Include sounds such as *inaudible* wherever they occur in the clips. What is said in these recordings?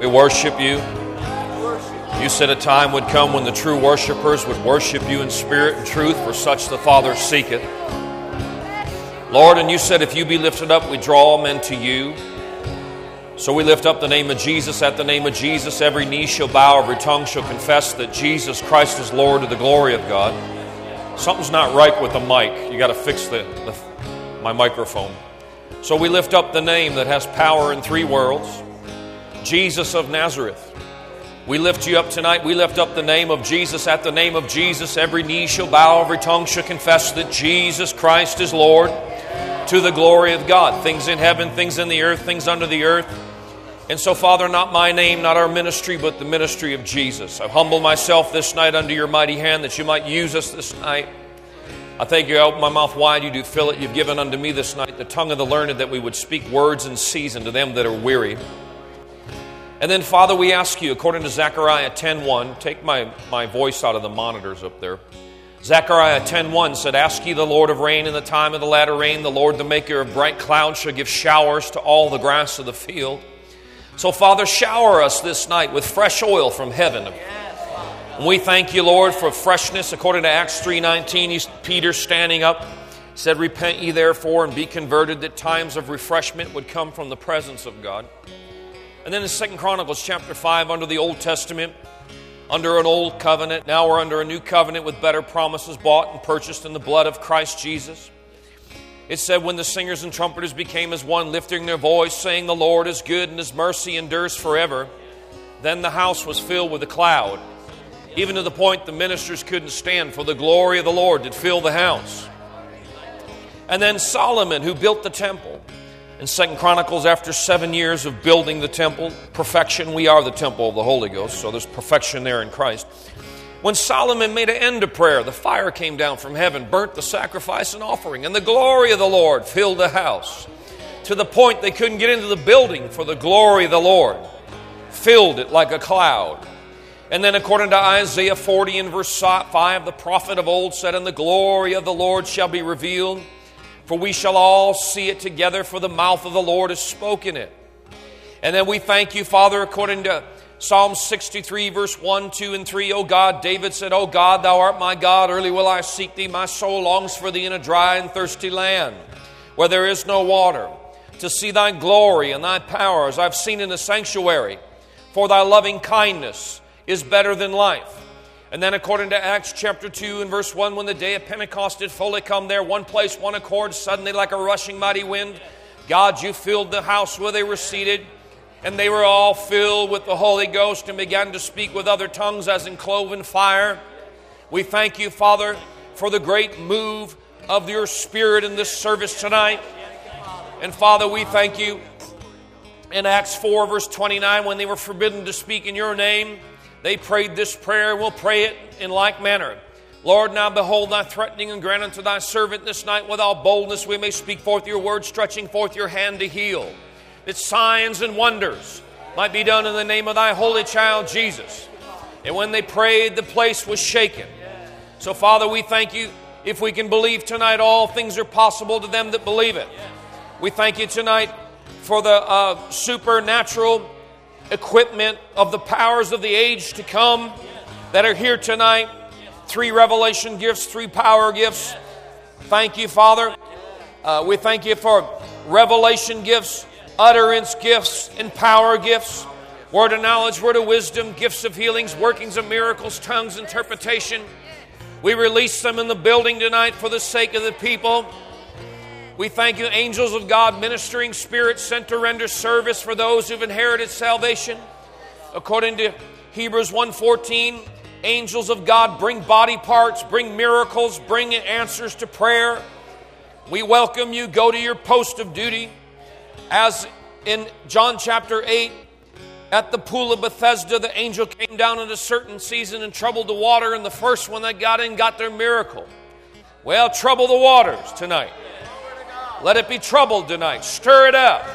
We worship you. You said a time would come when the true worshipers would worship you in spirit and truth, for such the Father seeketh. Lord, and you said if you be lifted up, we draw men to you. So we lift up the name of Jesus. At the name of Jesus, every knee shall bow, every tongue shall confess that Jesus Christ is Lord to the glory of God. Something's not right with the mic. You got to fix the, the, my microphone. So we lift up the name that has power in three worlds Jesus of Nazareth. We lift you up tonight. We lift up the name of Jesus. At the name of Jesus, every knee shall bow, every tongue shall confess that Jesus Christ is Lord to the glory of God. Things in heaven, things in the earth, things under the earth. And so, Father, not my name, not our ministry, but the ministry of Jesus. I humble myself this night under your mighty hand that you might use us this night. I thank you. I open my mouth wide. You do fill it. You've given unto me this night the tongue of the learned that we would speak words in season to them that are weary. And then, Father, we ask you, according to Zechariah 10.1, take my, my voice out of the monitors up there. Zechariah 10.1 said, Ask ye the Lord of rain in the time of the latter rain. The Lord, the maker of bright clouds, shall give showers to all the grass of the field. So, Father, shower us this night with fresh oil from heaven. And we thank you, Lord, for freshness. According to Acts 3.19, Peter standing up said, Repent ye therefore and be converted, that times of refreshment would come from the presence of God. And then in Second Chronicles chapter 5, under the Old Testament, under an old covenant, now we're under a new covenant with better promises bought and purchased in the blood of Christ Jesus. It said, When the singers and trumpeters became as one, lifting their voice, saying, The Lord is good and his mercy endures forever, then the house was filled with a cloud, even to the point the ministers couldn't stand, for the glory of the Lord did fill the house. And then Solomon, who built the temple, in Second Chronicles, after seven years of building the temple, perfection, we are the temple of the Holy Ghost, so there's perfection there in Christ. When Solomon made an end to prayer, the fire came down from heaven, burnt the sacrifice and offering, and the glory of the Lord filled the house to the point they couldn't get into the building for the glory of the Lord filled it like a cloud. And then, according to Isaiah 40 and verse 5, the prophet of old said, And the glory of the Lord shall be revealed, for we shall all see it together, for the mouth of the Lord has spoken it. And then we thank you, Father, according to Psalm 63, verse 1, 2, and 3. O God, David said, O God, thou art my God. Early will I seek thee. My soul longs for thee in a dry and thirsty land where there is no water, to see thy glory and thy power as I've seen in the sanctuary. For thy loving kindness is better than life. And then, according to Acts chapter 2 and verse 1, when the day of Pentecost had fully come there, one place, one accord, suddenly like a rushing mighty wind, God, you filled the house where they were seated and they were all filled with the Holy Ghost and began to speak with other tongues as in cloven fire. We thank you, Father, for the great move of your Spirit in this service tonight. And Father, we thank you in Acts 4, verse 29, when they were forbidden to speak in your name, they prayed this prayer. and We'll pray it in like manner. Lord, now behold thy threatening and grant unto thy servant this night with all boldness we may speak forth your word, stretching forth your hand to heal that signs and wonders might be done in the name of thy holy child Jesus. And when they prayed, the place was shaken. So, Father, we thank you. If we can believe tonight, all things are possible to them that believe it. We thank you tonight for the uh, supernatural equipment of the powers of the age to come that are here tonight. Three revelation gifts, three power gifts. Thank you, Father. Uh, we thank you for revelation gifts utterance gifts and power gifts, word of knowledge, word of wisdom, gifts of healings, workings of miracles, tongues, interpretation. We release them in the building tonight for the sake of the people. We thank you, angels of God, ministering spirits sent to render service for those who've inherited salvation. According to Hebrews 1:14, angels of God bring body parts, bring miracles, bring answers to prayer. We welcome you. Go to your post of duty. As in John chapter 8, at the pool of Bethesda, the angel came down in a certain season and troubled the water, and the first one that got in got their miracle. Well, trouble the waters tonight. Let it be troubled tonight. Stir it up.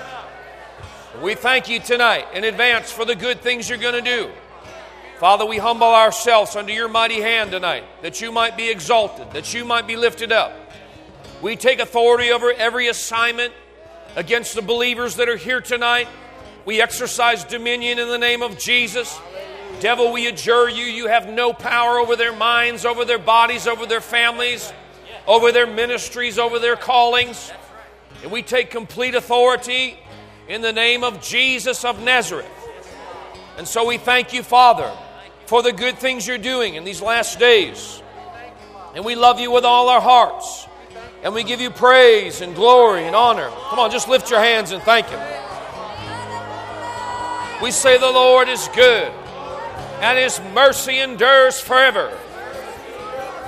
We thank you tonight in advance for the good things you're going to do. Father, we humble ourselves under your mighty hand tonight that you might be exalted, that you might be lifted up. We take authority over every assignment against the believers that are here tonight. We exercise dominion in the name of Jesus. Devil, we adjure you, you have no power over their minds, over their bodies, over their families, over their ministries, over their callings. And we take complete authority in the name of Jesus of Nazareth. And so we thank you, Father, for the good things you're doing in these last days. And we love you with all our hearts. And we give you praise and glory and honor. Come on, just lift your hands and thank Him. We say the Lord is good, and His mercy endures forever.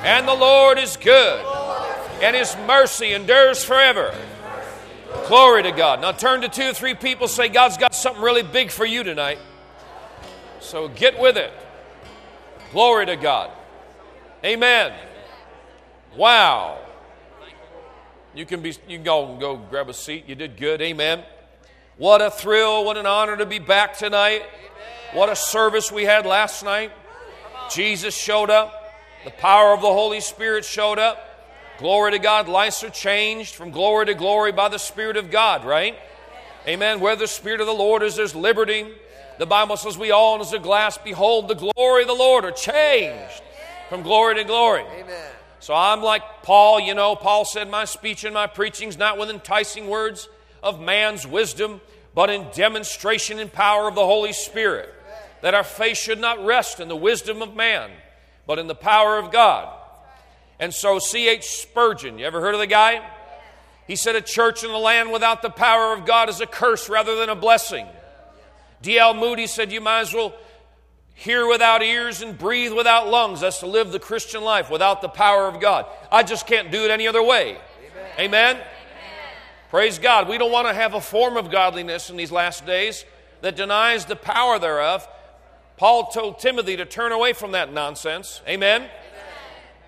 And the Lord is good, and His mercy endures forever. Glory to God. Now turn to two or three people, say, God's got something really big for you tonight. So get with it. Glory to God. Amen. Wow. You can be you can go go grab a seat. You did good. Amen. What a thrill, what an honor to be back tonight. What a service we had last night. Jesus showed up. The power of the Holy Spirit showed up. Glory to God. Lives are changed from glory to glory by the Spirit of God, right? Amen. Where the Spirit of the Lord is, there's liberty. The Bible says, We all, as a glass, behold the glory of the Lord, are changed from glory to glory. Amen. So I'm like Paul, you know, Paul said, My speech and my preaching's not with enticing words of man's wisdom, but in demonstration and power of the Holy Spirit. That our faith should not rest in the wisdom of man, but in the power of God. And so, C.H. Spurgeon, you ever heard of the guy? He said, A church in the land without the power of God is a curse rather than a blessing. D.L. Moody said, You might as well hear without ears and breathe without lungs. That's to live the Christian life without the power of God. I just can't do it any other way. Amen? Amen? Praise God. We don't want to have a form of godliness in these last days that denies the power thereof. Paul told Timothy to turn away from that nonsense. Amen?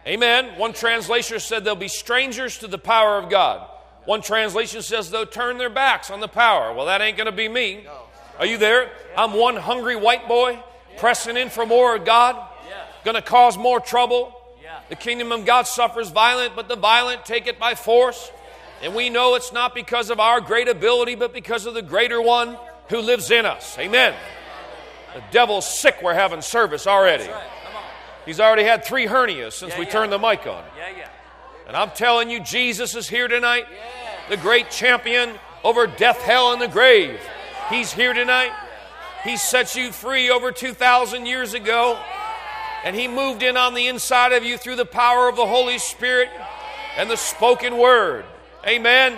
Amen. One translation said they'll be strangers to the power of God. One translation says they'll turn their backs on the power. Well, that ain't going to be me. Are you there? I'm one hungry white boy pressing in for more of God, going to cause more trouble. The kingdom of God suffers violent, but the violent take it by force. And we know it's not because of our great ability, but because of the greater one who lives in us. Amen. The devil's sick we're having service already. He's already had three hernias since we turned the mic on. Yeah, yeah. And I'm telling you, Jesus is here tonight, the great champion over death, hell, and the grave. He's here tonight. He set you free over 2,000 years ago. And He moved in on the inside of you through the power of the Holy Spirit and the spoken word. Amen.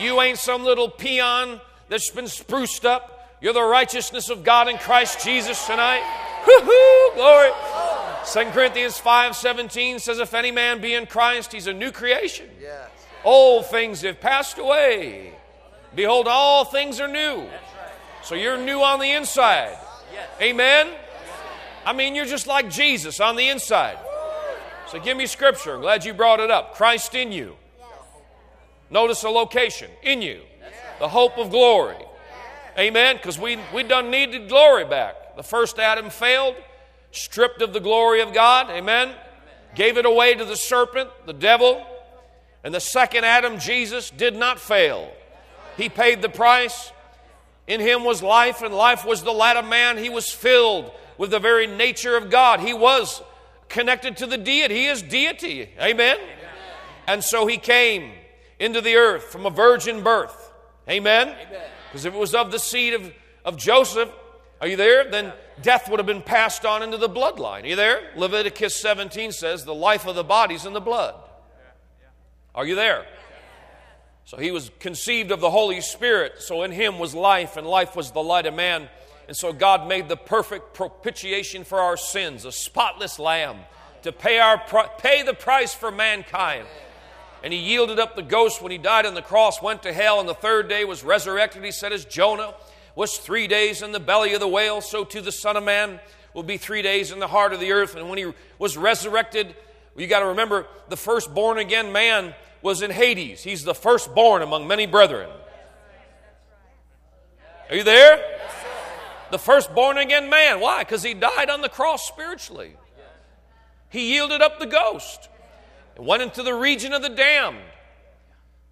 You ain't some little peon that's been spruced up. You're the righteousness of God in Christ Jesus tonight. Woo-hoo, glory. 2 Corinthians 5 17 says, If any man be in Christ, he's a new creation. Yes. Old things have passed away. Behold, all things are new. So you're new on the inside. Amen? I mean, you're just like Jesus on the inside. So give me scripture. I'm glad you brought it up. Christ in you Notice the location in you, the hope of glory. Amen. Because we we done needed glory back. The first Adam failed, stripped of the glory of God. Amen. Gave it away to the serpent, the devil. And the second Adam, Jesus, did not fail. He paid the price. In him was life, and life was the light of man. He was filled with the very nature of God. He was connected to the deity. He is deity. Amen. And so he came into the earth from a virgin birth. Amen? Because if it was of the seed of, of Joseph, are you there? Then death would have been passed on into the bloodline. Are you there? Leviticus 17 says, the life of the body's in the blood. Are you there? So he was conceived of the Holy Spirit. So in him was life, and life was the light of man. And so God made the perfect propitiation for our sins, a spotless lamb, to pay, our, pay the price for mankind and he yielded up the ghost when he died on the cross, went to hell, and the third day was resurrected. He said, As Jonah was three days in the belly of the whale, so too the Son of Man will be three days in the heart of the earth. And when he was resurrected, you got to remember the first born again man was in Hades. He's the firstborn among many brethren. Are you there? The first born again man. Why? Because he died on the cross spiritually. He yielded up the ghost and went into the region of the damned.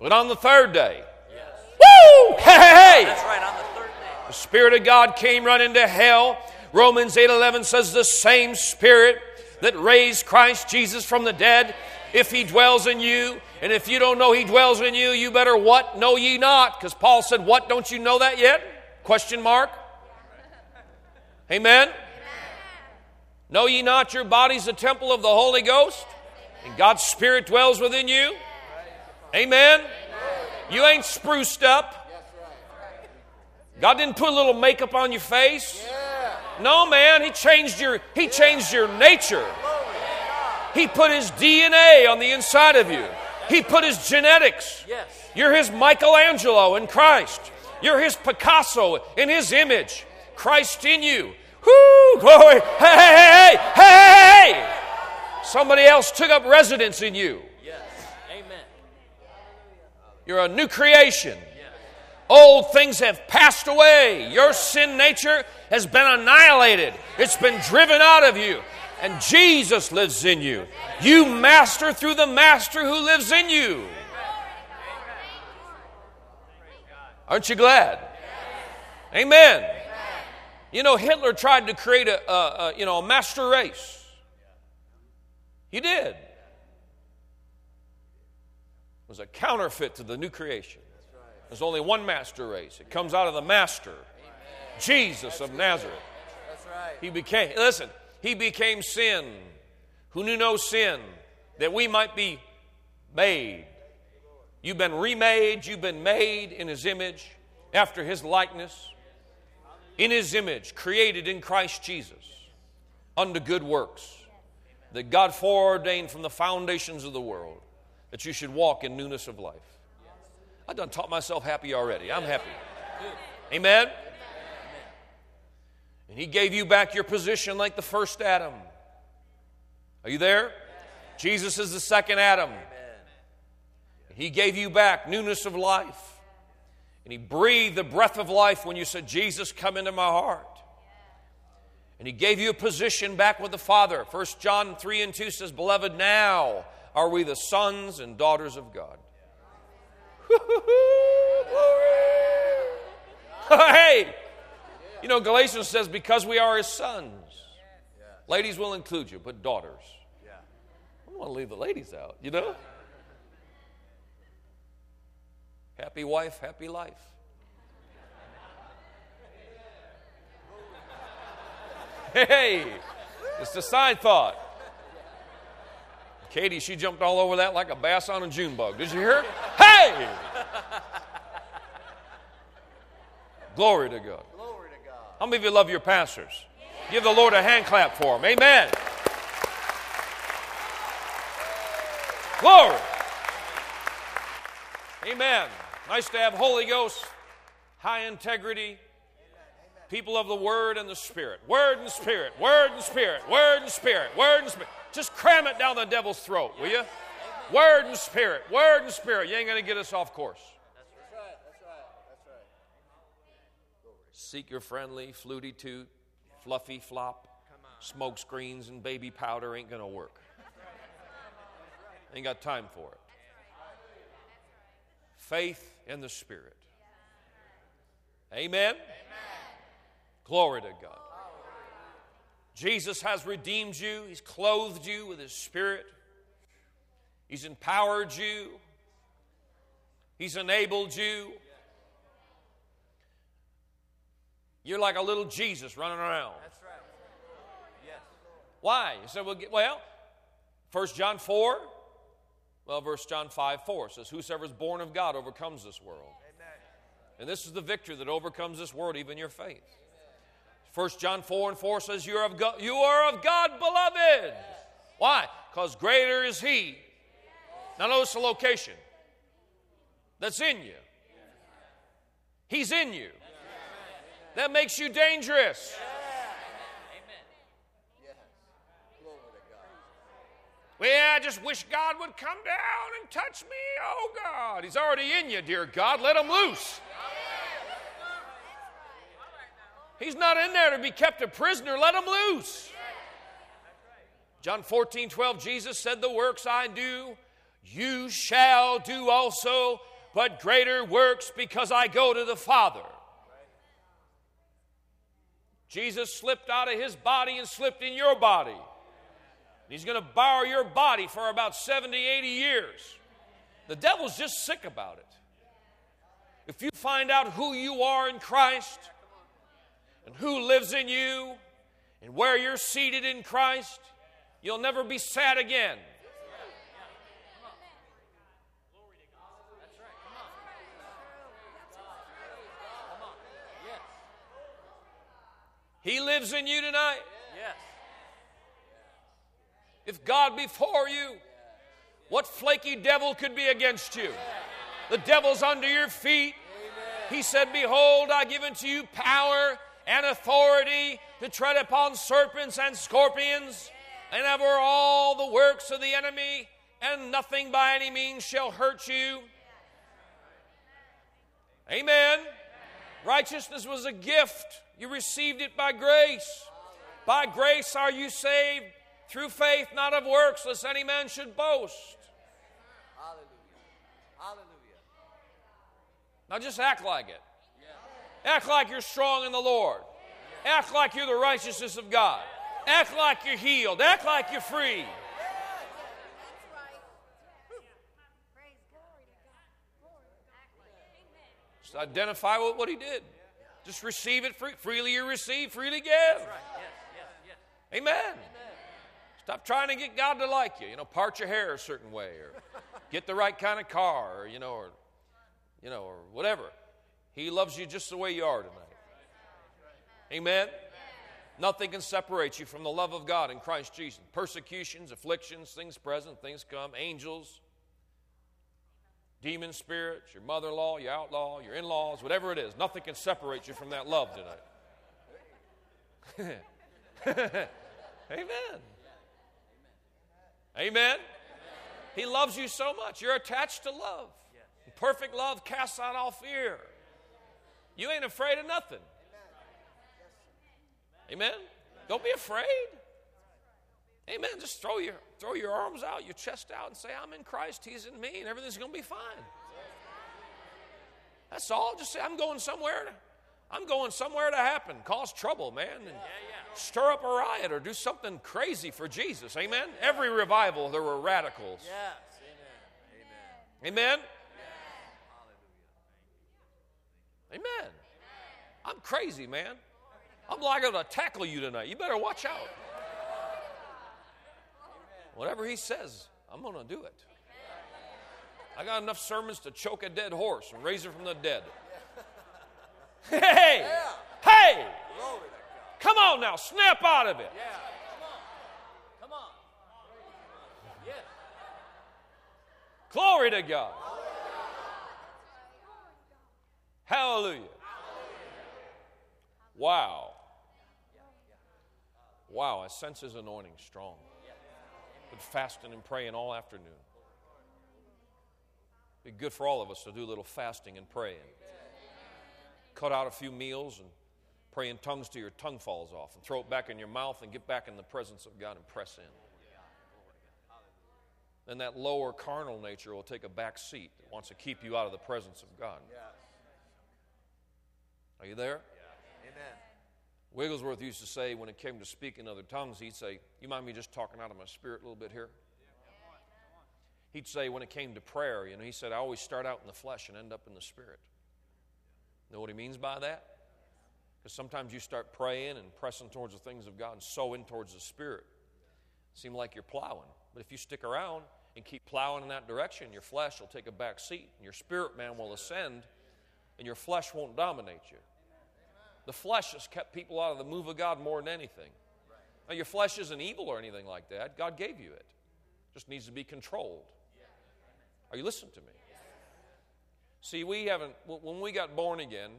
But on the third day, yes. woo! Hey, hey, hey! That's right, on the third day. The Spirit of God came running to hell. Romans 8:11 says the same Spirit that raised Christ Jesus from the dead, if he dwells in you, and if you don't know he dwells in you, you better what? Know ye not? Because Paul said, What? Don't you know that yet? Question mark. Amen. Know ye not your body's the temple of the Holy Ghost? And God's Spirit dwells within you? Amen. You ain't spruced up. God didn't put a little makeup on your face. No, man, He changed your He changed your nature. He put His DNA on the inside of you. He put His genetics. You're His Michelangelo in Christ. You're His Picasso in His image. Christ in you. Whoo, glory. Hey, hey, hey, hey, hey. Somebody else took up residence in you. Yes. Amen. You're a new creation. Old things have passed away. Your sin nature has been annihilated, it's been driven out of you. And Jesus lives in you. You master through the master who lives in you. Aren't you glad? Amen. You know, Hitler tried to create a, a, a, you know, a master race. He did. It was a counterfeit to the new creation. There's only one master race. It comes out of the master, Jesus of Nazareth. That's right. He became, listen, he became sin, who knew no sin, that we might be made. You've been remade, you've been made in his image, after his likeness, in his image, created in Christ Jesus, unto good works, that God foreordained from the foundations of the world, that you should walk in newness of life. I done taught myself happy already. I'm happy. Amen. And he gave you back your position like the first Adam. Are you there? Jesus is the second Adam. He gave you back newness of life. And he breathed the breath of life when you said, Jesus, come into my heart. And he gave you a position back with the Father. 1 John 3 and 2 says, Beloved, now are we the sons and daughters of God. Hey! You know, Galatians says, because we are his sons. Ladies will include you, but daughters. I don't want to leave the ladies out, you know? Happy wife, happy life. Hey, it's a side thought. Katie, she jumped all over that like a bass on a June bug. Did you hear? Hey! Glory to God. Glory to God. How many of you love your pastors? Give the Lord a hand clap for them. Amen. Glory. Amen. Nice to have Holy Ghost, high integrity, people of the Word and the Spirit. Word and Spirit, Word and Spirit, Word and Spirit, Word and Spirit. Just cram it down the devil's throat, will you? Word and Spirit, Word and Spirit. You ain't going to get us off course. That's right. That's right. That's right. Seek your friendly, fluty toot, fluffy flop, smoke screens, and baby powder ain't going to work. Ain't got time for it. Faith in the Spirit. Amen? Glory to God. Jesus has redeemed you, He's clothed you with His Spirit, He's empowered you, He's enabled you. You're like a little Jesus running around. That's right. Yes. Why? You say, well, get- well, 1 John 4, well, verse John 5 4 says, Whosoever is born of God overcomes this world. And this is the victory that overcomes this world, even your faith. 1 John 4 and 4 says, You are of God, you are of God beloved. Why? Because greater is He. Now, notice the location that's in you. He's in you. That makes you dangerous. Amen. Yes. Glory to God. Well, I just wish God would come down and touch me. Oh, God. He's already in you, dear God. Let him loose. He's not in there to be kept a prisoner. Let him loose. John 14, 12, Jesus said, The works I do, you shall do also, but greater works because I go to the Father. Jesus slipped out of his body and slipped in your body. He's going to borrow your body for about 70, 80 years. The devil's just sick about it. If you find out who you are in Christ and who lives in you and where you're seated in Christ, you'll never be sad again. He lives in you tonight. Yes. If God be for you, what flaky devil could be against you? The devil's under your feet. He said, Behold, I give unto you power and authority to tread upon serpents and scorpions and over all the works of the enemy, and nothing by any means shall hurt you. Amen. Righteousness was a gift. You received it by grace. By grace are you saved through faith, not of works, lest any man should boast. Hallelujah. Hallelujah. Now just act like it. Act like you're strong in the Lord. Act like you're the righteousness of God. Act like you're healed. Act like you're free. Just identify with what he did. Just receive it free. Freely you receive, freely give. Amen. Stop trying to get God to like you. You know, part your hair a certain way, or get the right kind of car, or you know, or you know, or whatever. He loves you just the way you are tonight. Amen. Nothing can separate you from the love of God in Christ Jesus. Persecutions, afflictions, things present, things come, angels, demon spirits, your mother in law, your outlaw, your in laws, whatever it is. Nothing can separate you from that love tonight. *laughs* Amen. Amen. He loves you so much. You're attached to love. Perfect love casts out all fear. You ain't afraid of nothing. Amen. Don't be afraid. Amen. Just throw your throw your arms out, your chest out, and say, "I'm in Christ. He's in me, and everything's going to be fine." That's all. Just say, "I'm going somewhere. To, I'm going somewhere to happen. Cause trouble, man, and stir up a riot or do something crazy for Jesus." Amen. Every revival, there were radicals. Yes. Amen. Amen. Amen. Amen. I'm crazy, man. I'm liable to tackle you tonight. You better watch out. Whatever he says, I'm going to do it. I got enough sermons to choke a dead horse and raise it from the dead. Hey! Hey! Come on now, snap out of it. Glory to God. Hallelujah. Wow. Wow, I sense his anointing strong. Been fasting and praying all afternoon. Be good for all of us to do a little fasting and praying. Cut out a few meals and pray in tongues till your tongue falls off and throw it back in your mouth and get back in the presence of God and press in. Then that lower carnal nature will take a back seat that wants to keep you out of the presence of God. Are you there? Amen. Wigglesworth used to say when it came to speaking other tongues, he'd say, You mind me just talking out of my spirit a little bit here? He'd say when it came to prayer, you know, he said, I always start out in the flesh and end up in the spirit. Know what he means by that? Because sometimes you start praying and pressing towards the things of God and so in towards the spirit. Seem like you're plowing. But if you stick around and keep plowing in that direction, your flesh will take a back seat and your spirit man will ascend and your flesh won't dominate you. The flesh has kept people out of the move of God more than anything. Now, your flesh isn't evil or anything like that. God gave you it. Just needs to be controlled. Are you listening to me? See, we haven't, when we got born again,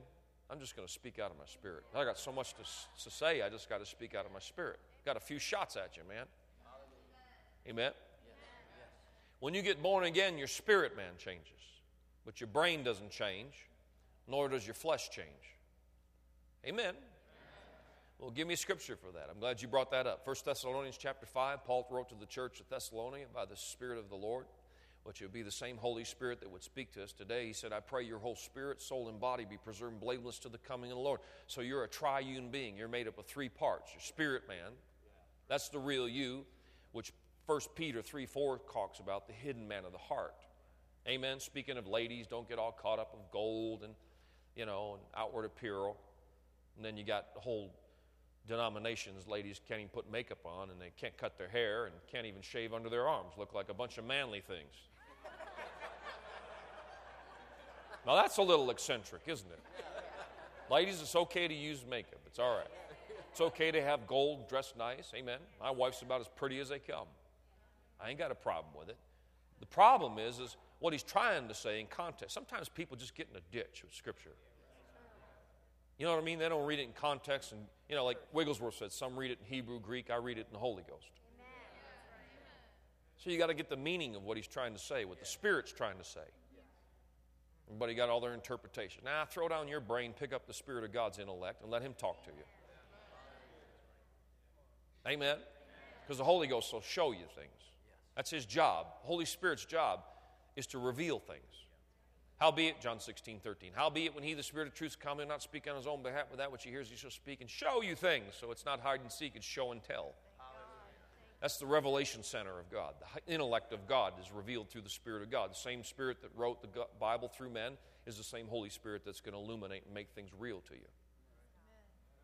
I'm just going to speak out of my spirit. I got so much to, to say, I just got to speak out of my spirit. Got a few shots at you, man. Amen? When you get born again, your spirit man changes, but your brain doesn't change, nor does your flesh change. Amen. Well, give me scripture for that. I'm glad you brought that up. 1 Thessalonians chapter 5, Paul wrote to the church at Thessalonica by the Spirit of the Lord. which would be the same Holy Spirit that would speak to us today. He said, I pray your whole spirit, soul, and body be preserved blameless to the coming of the Lord. So you're a triune being. You're made up of three parts your spirit man, that's the real you, which 1 Peter 3 4 talks about, the hidden man of the heart. Amen. Speaking of ladies, don't get all caught up of gold and, you know, and outward apparel. And then you got whole denominations, ladies can't even put makeup on and they can't cut their hair and can't even shave under their arms. Look like a bunch of manly things. *laughs* now that's a little eccentric, isn't it? Ladies, it's okay to use makeup. It's all right. It's okay to have gold, dress nice. Amen. My wife's about as pretty as they come. I ain't got a problem with it. The problem is, is what he's trying to say in context. Sometimes people just get in a ditch with Scripture. You know what I mean? They don't read it in context. And, you know, like Wigglesworth said, some read it in Hebrew, Greek, I read it in the Holy Ghost. So you got to get the meaning of what he's trying to say, what the Spirit's trying to say. But Everybody got all their interpretation. Now, throw down your brain, pick up the Spirit of God's intellect, and let Him talk to you. Amen? Because the Holy Ghost will show you things. That's His job. Holy Spirit's job is to reveal things. Howbeit, John 16, 13, howbeit when he, the Spirit of truth, come, he'll not speak on his own behalf, but that which he hears he shall speak and show you things. So it's not hide and seek, it's show and tell. That's the revelation center of God. The intellect of God is revealed through the Spirit of God. The same Spirit that wrote the Bible through men is the same Holy Spirit that's going to illuminate and make things real to you.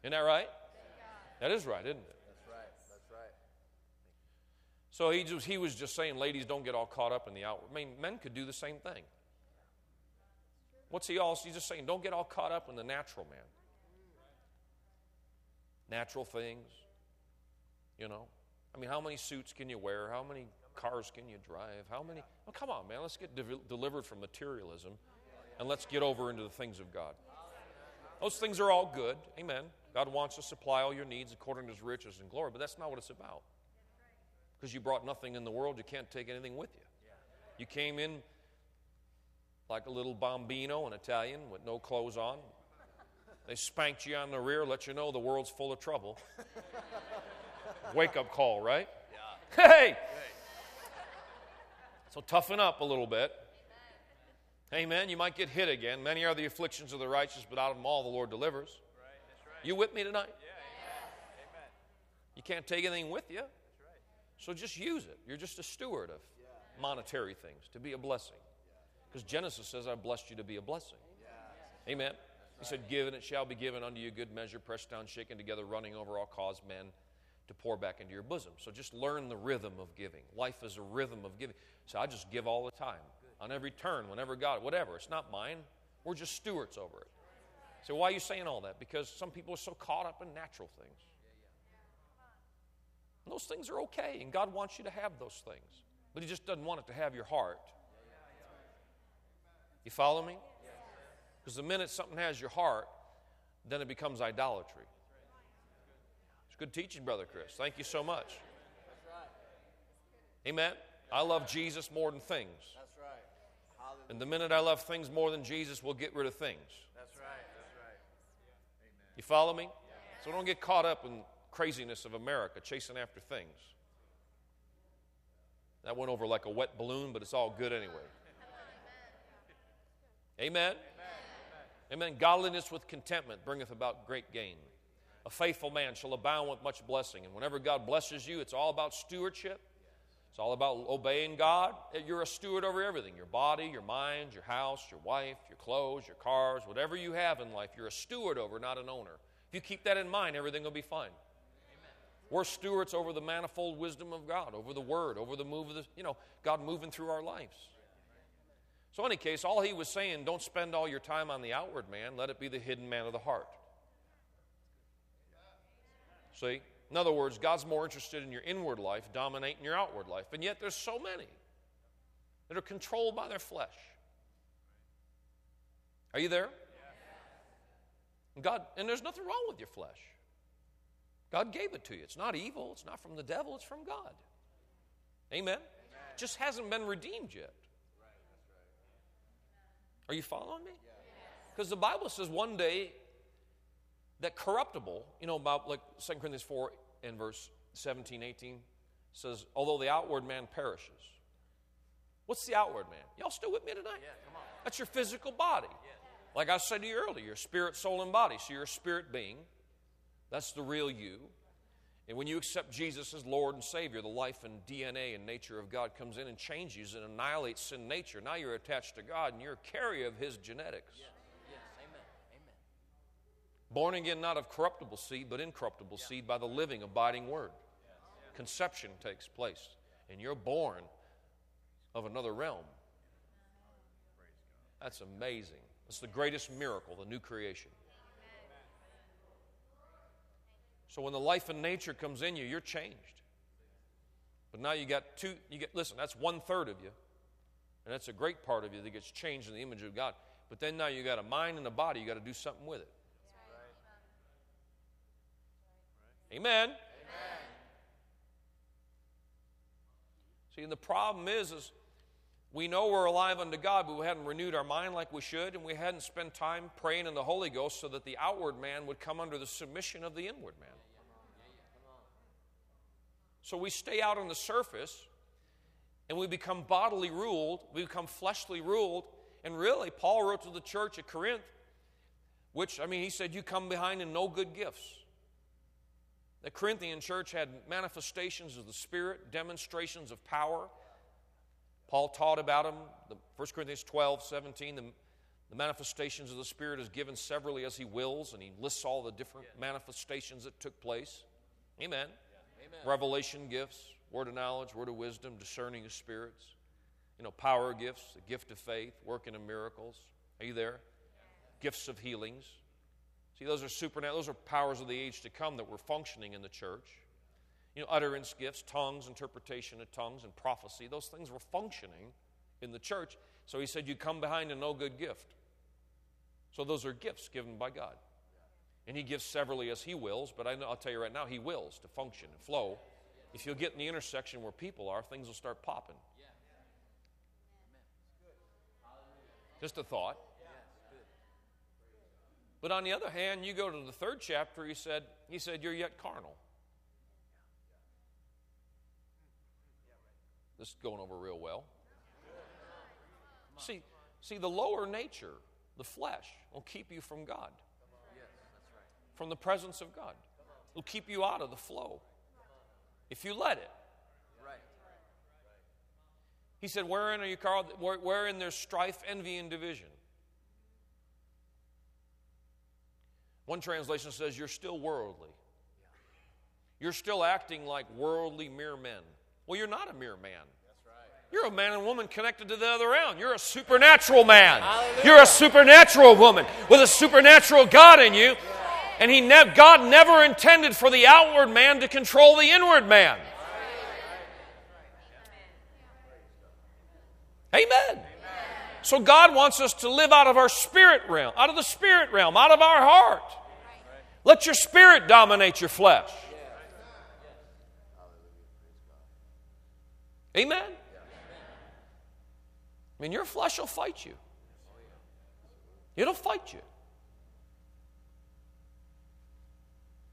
Isn't that right? That is right, isn't it? That's right. That's right. So he, just, he was just saying, ladies, don't get all caught up in the outward. I mean, men could do the same thing. What's he also? He's just saying, don't get all caught up in the natural man. Natural things, you know. I mean, how many suits can you wear? How many cars can you drive? How many? Oh, come on, man. Let's get de- delivered from materialism and let's get over into the things of God. Those things are all good. Amen. God wants to supply all your needs according to his riches and glory, but that's not what it's about. Because you brought nothing in the world, you can't take anything with you. You came in like a little bambino, an Italian with no clothes on. They spanked you on the rear, let you know the world's full of trouble. *laughs* Wake up call, right? Yeah. Hey! So toughen up a little bit. Amen. You might get hit again. Many are the afflictions of the righteous, but out of them all the Lord delivers. Right. You with me tonight? Yeah, Amen. You can't take anything with you. So just use it. You're just a steward of monetary things to be a blessing. Because Genesis says, I blessed you to be a blessing. Amen. He said, Give and it shall be given unto you good measure, pressed down, shaken together, running over all cause men to pour back into your bosom. So just learn the rhythm of giving. Life is a rhythm of giving. So I just give all the time, on every turn, whenever God, whatever. It's not mine. We're just stewards over it. So why are you saying all that? Because some people are so caught up in natural things. Those things are okay, and God wants you to have those things. But He just doesn't want it to have your heart. You follow me? Because the minute something has your heart, then it becomes idolatry. It's good teaching, Brother Chris. Thank you so much. Amen. I love Jesus more than things. That's right. And the minute I love things more than Jesus, we'll get rid of things. That's right. That's right. You follow me? So don't get caught up in craziness of America, chasing after things. That went over like a wet balloon, but it's all good anyway. Amen? Amen. Amen. Godliness with contentment bringeth about great gain. A faithful man shall abound with much blessing. And whenever God blesses you, it's all about stewardship. It's all about obeying God. You're a steward over everything your body, your mind, your house, your wife, your clothes, your cars, whatever you have in life. You're a steward over, not an owner. If you keep that in mind, everything will be fine. We're stewards over the manifold wisdom of God, over the Word, over the move of the, you know, God moving through our lives. So, in any case, all he was saying, don't spend all your time on the outward man, let it be the hidden man of the heart. See? In other words, God's more interested in your inward life dominating your outward life. And yet, there's so many that are controlled by their flesh. Are you there? God, and there's nothing wrong with your flesh. God gave it to you. It's not evil, it's not from the devil, it's from God. Amen? Amen. Just hasn't been redeemed yet. Are you following me? Because the Bible says one day that corruptible, you know, about like 2 Corinthians 4 and verse 17, 18 says, although the outward man perishes, What's the outward man? Y'all still with me tonight? That's your physical body. Like I said to you earlier, your spirit, soul, and body. So you're a spirit being. That's the real you. And when you accept Jesus as Lord and Savior, the life and DNA and nature of God comes in and changes and annihilates sin nature. Now you're attached to God and you're a carrier of His genetics. Yes. Amen. Amen. Born again, not of corruptible seed, but incorruptible seed by the living, abiding Word. Conception takes place, and you're born of another realm. That's amazing. It's the greatest miracle, the new creation. So when the life and nature comes in you, you're changed. But now you got two, you get, listen, that's one third of you. And that's a great part of you that gets changed in the image of God. But then now you got a mind and a body, you got to do something with it. Amen. Amen. See, and the problem is, is we know we're alive unto God, but we hadn't renewed our mind like we should, and we hadn't spent time praying in the Holy Ghost so that the outward man would come under the submission of the inward man. So we stay out on the surface and we become bodily ruled, we become fleshly ruled. And really, Paul wrote to the church at Corinth, which, I mean, he said, You come behind in no good gifts. The Corinthian church had manifestations of the Spirit, demonstrations of power. Paul taught about them. The 1 Corinthians 12, 17, the, the manifestations of the Spirit is given severally as he wills, and he lists all the different manifestations that took place. Amen. Amen. Revelation gifts, word of knowledge, word of wisdom, discerning of spirits, you know, power gifts, the gift of faith, working of miracles. Are you there? Gifts of healings. See, those are supernatural, those are powers of the age to come that were functioning in the church. You know, utterance gifts, tongues, interpretation of tongues, and prophecy, those things were functioning in the church. So he said, You come behind a no good gift. So those are gifts given by God. And he gives severally as he wills, but I know, I'll tell you right now, he wills to function and flow. If you'll get in the intersection where people are, things will start popping. Just a thought. But on the other hand, you go to the third chapter, he said, he said, You're yet carnal. This is going over real well. See, see, the lower nature, the flesh, will keep you from God, from the presence of God. It'll keep you out of the flow if you let it. He said, Wherein are you? Where- Wherein there's strife, envy, and division. One translation says, You're still worldly. You're still acting like worldly mere men. Well, you're not a mere man. You're a man and woman connected to the other realm. You're a supernatural man. Hallelujah. You're a supernatural woman with a supernatural God in you. And he ne- God never intended for the outward man to control the inward man. Amen. So God wants us to live out of our spirit realm, out of the spirit realm, out of our heart. Let your spirit dominate your flesh. Amen. I mean, your flesh will fight you. It'll fight you.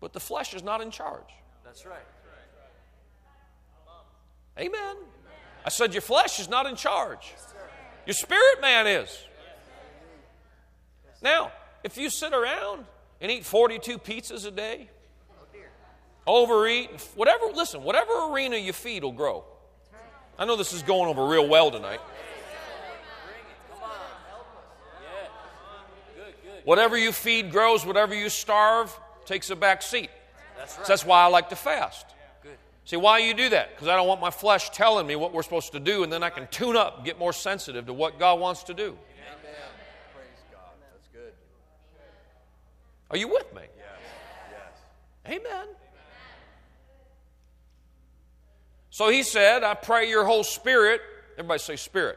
But the flesh is not in charge. That's right. Amen. I said, Your flesh is not in charge. Your spirit man is. Now, if you sit around and eat 42 pizzas a day, overeat, whatever, listen, whatever arena you feed will grow. I know this is going over real well tonight. Yeah. Good, good. Whatever you feed grows, whatever you starve takes a back seat. That's right. So that's why I like to fast. Good. See, why you do that? Because I don't want my flesh telling me what we're supposed to do, and then I can tune up, get more sensitive to what God wants to do. Praise God. That's good. Are you with me? Yes. Yes. Amen. So he said, I pray your whole spirit. Everybody say spirit.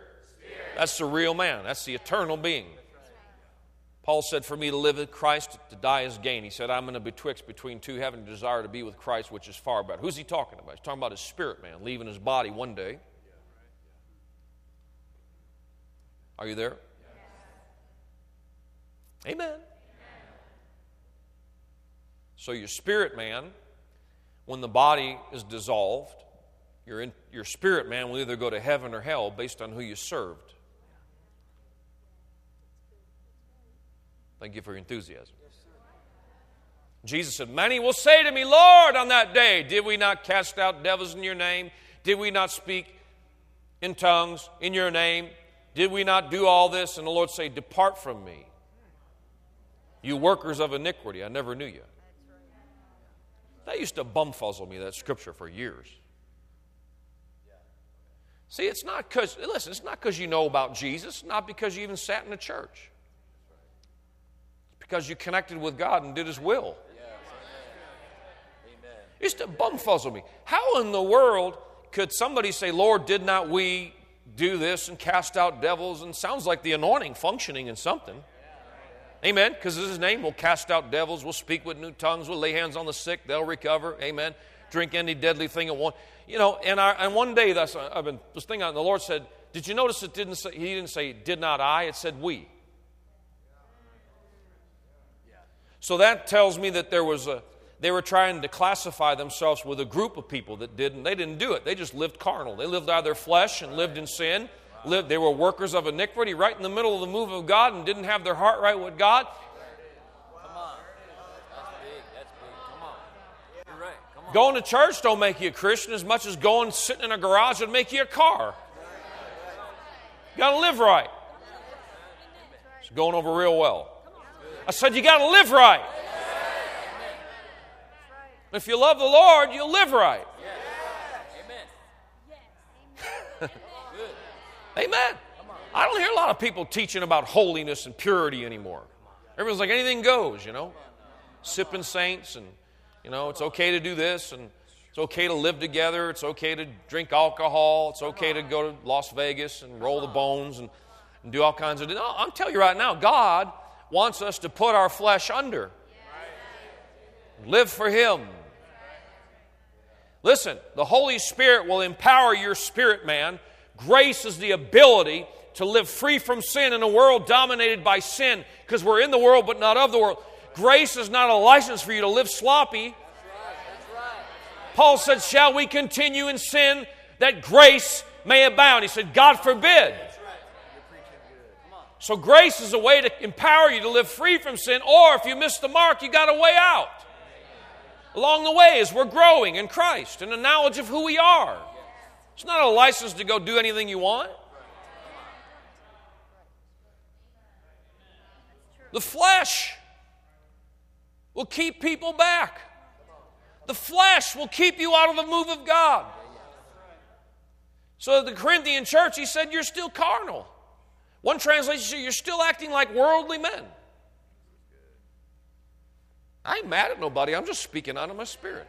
That's the real man, that's the eternal being. Paul said, For me to live with Christ, to die is gain. He said, I'm in a betwixt between two, having a desire to be with Christ, which is far better. Who's he talking about? He's talking about his spirit man, leaving his body one day. Are you there? Amen. So, your spirit man, when the body is dissolved, your, in, your spirit man will either go to heaven or hell based on who you served. Thank you for your enthusiasm. Jesus said, Many will say to me, Lord, on that day, did we not cast out devils in your name? Did we not speak in tongues in your name? Did we not do all this? And the Lord say, Depart from me, you workers of iniquity. I never knew you. That used to bumfuzzle me, that scripture, for years. See, it's not because, listen, it's not because you know about Jesus, not because you even sat in a church. It's because you connected with God and did His will. It used to bumfuzzle me. How in the world could somebody say, Lord, did not we do this and cast out devils? And sounds like the anointing functioning in something. Amen. Because his name will cast out devils, will speak with new tongues, will lay hands on the sick, they'll recover. Amen. Drink any deadly thing at one. You know, and, I, and one day that's uh, I've been this thing on the Lord said, Did you notice it didn't say he didn't say did not I, it said we. So that tells me that there was a they were trying to classify themselves with a group of people that didn't they didn't do it. They just lived carnal. They lived out of their flesh and lived in sin lived, they were workers of iniquity right in the middle of the move of God and didn't have their heart right with God. Come on. That's big. That's big. Come on. You're right. Come on. Going to church don't make you a Christian as much as going sitting in a garage would make you a car. You got to live right. It's going over real well. I said you got to live right. If you love the Lord, you'll live right. Amen. *laughs* Amen. I don't hear a lot of people teaching about holiness and purity anymore. Everyone's like anything goes, you know. Sipping saints and you know, it's okay to do this and it's okay to live together, it's okay to drink alcohol, it's okay to go to Las Vegas and roll the bones and, and do all kinds of no, I'm telling you right now, God wants us to put our flesh under. Live for him. Listen, the Holy Spirit will empower your spirit man Grace is the ability to live free from sin in a world dominated by sin because we're in the world but not of the world. Grace is not a license for you to live sloppy. Paul said, Shall we continue in sin that grace may abound? He said, God forbid. So, grace is a way to empower you to live free from sin, or if you miss the mark, you got a way out. Along the way, as we're growing in Christ and the knowledge of who we are. It's not a license to go do anything you want. The flesh will keep people back. The flesh will keep you out of the move of God. So, the Corinthian church, he said, You're still carnal. One translation said, You're still acting like worldly men. I ain't mad at nobody, I'm just speaking out of my spirit.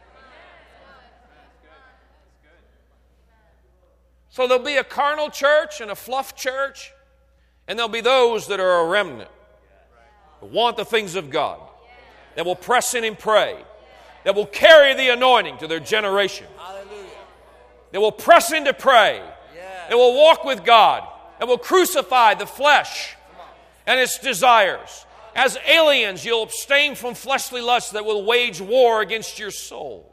So there'll be a carnal church and a fluff church, and there'll be those that are a remnant, that want the things of God, that will press in and pray, that will carry the anointing to their generation, that will press in to pray, that will walk with God, that will crucify the flesh and its desires. As aliens, you'll abstain from fleshly lusts that will wage war against your soul.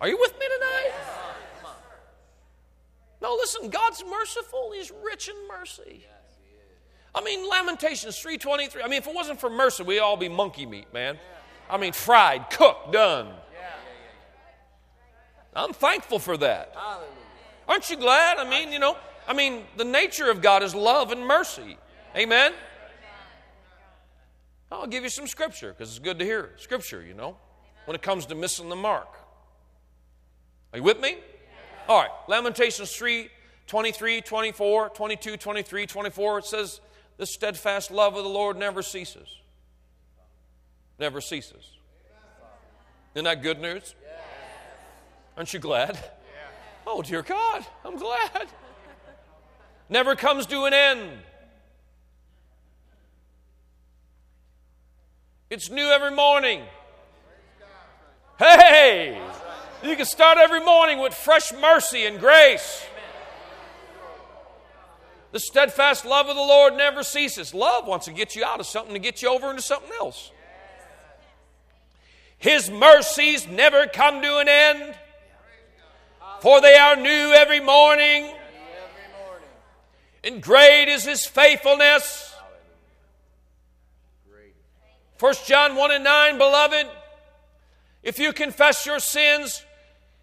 Are you with me tonight? No, listen, God's merciful. He's rich in mercy. I mean, Lamentations 3.23. I mean, if it wasn't for mercy, we'd all be monkey meat, man. I mean, fried, cooked, done. I'm thankful for that. Aren't you glad? I mean, you know, I mean, the nature of God is love and mercy. Amen? I'll give you some scripture because it's good to hear scripture, you know, when it comes to missing the mark. Are you with me? All right. Lamentations 3 23, 24, 22, 23, 24. It says, The steadfast love of the Lord never ceases. Never ceases. Isn't that good news? Aren't you glad? Oh, dear God, I'm glad. Never comes to an end. It's new every morning. Hey! You can start every morning with fresh mercy and grace. The steadfast love of the Lord never ceases. Love wants to get you out of something to get you over into something else. His mercies never come to an end, for they are new every morning. And great is His faithfulness. 1 John 1 and 9, beloved, if you confess your sins,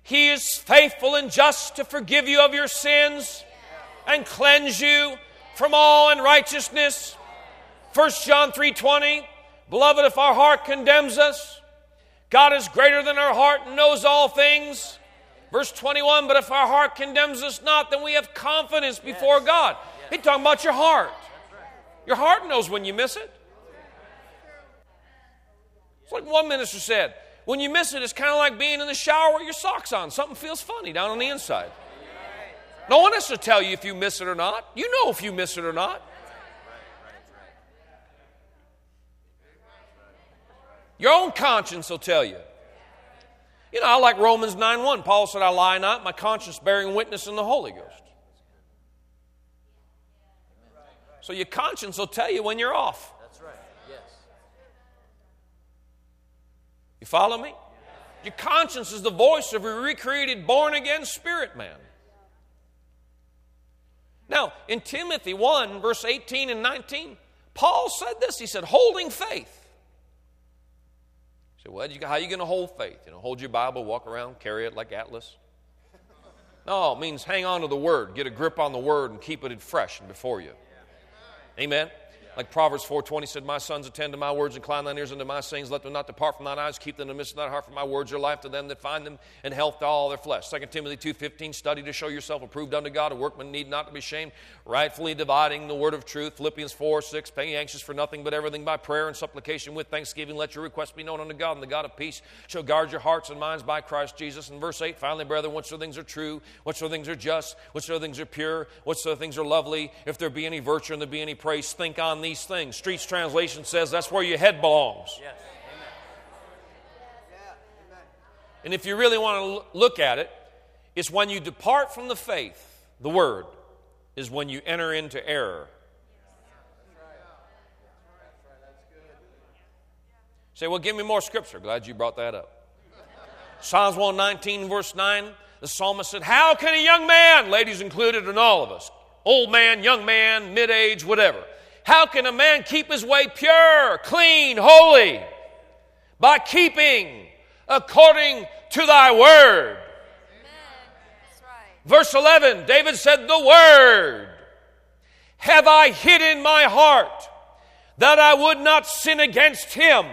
He is faithful and just to forgive you of your sins and cleanse you from all unrighteousness. 1 John 3:20 Beloved if our heart condemns us God is greater than our heart and knows all things. Verse 21 But if our heart condemns us not, then we have confidence before yes. God. Yes. He's talking about your heart. Your heart knows when you miss it. It's like one minister said when you miss it, it's kind of like being in the shower with your socks on. Something feels funny down on the inside. No one has to tell you if you miss it or not. You know if you miss it or not. Your own conscience will tell you. You know, I like Romans 9 1. Paul said, I lie not, my conscience bearing witness in the Holy Ghost. So your conscience will tell you when you're off. That's right. Yes. You follow me? Your conscience is the voice of a recreated, born again spirit man. Now, in Timothy 1, verse 18 and 19, Paul said this. He said, holding faith say, well, how are you going to hold faith? You know, hold your Bible, walk around, carry it like Atlas. No, it means hang on to the Word, get a grip on the Word, and keep it fresh and before you. Amen. Like Proverbs 4.20 said, My sons, attend to my words, incline thine ears unto my sayings. Let them not depart from thine eyes. Keep them in the midst of thy heart, for my words are life to them that find them, and health to all their flesh. 2 Timothy 2.15, study to show yourself approved unto God, a workman need not to be ashamed, rightfully dividing the word of truth. Philippians 4, 6, being anxious for nothing but everything by prayer and supplication with thanksgiving. Let your requests be known unto God, and the God of peace shall guard your hearts and minds by Christ Jesus. And verse 8, finally, brethren, whatsoever things are true, whatsoever things are just, whatsoever things are pure, whatsoever things are lovely, if there be any virtue and there be any praise, think on these things. Streets translation says that's where your head belongs. Yes. And if you really want to look at it, it's when you depart from the faith, the word, is when you enter into error. Say, well, give me more scripture. Glad you brought that up. *laughs* Psalms 119, verse 9, the psalmist said, How can a young man, ladies included, and all of us, old man, young man, mid age, whatever, how can a man keep his way pure, clean, holy? By keeping according to thy word. Right. Verse 11, David said, The word have I hid in my heart that I would not sin against him.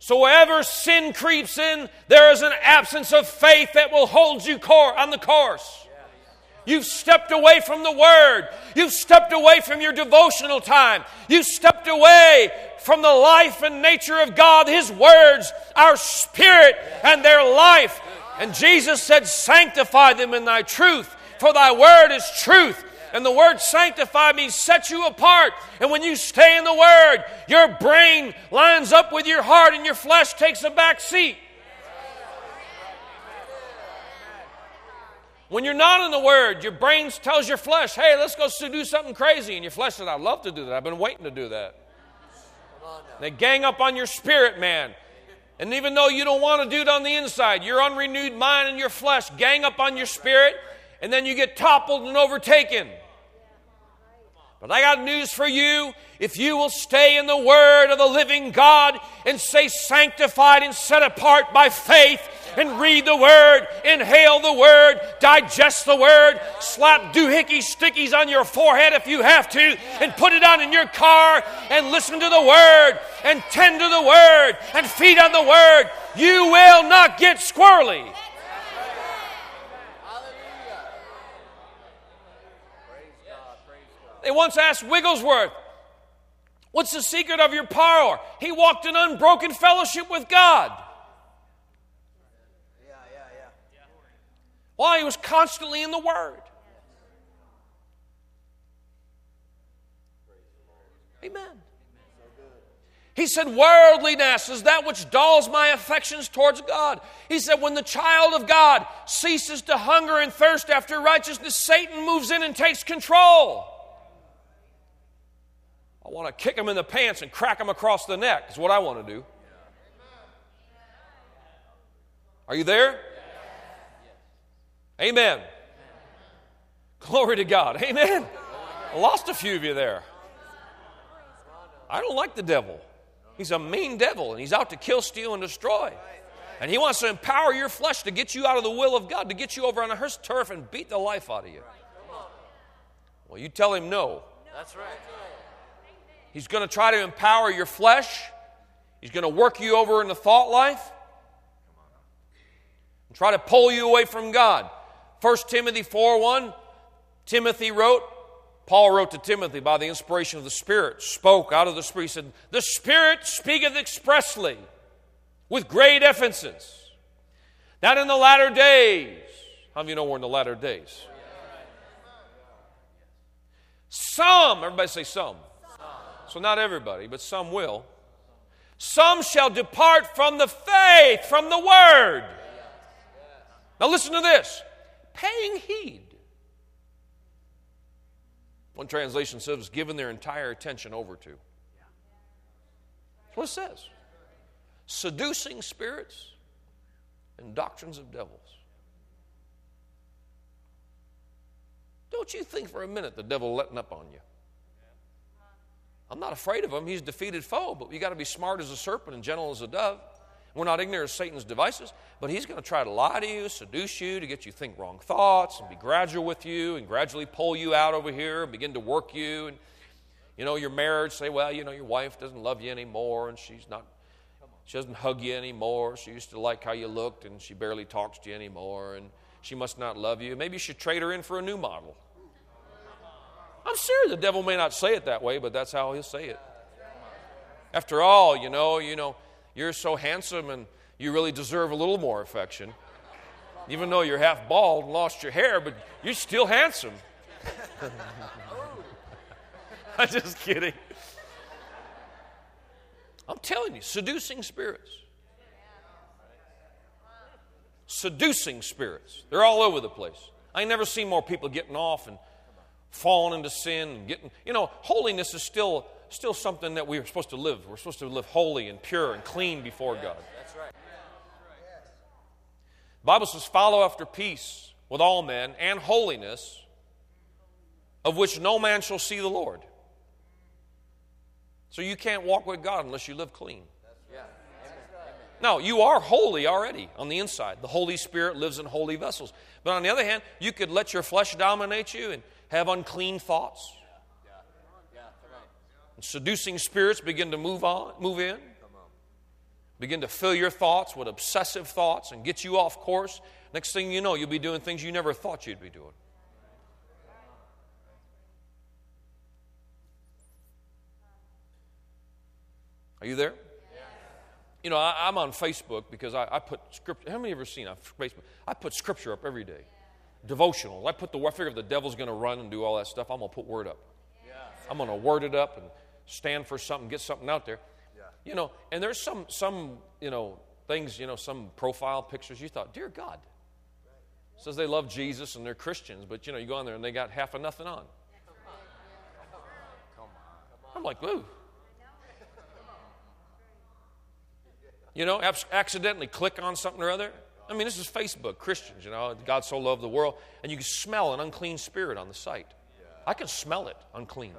So, wherever sin creeps in, there is an absence of faith that will hold you on the course. You've stepped away from the Word. You've stepped away from your devotional time. You've stepped away from the life and nature of God. His words our spirit and their life. And Jesus said, Sanctify them in thy truth, for thy word is truth. And the word sanctify means set you apart. And when you stay in the word, your brain lines up with your heart and your flesh takes a back seat. When you're not in the Word, your brain tells your flesh, hey, let's go do something crazy. And your flesh says, I'd love to do that. I've been waiting to do that. They gang up on your spirit, man. And even though you don't want to do it on the inside, your unrenewed mind and your flesh gang up on your spirit, and then you get toppled and overtaken. But I got news for you. If you will stay in the Word of the living God and stay sanctified and set apart by faith and read the Word, inhale the Word, digest the Word, slap doohickey stickies on your forehead if you have to, and put it on in your car and listen to the Word and tend to the Word and feed on the Word, you will not get squirrely. They once asked Wigglesworth, What's the secret of your power? He walked in unbroken fellowship with God. Why? He was constantly in the Word. Amen. He said, Worldliness is that which dulls my affections towards God. He said, When the child of God ceases to hunger and thirst after righteousness, Satan moves in and takes control. I want to kick him in the pants and crack him across the neck, is what I want to do. Are you there? Amen. Glory to God. Amen. I lost a few of you there. I don't like the devil. He's a mean devil, and he's out to kill, steal, and destroy. And he wants to empower your flesh to get you out of the will of God, to get you over on his turf and beat the life out of you. Well, you tell him no. That's right. He's going to try to empower your flesh. He's going to work you over in the thought life and try to pull you away from God. 1 Timothy 4 1, Timothy wrote, Paul wrote to Timothy by the inspiration of the Spirit, spoke out of the Spirit. He said, The Spirit speaketh expressly with great emphasis that in the latter days, how many of you know we're in the latter days? Some, everybody say some. So not everybody, but some will. Some shall depart from the faith, from the word. Now listen to this paying heed one translation says, given their entire attention over to. That's what it says. Seducing spirits and doctrines of devils. Don't you think for a minute the devil letting up on you. I'm not afraid of him. He's defeated foe, but you got to be smart as a serpent and gentle as a dove. We're not ignorant of Satan's devices, but he's going to try to lie to you, seduce you, to get you think wrong thoughts, and be gradual with you, and gradually pull you out over here, and begin to work you. And, you know, your marriage, say, well, you know, your wife doesn't love you anymore, and she's not, she doesn't hug you anymore. She used to like how you looked, and she barely talks to you anymore, and she must not love you. Maybe you should trade her in for a new model. I'm sure the devil may not say it that way, but that's how he'll say it. After all, you know, you know, you're so handsome and you really deserve a little more affection. Even though you're half bald and lost your hair, but you're still handsome. *laughs* I'm just kidding. I'm telling you, seducing spirits. Seducing spirits. They're all over the place. I never see more people getting off and falling into sin and getting, you know, holiness is still still something that we're supposed to live. We're supposed to live holy and pure and clean before God. That's right. The Bible says, follow after peace with all men and holiness, of which no man shall see the Lord. So you can't walk with God unless you live clean. Yeah. No, you are holy already on the inside. The Holy Spirit lives in holy vessels. But on the other hand, you could let your flesh dominate you and have unclean thoughts. And seducing spirits begin to move on, move in. Begin to fill your thoughts with obsessive thoughts and get you off course. Next thing you know, you'll be doing things you never thought you'd be doing. Are you there? You know, I, am on Facebook because I, I, put scripture. How many of you ever seen on Facebook? I put scripture up every day. Devotional. I put the. I figure if the devil's going to run and do all that stuff, I'm going to put word up. I'm going to word it up and stand for something, get something out there. Yeah. You know, and there's some some you know things, you know, some profile pictures. You thought, dear God, says they love Jesus and they're Christians, but you know, you go on there and they got half of nothing on. I'm like, ooh. You know, accidentally click on something or other. I mean, this is Facebook, Christians, you know, God so loved the world, and you can smell an unclean spirit on the site. I can smell it unclean.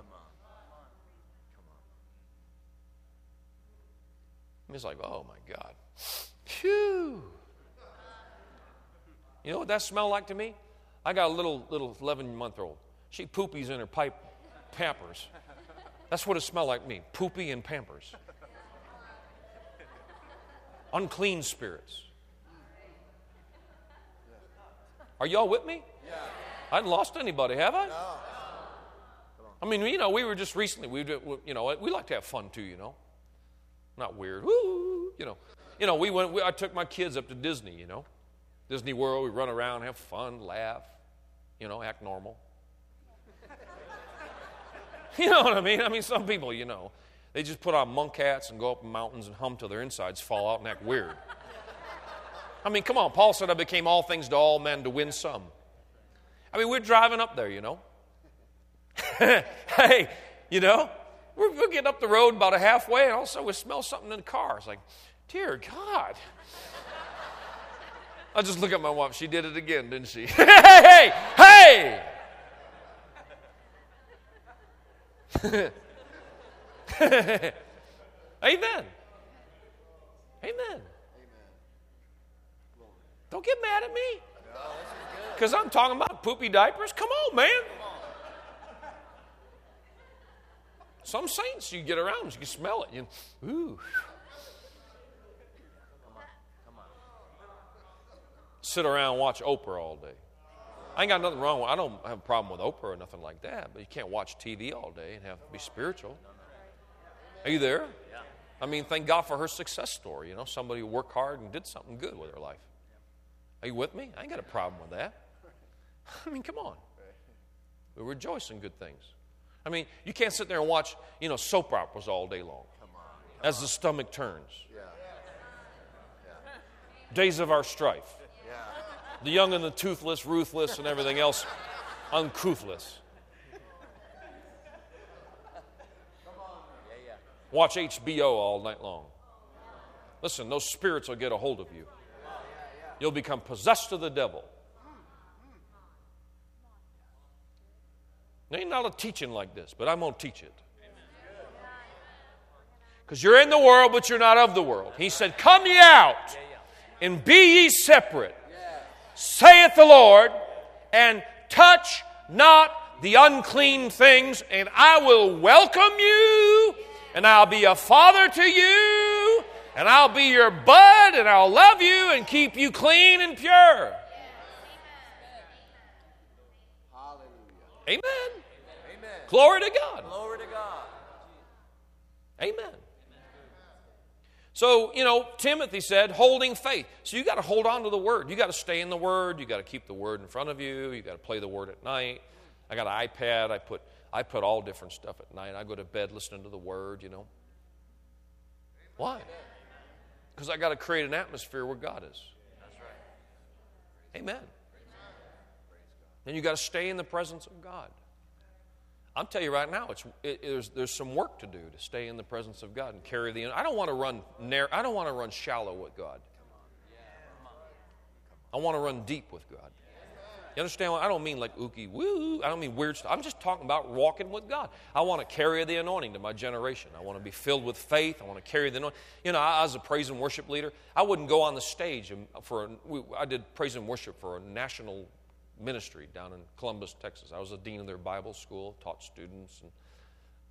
It's like, oh my God. Phew. You know what that smelled like to me? I got a little little 11 month old. She poopies in her pipe pampers. That's what it smelled like me. Poopy and pampers. Unclean spirits. Are y'all with me? Yeah. I haven't lost anybody, have I? No. I mean, you know, we were just recently, we, you know, we like to have fun too, you know. Not weird. Woo, you know. You know, we went, we, I took my kids up to Disney, you know. Disney World, we run around, have fun, laugh, you know, act normal. *laughs* you know what I mean? I mean, some people, you know, they just put on monk hats and go up mountains and hum till their insides fall out and act weird. I mean, come on. Paul said, I became all things to all men to win some. I mean, we're driving up there, you know. *laughs* hey, you know, we're, getting up the road about a halfway, and all of a sudden we smell something in the car. It's like, dear God. *laughs* I just look at my wife. She did it again, didn't she? *laughs* hey, hey, hey! *laughs* Amen. Amen. Don't get mad at me. Because I'm talking about poopy diapers. Come on, man. Some saints, you get around, you can smell it. You, ooh. Sit around watch Oprah all day. I ain't got nothing wrong with I don't have a problem with Oprah or nothing like that, but you can't watch TV all day and have to be spiritual. Are you there? I mean, thank God for her success story. You know, somebody who worked hard and did something good with her life. Are you with me? I ain't got a problem with that. *laughs* I mean, come on. We rejoice in good things. I mean, you can't sit there and watch, you know, soap operas all day long as the stomach turns. Days of our strife. The young and the toothless, ruthless, and everything else uncouthless. Watch HBO all night long. Listen, those spirits will get a hold of you. Oh, You'll become possessed of the devil. There ain't not a teaching like this, but I'm going to teach it. Because you're in the world, but you're not of the world. He said, Come ye out and be ye separate, saith the Lord, and touch not the unclean things, and I will welcome you, and I'll be a father to you, and I'll be your bud, and I'll love you and keep you clean and pure. Amen. Amen. Glory to God. Glory to God. Amen. So, you know, Timothy said, holding faith. So you got to hold on to the word. You got to stay in the word. You got to keep the word in front of you. You got to play the word at night. I got an iPad. I put I put all different stuff at night. I go to bed listening to the word, you know. Why? Because I got to create an atmosphere where God is. Amen. And you got to stay in the presence of God. I'm telling you right now, it's, it, there's, there's some work to do to stay in the presence of God and carry the. I don't want to run narrow. I don't want to run shallow with God. I want to run deep with God. You understand? What, I don't mean like ookie woo. I don't mean weird stuff. I'm just talking about walking with God. I want to carry the anointing to my generation. I want to be filled with faith. I want to carry the anointing. You know, I, as a praise and worship leader, I wouldn't go on the stage for. I did praise and worship for a national ministry down in Columbus, Texas. I was the dean of their Bible school, taught students and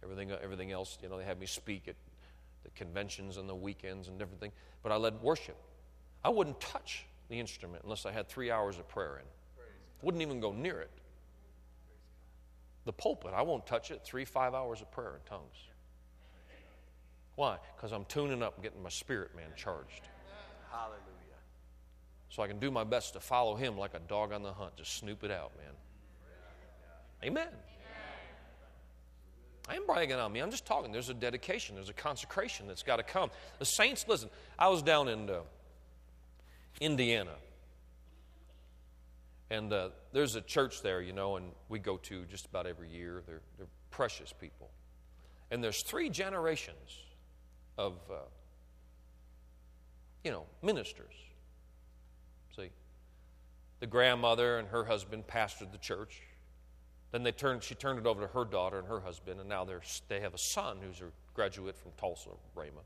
everything, everything else. You know, they had me speak at the conventions and the weekends and everything. But I led worship. I wouldn't touch the instrument unless I had three hours of prayer in. Wouldn't even go near it. The pulpit, I won't touch it. Three, five hours of prayer in tongues. Why? Because I'm tuning up getting my spirit man charged. Hallelujah. So I can do my best to follow him like a dog on the hunt. Just snoop it out, man. Amen. I am bragging on me. I'm just talking. There's a dedication, there's a consecration that's got to come. The saints, listen, I was down in uh, Indiana. And uh, there's a church there, you know, and we go to just about every year. They're, they're precious people. And there's three generations of, uh, you know, ministers. The grandmother and her husband pastored the church. Then they turned, she turned it over to her daughter and her husband, and now they have a son who's a graduate from Tulsa, Rhema.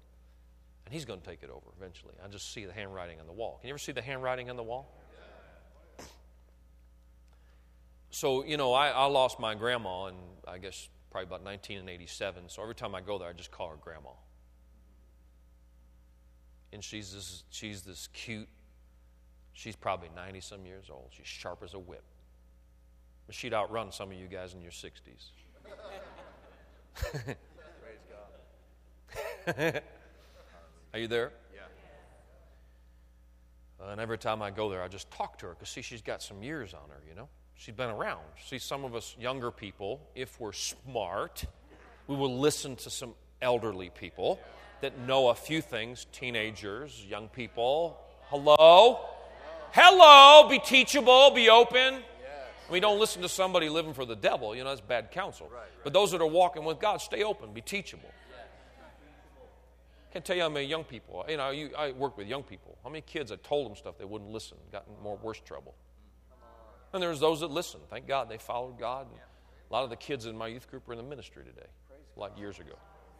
And he's going to take it over eventually. I just see the handwriting on the wall. Can you ever see the handwriting on the wall? so, you know, I, I lost my grandma in, I guess, probably about 1987. So every time I go there, I just call her grandma. And she's this, she's this cute, she's probably 90 some years old. She's sharp as a whip. But she'd outrun some of you guys in your 60s. Praise God. Are you there? Uh, and every time I go there, I just talk to her because, see, she's got some years on her, you know? She's been around. See, some of us younger people, if we're smart, we will listen to some elderly people that know a few things teenagers, young people. Hello? Hello, be teachable, be open. We don't listen to somebody living for the devil, you know, that's bad counsel. But those that are walking with God, stay open, be teachable. can't tell you how many young people, you know, you, I work with young people. How many kids I told them stuff they wouldn't listen, got in more worse trouble. And there's those that listen. Thank God they followed God. And a lot of the kids in my youth group are in the ministry today, like years ago.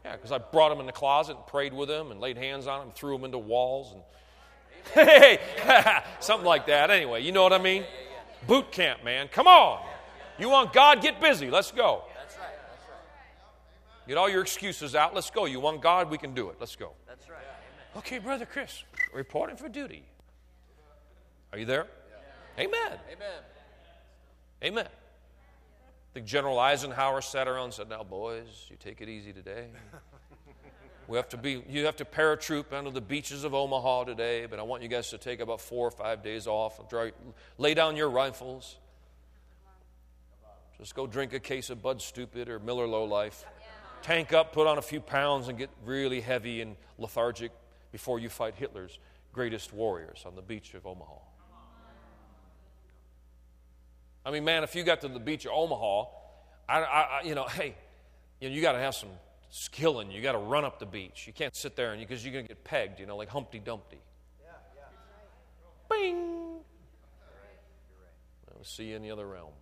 Yeah, because I brought them in the closet and prayed with them and laid hands on them, threw them into walls, and hey, *laughs* something like that. Anyway, you know what I mean? Boot camp, man. Come on. You want God? Get busy. Let's go. That's right. That's right. Get all your excuses out. Let's go. You want God? We can do it. Let's go. That's right. Okay, Brother Chris, reporting for duty. Are you there? Amen. Amen. Amen. I think General Eisenhower sat around and said, Now, boys, you take it easy today. *laughs* We have to be, you have to paratroop onto the beaches of Omaha today, but I want you guys to take about four or five days off. Lay down your rifles. Just go drink a case of Bud Stupid or Miller Low Life. Tank up, put on a few pounds, and get really heavy and lethargic before you fight Hitler's greatest warriors on the beach of Omaha. I mean, man, if you got to the beach of Omaha, I, I you know, hey, you, know, you got to have some skill and you got to run up the beach. You can't sit there and because you're going to get pegged, you know, like Humpty Dumpty. yeah Bing. I'll see you in the other realm.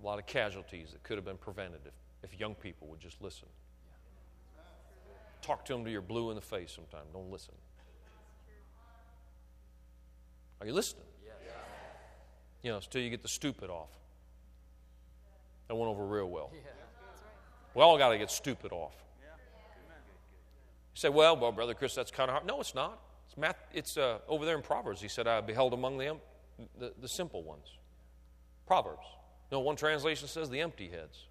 A lot of casualties that could have been prevented if, if young people would just listen. Talk to them till you're blue in the face sometime. Don't listen. Are you listening? You know, until you get the stupid off. That went over real well. We all got to get stupid off. You say, well, well, Brother Chris, that's kind of hard. No, it's not. It's, math, it's uh, over there in Proverbs. He said, I beheld among them the, the simple ones. Proverbs. No, one translation says the empty heads.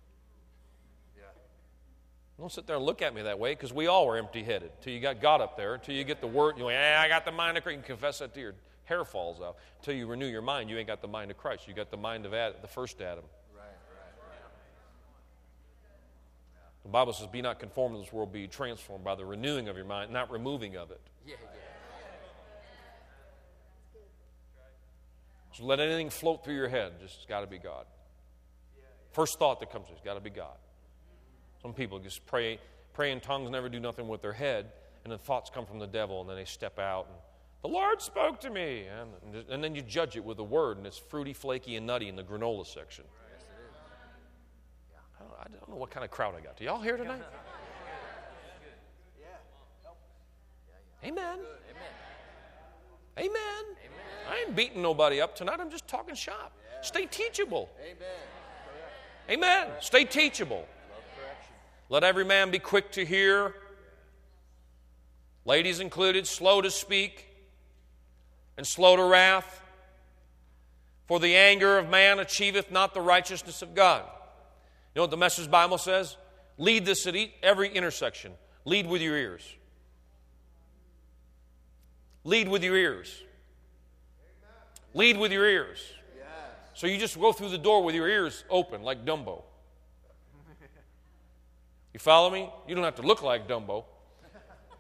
Don't sit there and look at me that way because we all were empty headed until you got God up there, until you get the word. You go, yeah, I got the mind of Christ. You can confess that to your hair falls out. Until you renew your mind, you ain't got the mind of Christ. You got the mind of Adam, the first Adam. The Bible says, Be not conformed to this world, be transformed by the renewing of your mind, not removing of it. Yeah, yeah. So let anything float through your head. Just it's got to be God. First thought that comes, to it's got to be God. Some people just pray, pray in tongues, never do nothing with their head, and then thoughts come from the devil, and then they step out. And, the Lord spoke to me. And, and then you judge it with a word, and it's fruity, flaky, and nutty in the granola section. I don't, know what kind of crowd I got. Do y'all here tonight? Amen. Amen. I ain't beating nobody up tonight. I'm just talking shop. Stay teachable. Amen. Stay teachable. Let every man be quick to hear, ladies included, slow to speak, and slow to wrath. For the anger of man achieveth not the righteousness of God. Know what the Message Bible says? Lead this at every intersection. Lead with your ears. Lead with your ears. Lead with your ears. So you just go through the door with your ears open like Dumbo. You follow me? You don't have to look like Dumbo.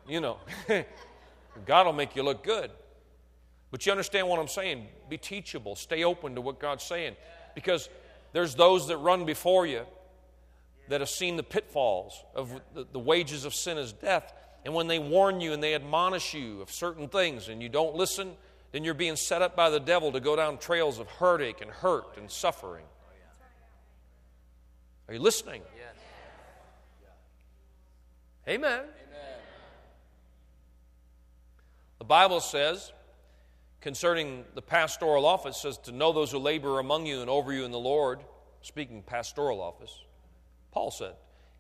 You know, *laughs* God will make you look good. But you understand what I'm saying? Be teachable. Stay open to what God's saying. Because there's those that run before you that have seen the pitfalls of the, the wages of sin is death. And when they warn you and they admonish you of certain things and you don't listen, then you're being set up by the devil to go down trails of heartache and hurt and suffering. Are you listening? Amen. Amen. The Bible says concerning the pastoral office says to know those who labor among you and over you in the Lord, speaking pastoral office. Paul said.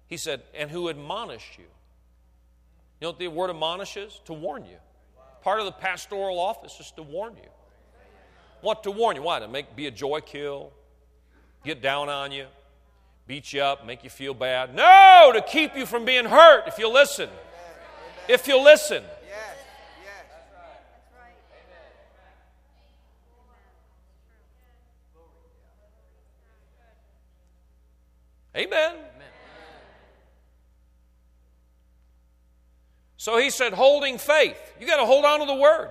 He said, and who admonished you. You know what the word admonish is? To warn you. Part of the pastoral office is to warn you. What to warn you? Why? To make be a joy kill, get down on you, beat you up, make you feel bad. No, to keep you from being hurt if you listen. If you listen. Amen. So he said, holding faith. You got to hold on to the word.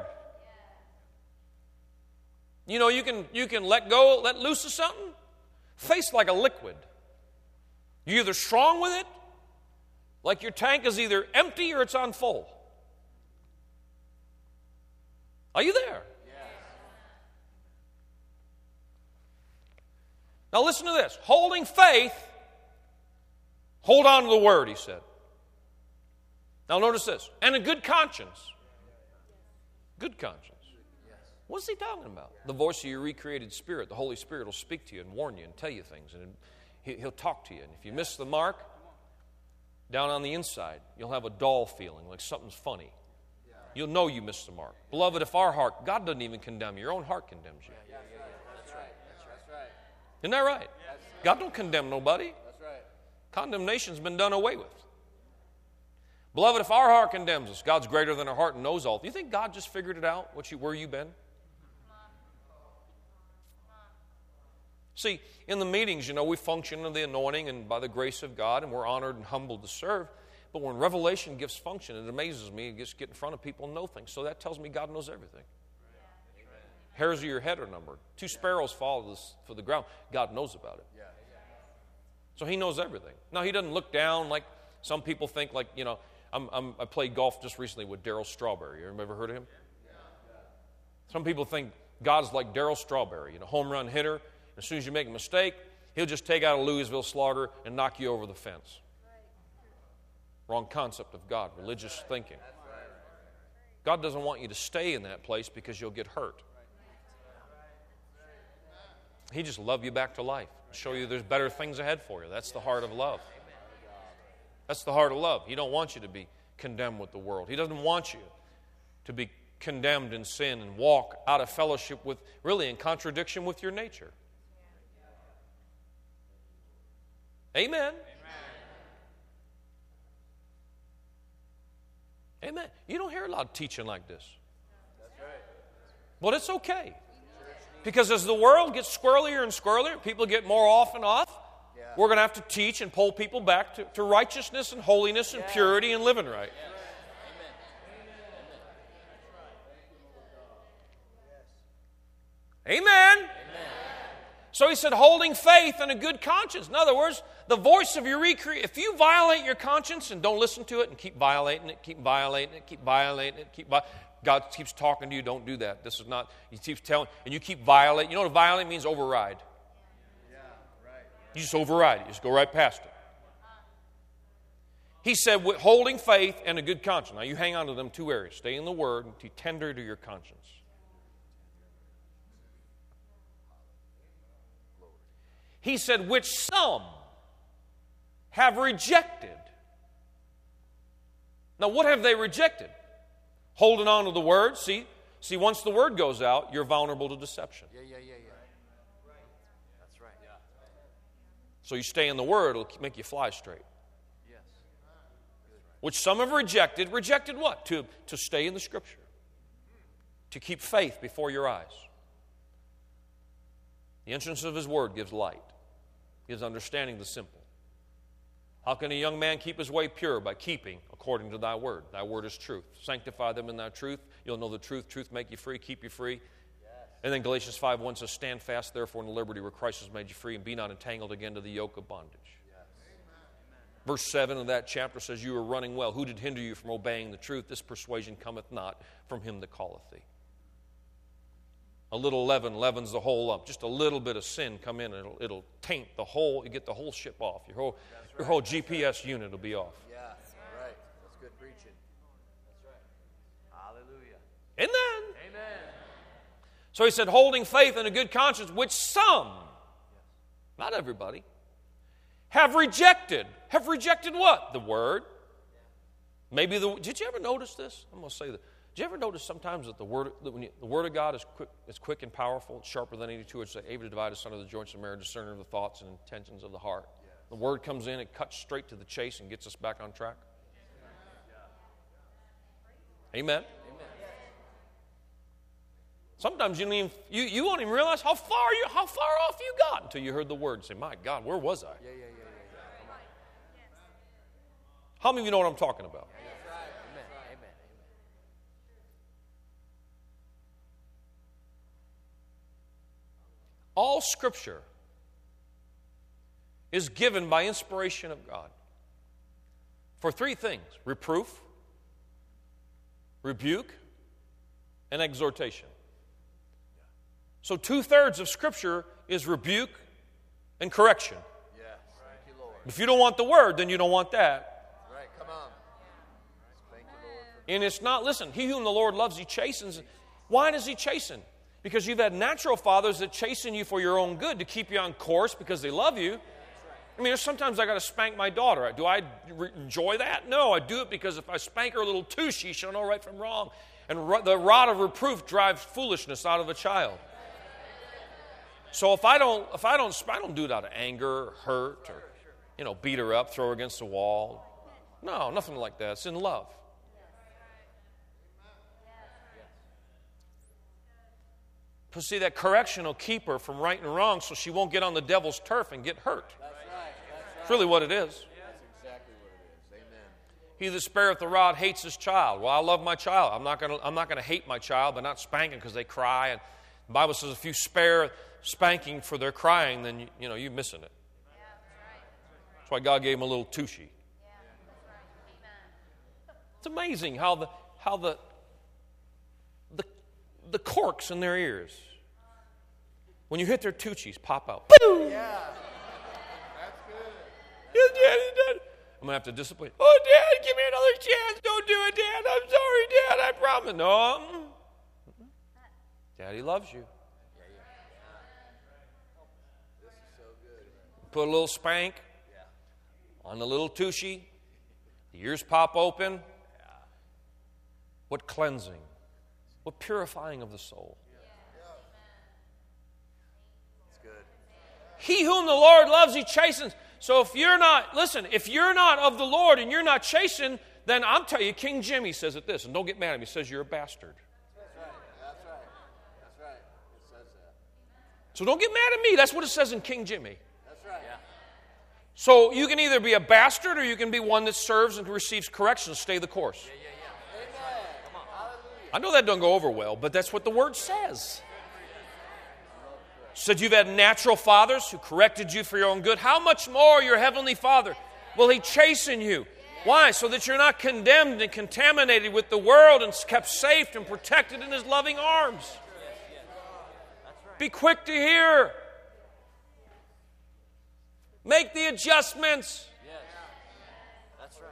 You know, you can, you can let go, let loose of something. Faith's like a liquid. You're either strong with it Like your tank is either empty or it's on full. Are you there? Now listen to this. Holding faith, hold on to the word, he said. Now notice this. And a good conscience. Good conscience. What's he talking about? The voice of your recreated spirit. The Holy Spirit will speak to you and warn you and tell you things. And he'll talk to you. And if you miss the mark, down on the inside, you'll have a dull feeling, like something's funny. You'll know you missed the mark. Beloved, if our heart, God doesn't even condemn you, your own heart condemns you. Isn't that right? God don't condemn nobody. That's right. Condemnation's been done away with. Beloved, if our heart condemns us, God's greater than our heart and knows all. Do you think God just figured it out? What you, where you been? See, in the meetings, you know, we function in the anointing and by the grace of God, and we're honored and humbled to serve. But when revelation gives function, it amazes me. It gets get in front of people and know things. So that tells me God knows everything. Hairs of your head are numbered. Two sparrows fall for the ground. God knows about it. So He knows everything. Now, He doesn't look down like some people think, like, you know, I'm, I'm, i played golf just recently with Darryl Strawberry. You ever heard of him? Some people think God's like Darryl Strawberry, you know, home run hitter. As soon as you make a mistake, He'll just take out a Louisville slugger and knock you over the fence. Wrong concept of God, religious thinking. God doesn't want you to stay in that place because you'll get hurt. He just love you back to life, show you there's better things ahead for you. That's the heart of love. That's the heart of love. He don't want you to be condemned with the world. He doesn't want you to be condemned in sin and walk out of fellowship with really in contradiction with your nature. Amen. Amen. You don't hear a lot of teaching like this. But it's okay. Because as the world gets squirrelier and squirrelier, people get more off and off, we're going to have to teach and pull people back to, to righteousness and holiness and purity and living right. Amen. Amen. So he said, holding faith and a good conscience. In other words, the voice of your recreate. If you violate your conscience and don't listen to it and keep violating it, keep violating it, keep violating it, keep violating God keeps talking to you. Don't do that. This is not. He keeps telling, and you keep violating. You know what violate means? Override. You just override it. You just go right past it. He said, holding faith and a good conscience. Now you hang on to them two areas. Stay in the Word and be tender to your conscience. He said, which some have rejected. Now, what have they rejected? Holding on to the word. See, see, once the word goes out, you're vulnerable to deception. Yeah, yeah, yeah. That's right. Yeah. So you stay in the word, it'll make you fly straight. Yes. Which some have rejected. Rejected what? To, to stay in the scripture, to keep faith before your eyes. The entrance of his word gives light gives understanding the simple. How can a young man keep his way pure? By keeping according to thy word. Thy word is truth. Sanctify them in thy truth. You'll know the truth. Truth make you free, keep you free. And then Galatians 5 1 says, Stand fast, therefore, in the liberty where Christ has made you free, and be not entangled again to the yoke of bondage. Yes. Verse 7 of that chapter says, You are running well. Who did hinder you from obeying the truth? This persuasion cometh not from him that calleth thee. A little leaven leavens the whole up. Just a little bit of sin come in, it'll, it'll taint the whole, you get the whole ship off. Your whole, right. your whole GPS unit will be off. Yeah, right. That's good preaching. That's right. Hallelujah. Amen. Amen. So he said, holding faith and a good conscience, which some, not everybody, have rejected. Have rejected what? The word. Maybe the. Did you ever notice this? I'm going to say that. Do you ever notice sometimes that the word, that when you, the word of God is quick, is quick and powerful, sharper than any two-edged able to divide asunder the joints of marriage, discerner of the thoughts and intentions of the heart. Yes. The word comes in, it cuts straight to the chase and gets us back on track. Amen. Sometimes you, even, you, you won't even realize how far you how far off you got until you heard the word and say, "My God, where was I?" Yeah, yeah, yeah, yeah. How many of you know what I'm talking about? All scripture is given by inspiration of God for three things reproof, rebuke, and exhortation. So, two thirds of Scripture is rebuke and correction. Yes. Thank you, Lord. If you don't want the word, then you don't want that. Right. Come on. Thank you, Lord. And it's not, listen, he whom the Lord loves, he chastens. Why does he chasten? Because you've had natural fathers that chasten you for your own good, to keep you on course because they love you. I mean, there's sometimes I got to spank my daughter. Do I re- enjoy that? No, I do it because if I spank her a little too, she shall know right from wrong. And ro- the rod of reproof drives foolishness out of a child. So if I don't, if I don't, I don't do it out of anger or hurt or, you know, beat her up, throw her against the wall. No, nothing like that. It's in love. Because see, that correction will keep her from right and wrong so she won't get on the devil's turf and get hurt. That's really what it is. That's exactly what it is. Amen. He that spareth the rod hates his child. Well, I love my child. I'm not going to I'm not going to hate my child but not spanking because they cry. And the Bible says if you spare spanking for their crying, then you, you know you're missing it. That's why God gave him a little tushy. It's amazing how the how the the the corks in their ears when you hit their tushies pop out. Boom! Yeah. That's good. Yes, Daddy, Dad. I'm gonna have to discipline. Oh, Dad, give me another chance. Don't do it, Dad. I'm sorry, Dad. I promise. No. Daddy loves you. This is so good. Put a little spank on the little tushy. The ears pop open. What cleansing. What purifying of the soul. It's good. He whom the Lord loves, he chastens. So if you're not, listen, if you're not of the Lord and you're not chastened, then I'm telling you, King Jimmy says it this, and don't get mad at me, he says you're a bastard. That's right. That's right. That's right. It says that. So don't get mad at me. That's what it says in King Jimmy. So you can either be a bastard or you can be one that serves and receives correction. To stay the course. I know that doesn't go over well, but that's what the word says. Said you've had natural fathers who corrected you for your own good. How much more your heavenly Father will He chasten you? Why? So that you're not condemned and contaminated with the world and kept safe and protected in His loving arms. Be quick to hear. Make the adjustments. That's right.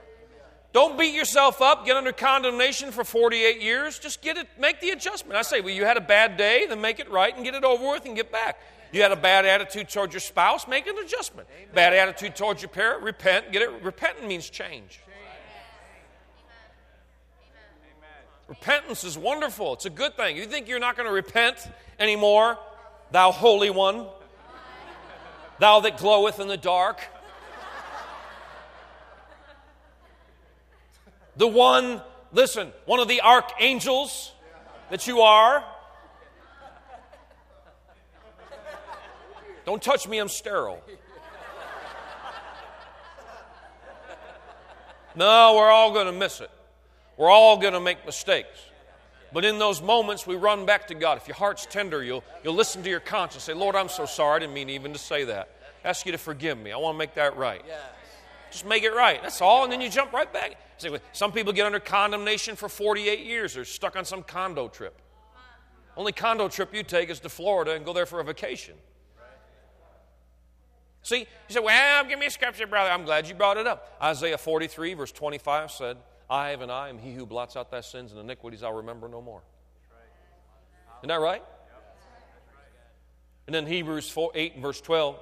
Don't beat yourself up, get under condemnation for 48 years. Just get it, make the adjustment. I say, well, you had a bad day, then make it right and get it over with and get back. You had a bad attitude towards your spouse, make an adjustment. Bad attitude towards your parent, repent, get it. Repenting means change. Repentance is wonderful. It's a good thing. You think you're not going to repent anymore, thou holy one, thou that gloweth in the dark? The one, listen, one of the archangels that you are. Don't touch me, I'm sterile. No, we're all going to miss it. We're all going to make mistakes. But in those moments, we run back to God. If your heart's tender, you'll, you'll listen to your conscience. Say, Lord, I'm so sorry. I didn't mean even to say that. Ask you to forgive me. I want to make that right. Yes. Just make it right. That's all. And then you jump right back. Some people get under condemnation for 48 years. They're stuck on some condo trip. Only condo trip you take is to Florida and go there for a vacation. See, you say, well, give me a scripture, brother. I'm glad you brought it up. Isaiah 43, verse 25 said, I have an I am he who blots out thy sins and iniquities I'll remember no more. Isn't that right? And then Hebrews 4, 8 and verse 12,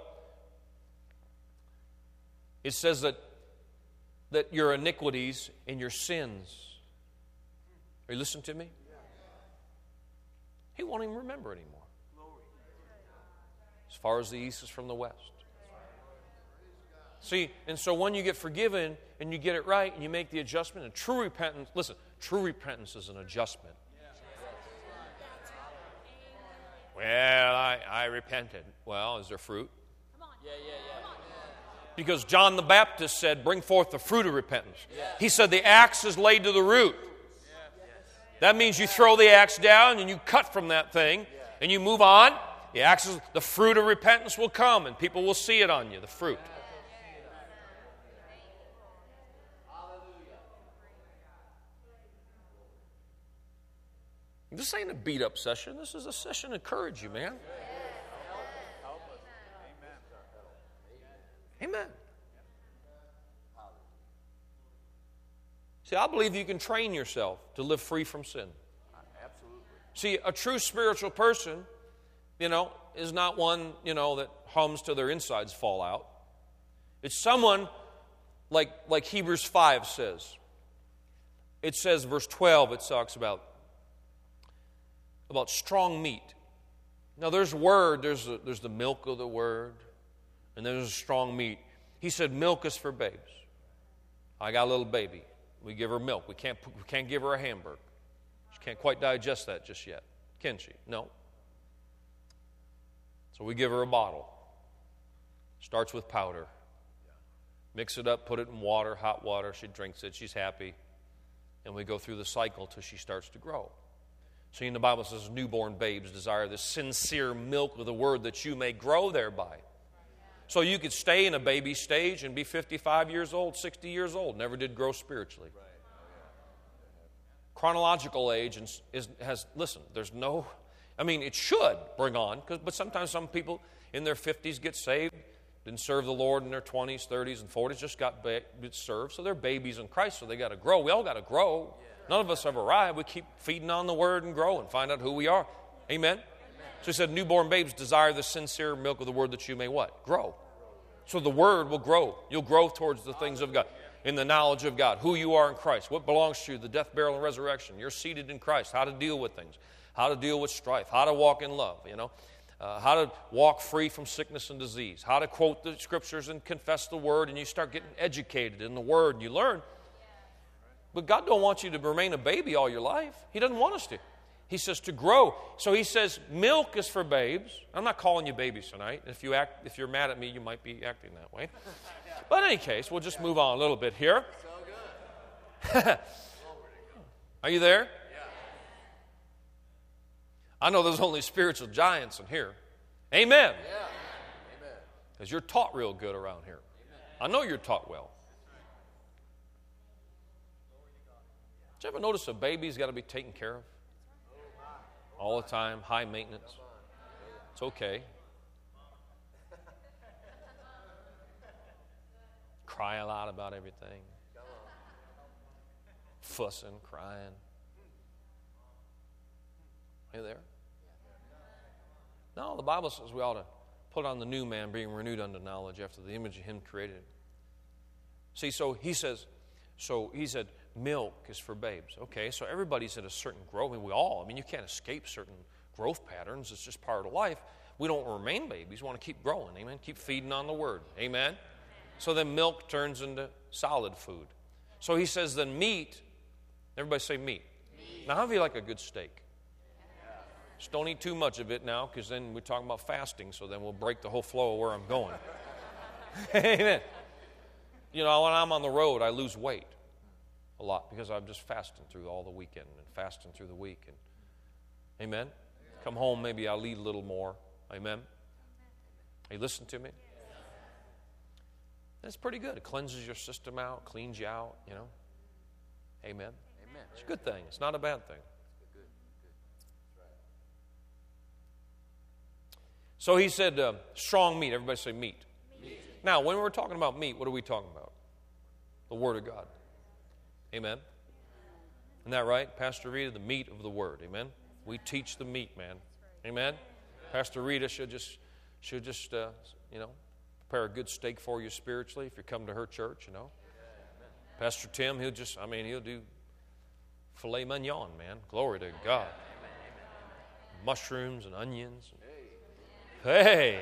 it says that, that your iniquities and your sins, are you listening to me? He won't even remember anymore. As far as the east is from the west. See, and so when you get forgiven and you get it right and you make the adjustment, and true repentance, listen, true repentance is an adjustment. Well, I, I repented. Well, is there fruit? Yeah, yeah, yeah. Because John the Baptist said, Bring forth the fruit of repentance. He said, The axe is laid to the root. That means you throw the axe down and you cut from that thing and you move on. The axe is, the fruit of repentance will come and people will see it on you, the fruit. This ain't a beat up session. This is a session to encourage you, man. Amen. See, I believe you can train yourself to live free from sin. Absolutely. See, a true spiritual person, you know, is not one, you know, that hums till their insides fall out. It's someone like, like Hebrews 5 says. It says, verse 12, it talks about, about strong meat. Now, there's word, there's, there's the milk of the word, and there's strong meat. He said, milk is for babes. I got a little baby. We give her milk. We can't, we can't give her a hamburger. She can't quite digest that just yet, can she? No. So we give her a bottle. Starts with powder. Mix it up, put it in water, hot water. She drinks it. She's happy. And we go through the cycle till she starts to grow. See, in the Bible says, newborn babes desire the sincere milk of the word that you may grow thereby. So you could stay in a baby stage and be 55 years old, 60 years old, never did grow spiritually. Chronological age is, has, listen, there's no, I mean, it should bring on, but sometimes some people in their 50s get saved, didn't serve the Lord in their 20s, 30s, and 40s, just got ba- served. So they're babies in Christ, so they got to grow. We all got to grow. None of us have arrived. We keep feeding on the Word and grow and find out who we are. Amen? So he said, newborn babes desire the sincere milk of the Word that you may what? Grow. So the Word will grow. You'll grow towards the things of God, in the knowledge of God, who you are in Christ, what belongs to you, the death, burial, and resurrection. You're seated in Christ, how to deal with things, how to deal with strife, how to walk in love, you know uh, how to walk free from sickness and disease, how to quote the scriptures and confess the word, and you start getting educated in the word and you learn. But God don't want you to remain a baby all your life. He doesn't want us to. He says to grow. So he says milk is for babes. I'm not calling you babies tonight. If you act, if you're mad at me, you might be acting that way. But in any case, we'll just move on a little bit here. *laughs* Are you there? I know there's only spiritual giants in here. Amen. Because you're taught real good around here. I know you're taught well. Did you ever notice a baby's got to be taken care of? All the time, high maintenance. It's okay. Cry a lot about everything. Fussing, crying. You there? No, the Bible says we ought to put on the new man, being renewed unto knowledge after the image of him created. See, so he says, so he said, milk is for babes. Okay, so everybody's at a certain growth. I mean, we all, I mean, you can't escape certain growth patterns. It's just part of life. We don't remain babies. We want to keep growing. Amen. Keep feeding on the word. Amen. So then milk turns into solid food. So he says, then meat, everybody say meat. meat. Now, how do you like a good steak? Just don't eat too much of it now because then we're talking about fasting, so then we'll break the whole flow of where I'm going. *laughs* Amen. You know, when I'm on the road, I lose weight a lot because I'm just fasting through all the weekend and fasting through the week. And Amen. Come home, maybe I'll eat a little more. Amen. Hey, listen to me. That's pretty good. It cleanses your system out, cleans you out, you know. Amen. Amen. It's a good thing. It's not a bad thing. So he said, uh, strong meat. Everybody say meat. meat. Now, when we're talking about meat, what are we talking about? The Word of God. Amen. Isn't that right? Pastor Rita, the meat of the Word. Amen. We teach the meat, man. Amen. Pastor Rita should just, should just uh, you know, prepare a good steak for you spiritually if you come to her church, you know. Pastor Tim, he'll just, I mean, he'll do filet mignon, man. Glory to God. Mushrooms and onions. Hey,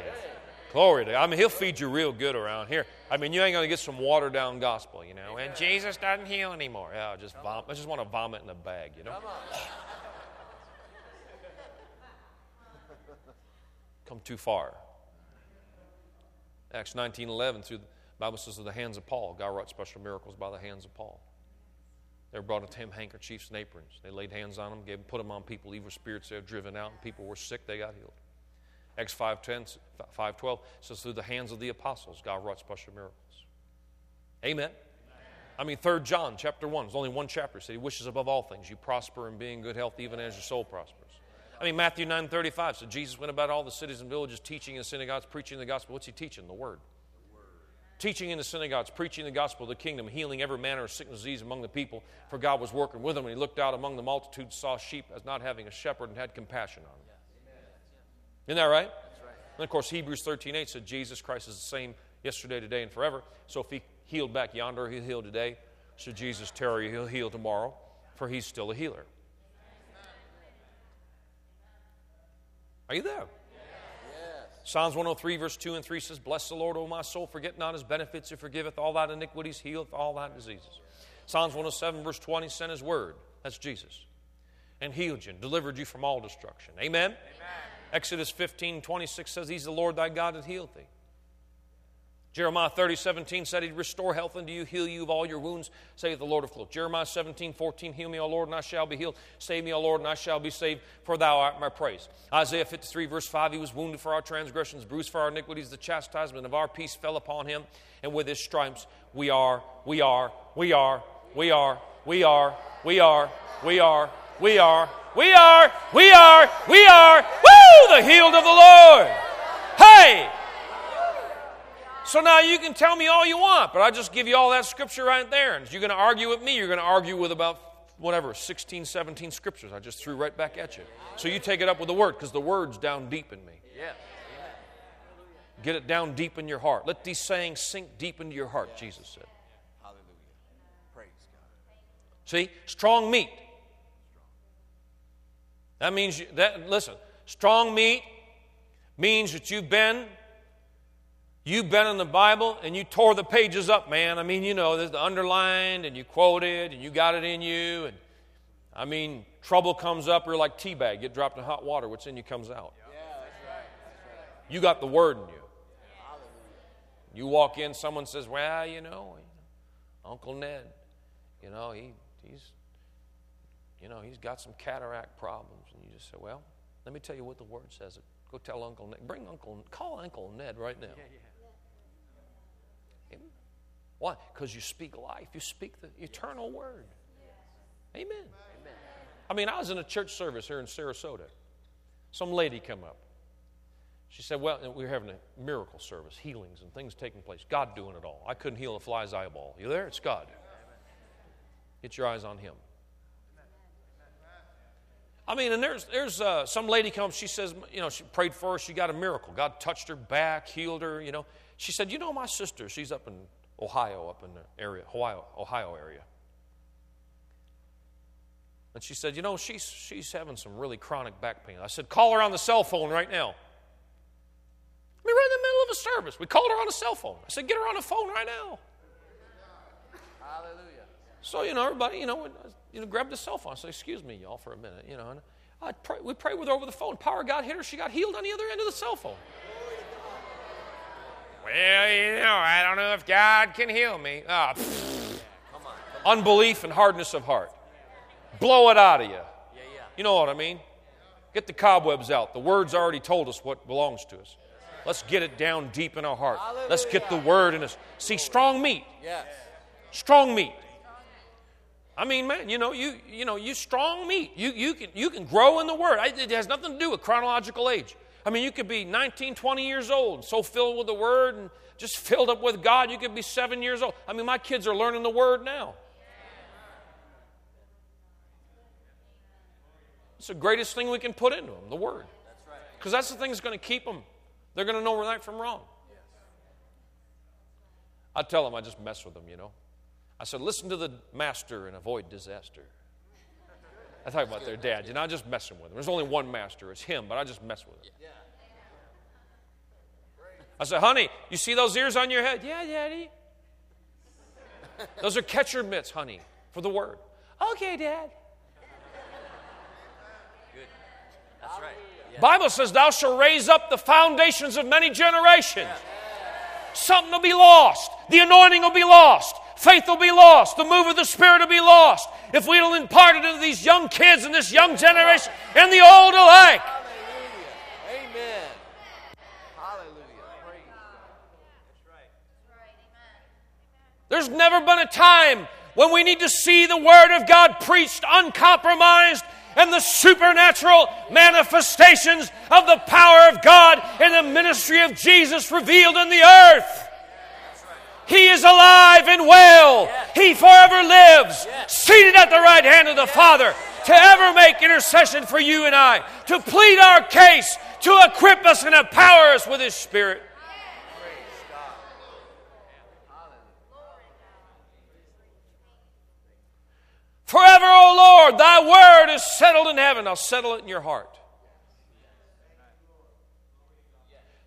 glory to God. I mean, he'll feed you real good around here. I mean, you ain't going to get some watered down gospel, you know. And Jesus doesn't heal anymore. Yeah, I just vom- I just want to vomit in a bag, you know. Come Come too far. Acts 19:11 through the Bible says, "Of the hands of Paul, God wrought special miracles by the hands of Paul." They brought to him handkerchiefs and aprons. They laid hands on them, gave, put them on people. Evil spirits they were driven out, and people were sick. They got healed. Acts 5.10, 5.12 says, through the hands of the apostles, God wrought special miracles. Amen. I mean, 3 John chapter 1, there's only one chapter. Said he wishes above all things you prosper and be in good health, even as your soul prospers. I mean, Matthew 9 35 said Jesus went about all the cities and villages, teaching in synagogues, preaching the gospel. What's he teaching? The word. Teaching in the synagogues, preaching the gospel of the kingdom, healing every manner of sickness disease among the people, for God was working with him. And he looked out among the multitude, saw sheep as not having a shepherd, and had compassion on them. Isn't that right? right? And of course, Hebrews 13 8 said Jesus Christ is the same yesterday, today, and forever. So if he healed back yonder, he'll heal today. Should Jesus tarry, he'll heal tomorrow, for he's still a healer. Are you there? Psalms 103, verse 2 and 3 says, Bless the Lord, O my soul, forget not his benefits, who forgiveth all thy iniquities, healeth all thy diseases. Psalms 107, verse 20, sent his word, that's Jesus, and healed you and delivered you from all destruction. Amen? Amen. Exodus 15, 26 says, He's the Lord thy God that healeth thee. Jeremiah 30, 17 said he'd restore health unto you, heal you of all your wounds, saith the Lord of hosts. Jeremiah 17, 14, heal me, O Lord, and I shall be healed. Save me, O Lord, and I shall be saved, for thou art my praise. Isaiah 53, verse 5, he was wounded for our transgressions, bruised for our iniquities, the chastisement of our peace fell upon him, and with his stripes we are, we are, we are, we are, we are, we are, we are, we are, we are, we are, we are, woo, the healed of the Lord. Hey! So now you can tell me all you want, but I just give you all that scripture right there. And you're going to argue with me, you're going to argue with about whatever, 16, 17 scriptures I just threw right back at you. So you take it up with the word because the word's down deep in me. Yeah. Get it down deep in your heart. Let these sayings sink deep into your heart, Jesus said. Hallelujah. Praise God. See, strong meat. That means you, that listen, strong meat means that you've been you've been in the Bible and you tore the pages up, man. I mean, you know, there's the underlined and you quoted and you got it in you and I mean, trouble comes up, you're like teabag, get dropped in hot water, what's in you comes out. Yeah, that's right. That's right. You got the word in you. You walk in, someone says, Well, you know, Uncle Ned, you know, he, he's you know, he's got some cataract problems. And you just say, Well, let me tell you what the word says. Go tell Uncle Ned. Bring Uncle call Uncle Ned right now. Amen. Why? Because you speak life. You speak the eternal word. Amen. I mean, I was in a church service here in Sarasota. Some lady come up. She said, Well, we're having a miracle service, healings and things taking place. God doing it all. I couldn't heal a fly's eyeball. You there? It's God. Get your eyes on Him. I mean, and there's, there's uh, some lady comes, she says, you know, she prayed for her, she got a miracle. God touched her back, healed her, you know. She said, you know, my sister, she's up in Ohio, up in the area, Ohio, Ohio area. And she said, you know, she's, she's having some really chronic back pain. I said, call her on the cell phone right now. I mean, right in the middle of a service. We called her on a cell phone. I said, get her on the phone right now. Hallelujah. So, you know, everybody, you know, you know, grabbed the cell phone. I said, excuse me, y'all, for a minute, you know. And I pray, we prayed with her over the phone. Power God hit her. She got healed on the other end of the cell phone. Well, you know, I don't know if God can heal me. Ah, Unbelief and hardness of heart. Blow it out of you. Yeah, yeah. You know what I mean? Get the cobwebs out. The Word's already told us what belongs to us. Let's get it down deep in our heart. Let's get the Word in us. See, strong meat. Yes. Strong meat. I mean, man, you know, you you know, you strong meat. You you can you can grow in the Word. It has nothing to do with chronological age. I mean, you could be 19, 20 years old, so filled with the Word and just *laughs* filled up with God. You could be seven years old. I mean, my kids are learning the Word now. It's the greatest thing we can put into them, the Word. Because that's the thing that's going to keep them. They're going to know right from wrong. I tell them, I just mess with them, you know. I said, listen to the master and avoid disaster. I talk about their dad. You know, I just messing with them. There's only one master, it's him, but I just mess with him. I said, honey, you see those ears on your head? Yeah, daddy. Those are catcher mitts, honey, for the word. Okay, dad. Good. That's right. Yeah. Bible says, Thou shalt raise up the foundations of many generations. Something will be lost. The anointing will be lost. Faith will be lost. The move of the Spirit will be lost. If we don't impart it into these young kids and this young generation and the old alike. Hallelujah. Amen. Hallelujah. Praise God. There's never been a time when we need to see the Word of God preached uncompromised and the supernatural manifestations of the power of God in the ministry of Jesus revealed in the earth. He is alive and well. He forever lives, seated at the right hand of the Father, to ever make intercession for you and I, to plead our case, to equip us and empower us with His Spirit. Forever, O Lord, thy word is settled in heaven. I'll settle it in your heart.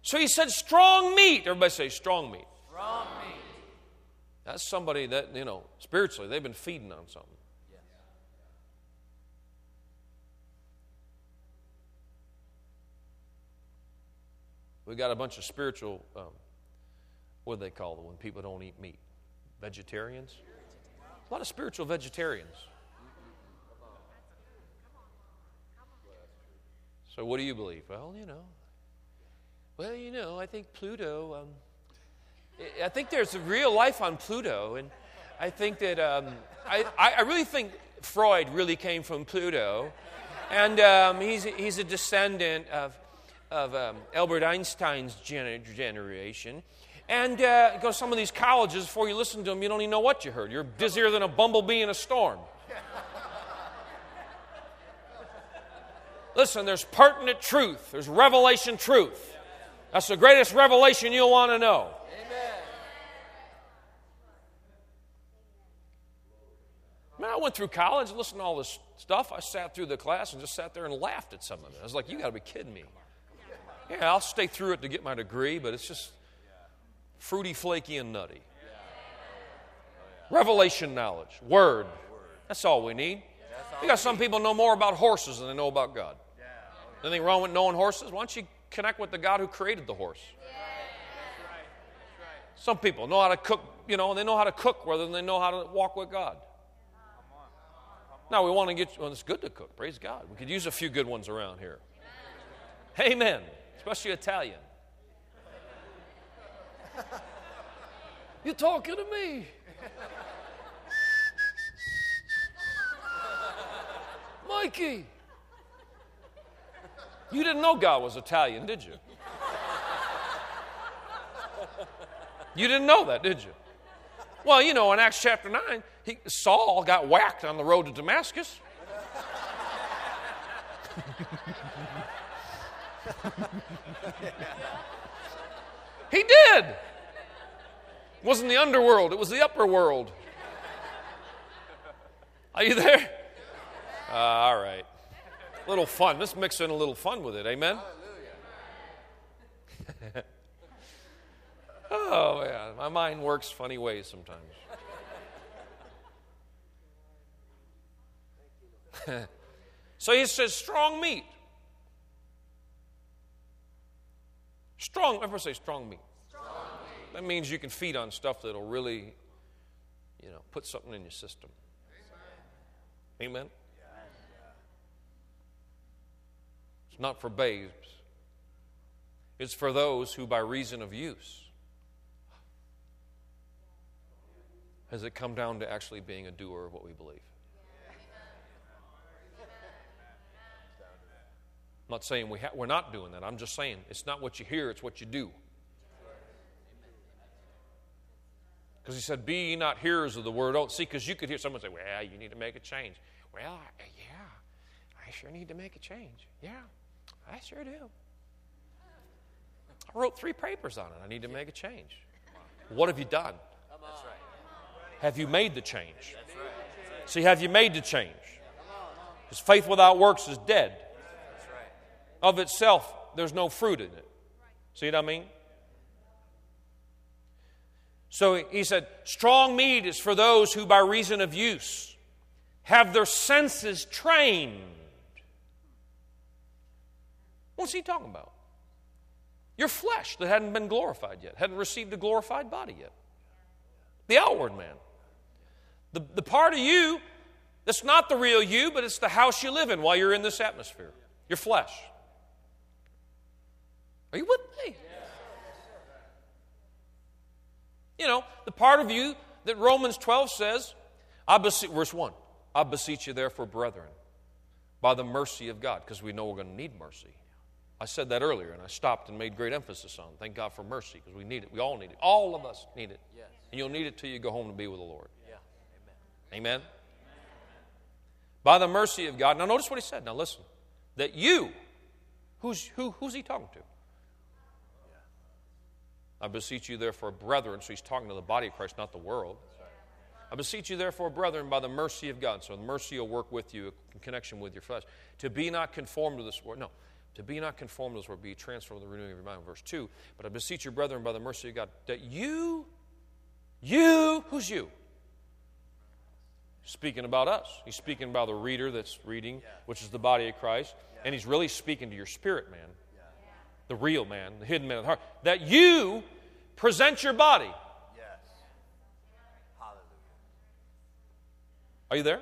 So he said, strong meat. Everybody say, strong meat. Strong meat. That's somebody that, you know, spiritually, they've been feeding on something. We got a bunch of spiritual, um, what do they call them when people don't eat meat? Vegetarians? A lot of spiritual vegetarians. So, what do you believe? Well, you know, well, you know, I think Pluto. Um, I think there's real life on Pluto, and I think that um, I, I really think Freud really came from Pluto, and um, he's he's a descendant of of um, Albert Einstein's gener- generation. And uh, go some of these colleges, before you listen to them, you don't even know what you heard. You're busier than a bumblebee in a storm. Listen, there's pertinent truth, there's revelation truth. That's the greatest revelation you'll want to know. Man, I went through college, listened to all this stuff. I sat through the class and just sat there and laughed at some of it. I was like, you got to be kidding me. Yeah, I'll stay through it to get my degree, but it's just fruity, flaky, and nutty. Revelation knowledge, word. That's all we need. Because some people know more about horses than they know about God. Anything wrong with knowing horses? Why don't you connect with the God who created the horse? Some people know how to cook, you know, and they know how to cook rather than they know how to walk with God. Now we want to get, well, it's good to cook, praise God. We could use a few good ones around here. Amen. Especially Italian. *laughs* You're talking to me. *laughs* Mikey. You didn't know God was Italian, did you? *laughs* You didn't know that, did you? Well, you know, in Acts chapter 9, he, Saul got whacked on the road to Damascus. he did. It wasn't the underworld, it was the upper world. Are you there? Uh, all right. A little fun. Let's mix in a little fun with it. Amen? *laughs* oh, yeah. My mind works funny ways sometimes. *laughs* so he says, strong meat. Strong, everyone say strong meat. strong meat. That means you can feed on stuff that'll really, you know, put something in your system. Amen? Amen? It's not for babes. It's for those who, by reason of use, has it come down to actually being a doer of what we believe. I'm not saying we ha- we're not doing that. I'm just saying it's not what you hear, it's what you do. Because he said, Be ye not hearers of the word only. See, because you could hear someone say, Well, you need to make a change. Well, yeah, I sure need to make a change. Yeah, I sure do. I wrote three papers on it. I need to make a change. What have you done? Have you made the change? See, have you made the change? Because faith without works is dead. Of itself, there's no fruit in it. See what I mean? So he said, strong meat is for those who, by reason of use, have their senses trained. What's he talking about? Your flesh that hadn't been glorified yet, hadn't received a glorified body yet. The outward man. The, the part of you that's not the real you, but it's the house you live in while you're in this atmosphere. Your flesh. Are you with me? You know, the part of you that Romans 12 says, I beseech, verse 1, I beseech you therefore, brethren, by the mercy of God, because we know we're going to need mercy. I said that earlier, and I stopped and made great emphasis on. Thank God for mercy, because we need it. We all need it. All of us need it. Yes. And you'll need it till you go home to be with the Lord. Yeah. Amen. By the mercy of God. Now, notice what he said. Now, listen. That you, who's, who, who's he talking to? I beseech you, therefore, brethren. So he's talking to the body of Christ, not the world. I beseech you, therefore, brethren, by the mercy of God. So the mercy will work with you in connection with your flesh. To be not conformed to this world. No. To be not conformed to this world, be transformed with the renewing of your mind. Verse 2. But I beseech you, brethren, by the mercy of God, that you, you, who's you? Speaking about us. He's speaking about the reader that's reading, which is the body of Christ. And he's really speaking to your spirit man, the real man, the hidden man of the heart. That you present your body. Yes. Hallelujah. Are you there?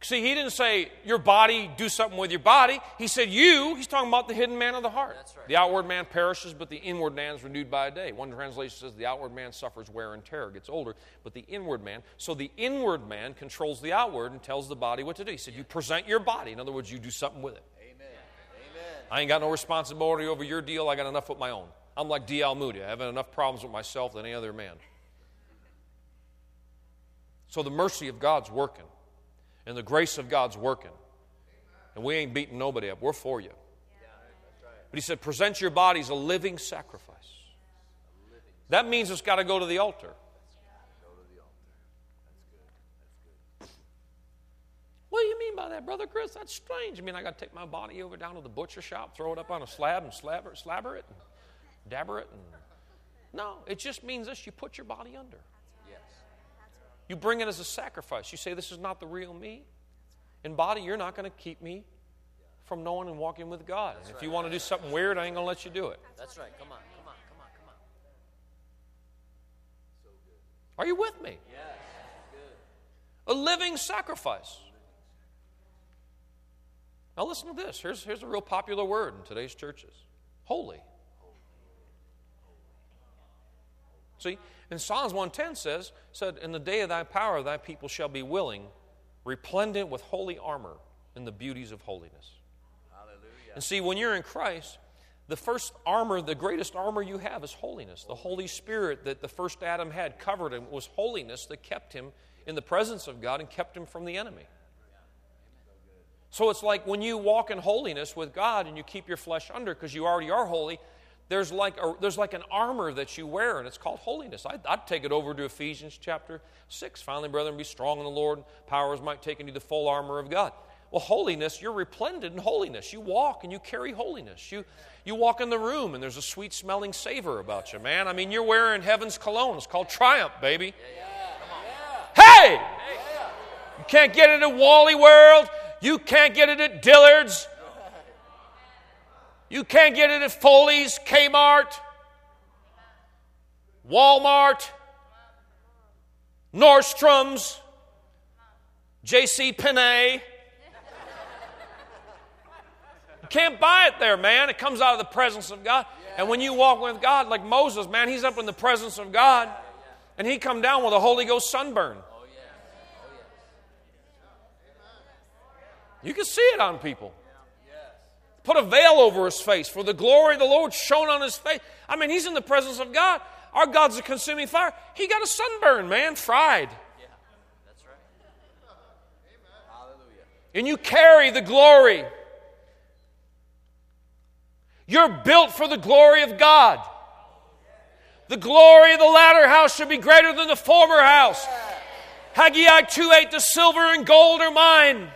See, he didn't say your body, do something with your body. He said you, he's talking about the hidden man of the heart. That's right. The outward man perishes, but the inward man is renewed by a day. One translation says the outward man suffers wear and tear, gets older, but the inward man, so the inward man controls the outward and tells the body what to do. He said you present your body. In other words, you do something with it. I ain't got no responsibility over your deal. I got enough with my own. I'm like D.L. Moody. I have enough problems with myself than any other man. So the mercy of God's working, and the grace of God's working. And we ain't beating nobody up. We're for you. But he said, present your bodies a living sacrifice. That means it's got to go to the altar. Go to the altar. That's good. That's good. What do you mean by that, Brother Chris? That's strange. I mean, I got to take my body over down to the butcher shop, throw it up on a slab and slabber, slabber it and dabber it. And... No, it just means this you put your body under. Yes. You bring it as a sacrifice. You say, This is not the real me. In body, you're not going to keep me from knowing and walking with God. And if you want to do something weird, I ain't going to let you do it. That's right. Come on. Come on. Come on. Come on. Are you with me? Yes. Good. A living sacrifice. Now, listen to this. Here's, here's a real popular word in today's churches holy. See, in Psalms 110 says, said, In the day of thy power, thy people shall be willing, resplendent with holy armor in the beauties of holiness. Hallelujah. And see, when you're in Christ, the first armor, the greatest armor you have is holiness. The Holy Spirit that the first Adam had covered him was holiness that kept him in the presence of God and kept him from the enemy. So it's like when you walk in holiness with God and you keep your flesh under because you already are holy, there's like, a, there's like an armor that you wear, and it's called holiness. I'd, I'd take it over to Ephesians chapter 6. Finally, brethren, be strong in the Lord. Powers might take into the full armor of God. Well, holiness, you're resplendent in holiness. You walk and you carry holiness. You, you walk in the room and there's a sweet smelling savor about you, man. I mean, you're wearing heaven's cologne. It's called Triumph, baby. Hey! You can't get into Wally World. You can't get it at Dillard's. You can't get it at Foley's, Kmart, Walmart, Nordstrom's, J.C. Penney. You can't buy it there, man. It comes out of the presence of God. And when you walk with God, like Moses, man, he's up in the presence of God, and he come down with a Holy Ghost sunburn. Oh, yes. Oh, yes. You can see it on people. Put a veil over his face, for the glory of the Lord shone on his face. I mean, he's in the presence of God. Our God's a consuming fire. He got a sunburn, man, fried. Yeah. That's right. Hallelujah. And you carry the glory. You're built for the glory of God. The glory of the latter house shall be greater than the former house. Haggai 2 8, the silver and gold are mine.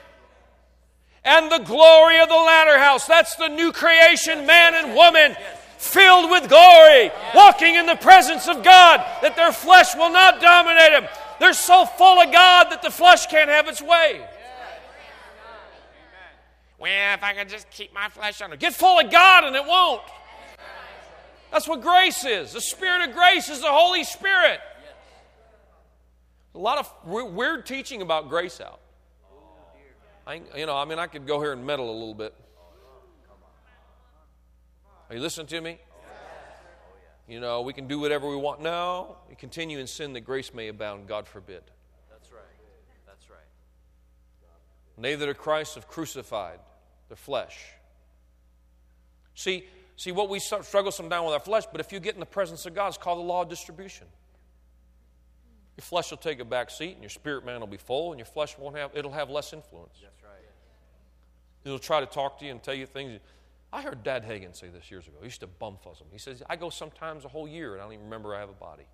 And the glory of the latter house, that's the new creation, man and woman, filled with glory, walking in the presence of God, that their flesh will not dominate them. They're so full of God that the flesh can't have its way. Well, if I can just keep my flesh under. Get full of God and it won't. That's what grace is. The Spirit of grace is the Holy Spirit. A lot of weird teaching about grace out. I, you know, I mean, I could go here and meddle a little bit. Are you listening to me? You know, we can do whatever we want. No, we continue in sin that grace may abound. God forbid. That's right. That's right. And they that are Christ have crucified their flesh. See, see what we struggle sometimes with our flesh, but if you get in the presence of God, it's called the law of distribution. Your flesh will take a back seat, and your spirit man will be full, and your flesh won't have. It'll have less influence. That's right. It'll try to talk to you and tell you things. I heard Dad Hagin say this years ago. He used to bumfuzz him. He says, I go sometimes a whole year and I don't even remember I have a body.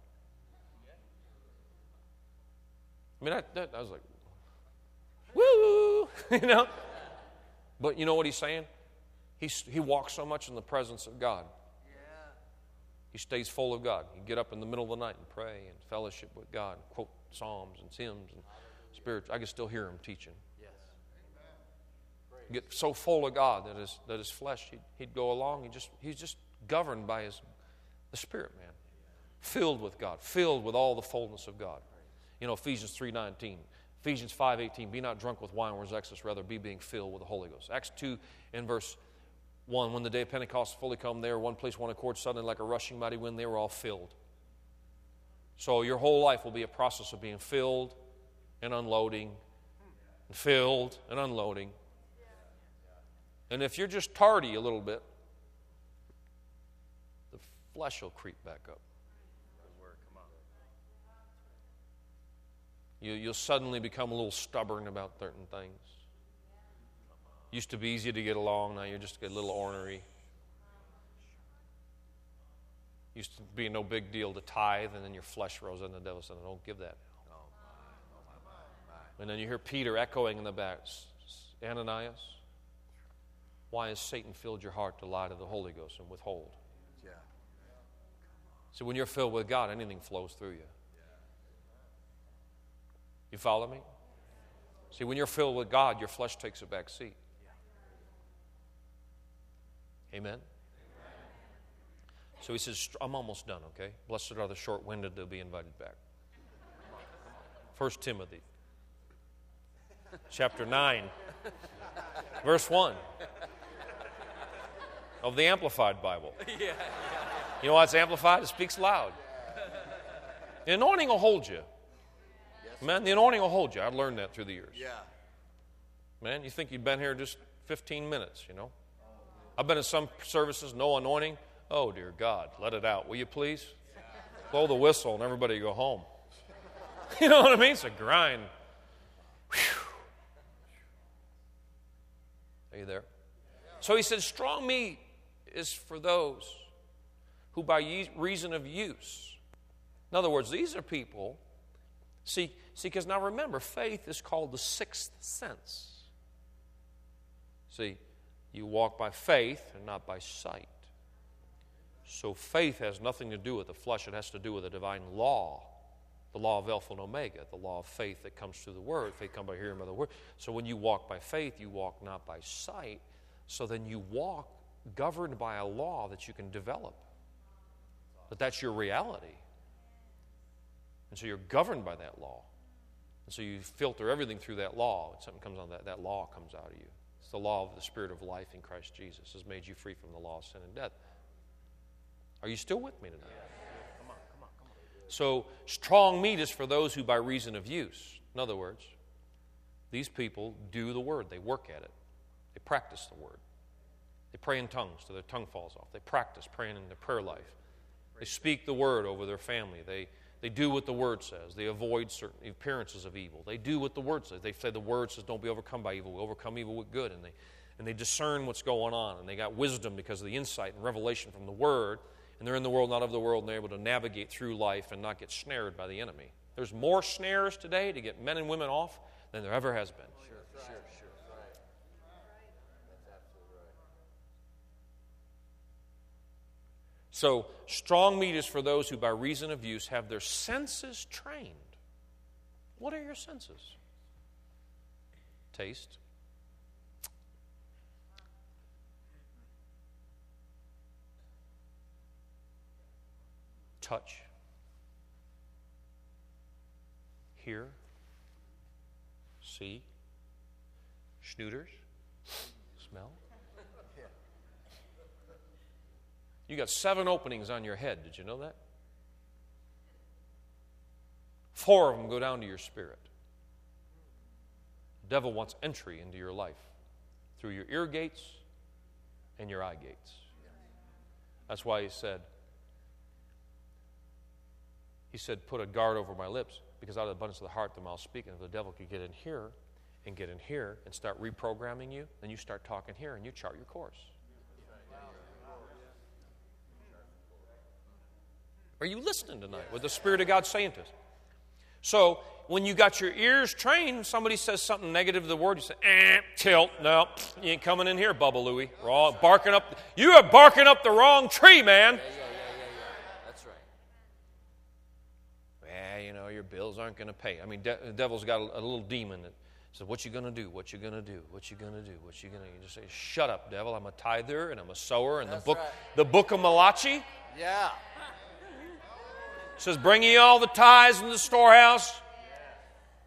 I mean, I, that, I was like, woo, *laughs* you know? But you know what he's saying? He's, he walks so much in the presence of God. He stays full of God. He get up in the middle of the night and pray and fellowship with God, and quote psalms and hymns and spiritual. I can still hear him teaching. Yes. Get so full of God that his, that his flesh, he'd, he'd go along. He just, he's just governed by his, the Spirit, man. Filled with God, filled with all the fullness of God. You know, Ephesians 3.19, Ephesians 5.18, be not drunk with wine, or excess, rather be being filled with the Holy Ghost. Acts 2 in verse 1, when the day of Pentecost fully come, there one place, one accord, suddenly like a rushing mighty wind, they were all filled. So your whole life will be a process of being filled and unloading, and filled and unloading. And if you're just tardy a little bit, the flesh will creep back up. You, you'll suddenly become a little stubborn about certain things. Used to be easy to get along, now you're just a little ornery. Used to be no big deal to tithe, and then your flesh rose and the devil said, Don't give that. And then you hear Peter echoing in the back Ananias, why has Satan filled your heart to lie to the Holy Ghost and withhold? Yeah. So when you're filled with God, anything flows through you. You follow me? See, when you're filled with God, your flesh takes a back seat. Amen? So he says, I'm almost done, okay? Blessed are the short winded, they'll be invited back. First Timothy, chapter 9, verse 1 of the Amplified Bible. *laughs* You know why it's amplified? It speaks loud. The anointing will hold you. Man, the anointing will hold you. I've learned that through the years. Yeah. Man, you think you've been here just 15 minutes, you know? I've been in some services, no anointing. Oh, dear God, let it out, will you please? Blow the whistle and everybody go home. *laughs* You know what I mean? It's a grind. Whew. Are you there? So he says, strong meat is for those who, by reason of use, in other words, these are people. See, see, because now remember, faith is called the sixth sense. See, you walk by faith and not by sight. So faith has nothing to do with the flesh, it has to do with the divine law. The law of Alpha and Omega, the law of faith that comes through the Word. Faith comes by hearing by the Word. So when you walk by faith, you walk not by sight. So then you walk governed by a law that you can develop. But that's your reality. And so you're governed by that law. And so you filter everything through that law. When something comes on that, that law comes out of you. The law of the Spirit of life in Christ Jesus has made you free from the law of sin and death. Are you still with me tonight? Come on, come on, come on. So strong meat is for those who by reason of use. In other words, these people do the word. They work at it. They practice the word. They pray in tongues till their tongue falls off. They practice praying in their prayer life. They speak the word over their family. They, they do what the word says. They avoid certain appearances of evil. They do what the word says. They say the word says, don't be overcome by evil. We overcome evil with good. And they, and they discern what's going on. And they got wisdom because of the insight and revelation from the word. And they're in the world, not of the world, and they're able to navigate through life and not get snared by the enemy. There's more snares today to get men and women off than there ever has been. Sure, sure, sure. Right. That's absolutely right. So, strong meat is for those who, by reason of use, have their senses trained. What are your senses? Taste. Touch. Hear. See. Schnooters. Smell. You got seven openings on your head. Did you know that? Four of them go down to your spirit. The devil wants entry into your life through your ear gates and your eye gates. That's why he said, he said, put a guard over my lips because out of the abundance of the heart the mouth speaks. If the devil could get in here and get in here and start reprogramming you, then you start talking here and you chart your course. Are you listening tonight? What the Spirit of God saying to us? So when you got your ears trained, somebody says something negative to the word, you say, eh, tilt. No, you ain't coming in here, Bubba Louie. We're all barking up. You are barking up the wrong tree, man. Yeah, yeah, yeah. That's right. Yeah, you know, your bills aren't going to pay. I mean, de- the devil's got a, a little demon that says, what you going to do? What you going to do? What you going to do? What you going to You just say, shut up, devil. I'm a tither and I'm a sower. And the book, right. the book of Malachi Yeah. Says, bring ye all the tithes in the storehouse.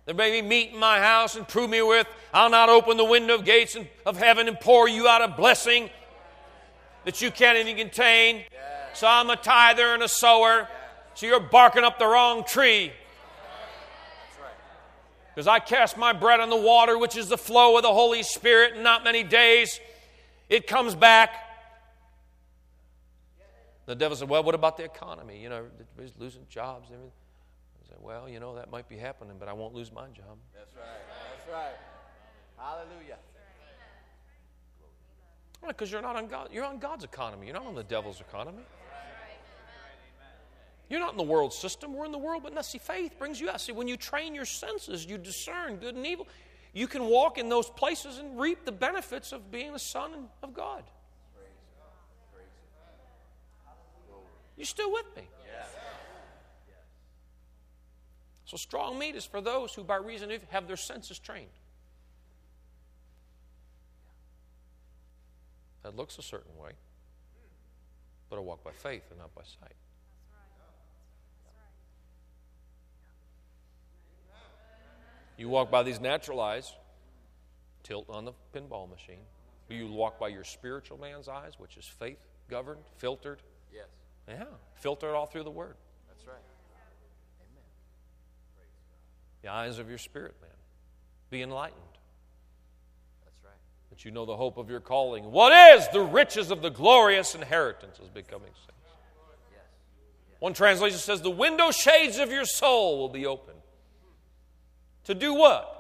There may be meat in my house and prove me with. I'll not open the window of gates of heaven and pour you out a blessing that you can't even contain. So I'm a tither and a sower. So you're barking up the wrong tree. Because I cast my bread on the water, which is the flow of the Holy Spirit, in not many days it comes back. The devil said, Well, what about the economy? You know, everybody's losing jobs and everything. I said, Well, you know, that might be happening, but I won't lose my job. That's right. That's right. Hallelujah. Because you're not on God. You're on God's economy. You're not on the devil's economy. You're not in the world system. We're in the world, but now see, faith brings you out. See, when you train your senses, you discern good and evil. You can walk in those places and reap the benefits of being a son of God. You still with me? So strong meat is for those who, by reason of have their senses trained. That looks a certain way, but I walk by faith and not by sight. You walk by these natural eyes, tilt on the pinball machine. You walk by your spiritual man's eyes, which is faith governed, filtered. Yes. Yeah, filter it all through the Word. That's right. Amen. The eyes of your spirit man. Be enlightened, That's right. that you know the hope of your calling. What is the riches of the glorious inheritance is becoming saints? Yes. One translation says, The window shades of your soul will be open. To do what?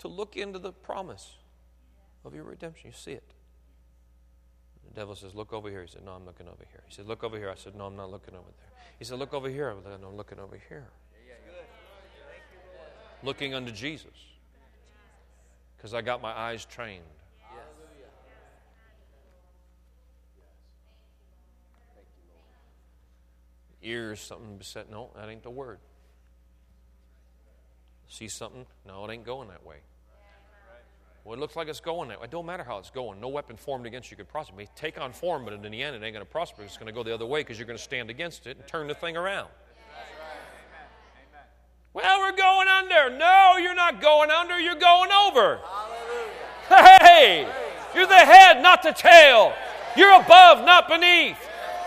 To look into the promise of your redemption. You see it. The devil says, Look over here. He said, No, I'm looking over here. He said, Look over here. I said, No, I'm not looking over there. He said, Look over here. I said, No, I'm looking over here. Looking unto Jesus. Because I got my eyes trained. Ears, something beset. No, that ain't the word. See something? No, it ain't going that way. Well, it looks like it's going that way. It don't matter how it's going. No weapon formed against you could prosper. It may take on form, but in the end, it ain't going to prosper. It's going to go the other way because you're going to stand against it and turn the thing around. Well, we're going under. No, you're not going under. You're going over. Hallelujah. Hey, you're the head, not the tail. You're above, not beneath.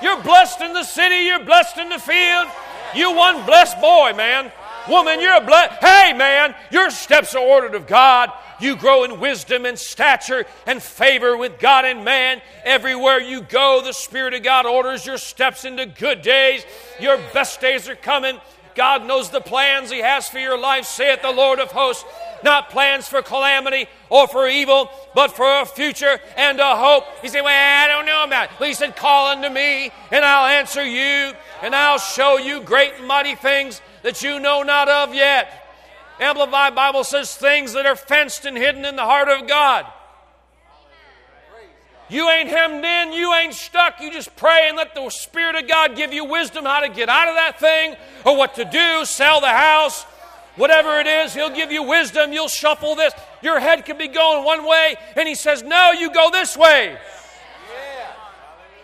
You're blessed in the city. You're blessed in the field. You one blessed boy, man. Woman, you're a blessed. Hey, man, your steps are ordered of God. You grow in wisdom and stature and favor with God and man. Everywhere you go, the Spirit of God orders your steps into good days. Your best days are coming. God knows the plans He has for your life, saith the Lord of hosts. Not plans for calamity or for evil, but for a future and a hope. He said, Well, I don't know about it. Well, he said, Call unto me, and I'll answer you, and I'll show you great and mighty things that you know not of yet. Amplified Bible says things that are fenced and hidden in the heart of God. You ain't hemmed in, you ain't stuck. You just pray and let the Spirit of God give you wisdom how to get out of that thing or what to do, sell the house, whatever it is. He'll give you wisdom. You'll shuffle this. Your head could be going one way, and He says, No, you go this way.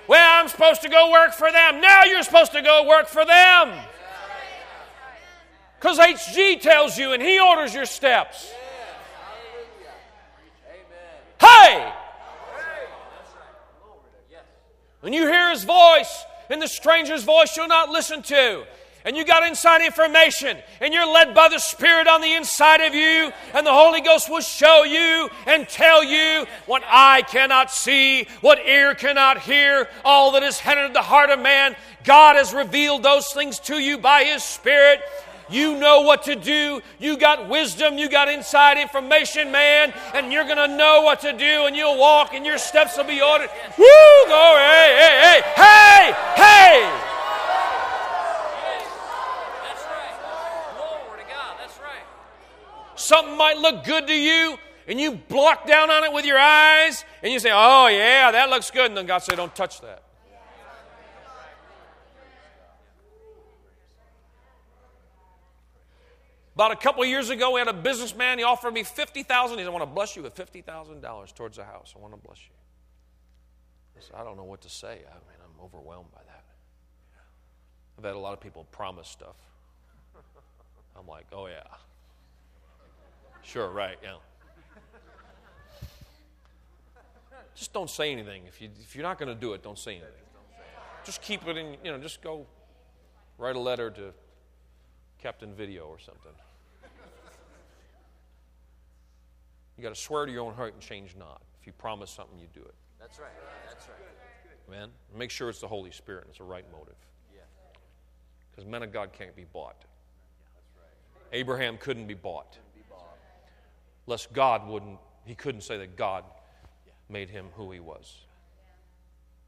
Well, I'm supposed to go work for them. Now you're supposed to go work for them. Because HG tells you and he orders your steps. Hey! When you hear his voice, and the stranger's voice you'll not listen to, and you got inside information, and you're led by the Spirit on the inside of you, and the Holy Ghost will show you and tell you what eye cannot see, what ear cannot hear, all that is hidden in the heart of man. God has revealed those things to you by His Spirit. You know what to do. You got wisdom. You got inside information, man. And you're going to know what to do. And you'll walk and your steps will be ordered. Woo! Go, hey, hey, hey, hey, hey! That's right. Glory to God. That's right. Something might look good to you. And you block down on it with your eyes. And you say, oh, yeah, that looks good. And then God said, don't touch that. About a couple years ago, we had a businessman. He offered me fifty thousand. He said, "I want to bless you with fifty thousand dollars towards the house. I want to bless you." I said, "I don't know what to say. I mean, I'm overwhelmed by that." I've had a lot of people promise stuff. I'm like, "Oh yeah, sure, right, yeah." Just don't say anything. If you if you're not going to do it, don't say anything. Just keep it in. You know, just go write a letter to Captain Video or something. You got to swear to your own heart and change not. If you promise something, you do it. That's right. That's right. Amen. Make sure it's the Holy Spirit and it's the right motive. Yeah. Because men of God can't be bought. Abraham couldn't be bought. Lest God wouldn't, he couldn't say that God made him who he was.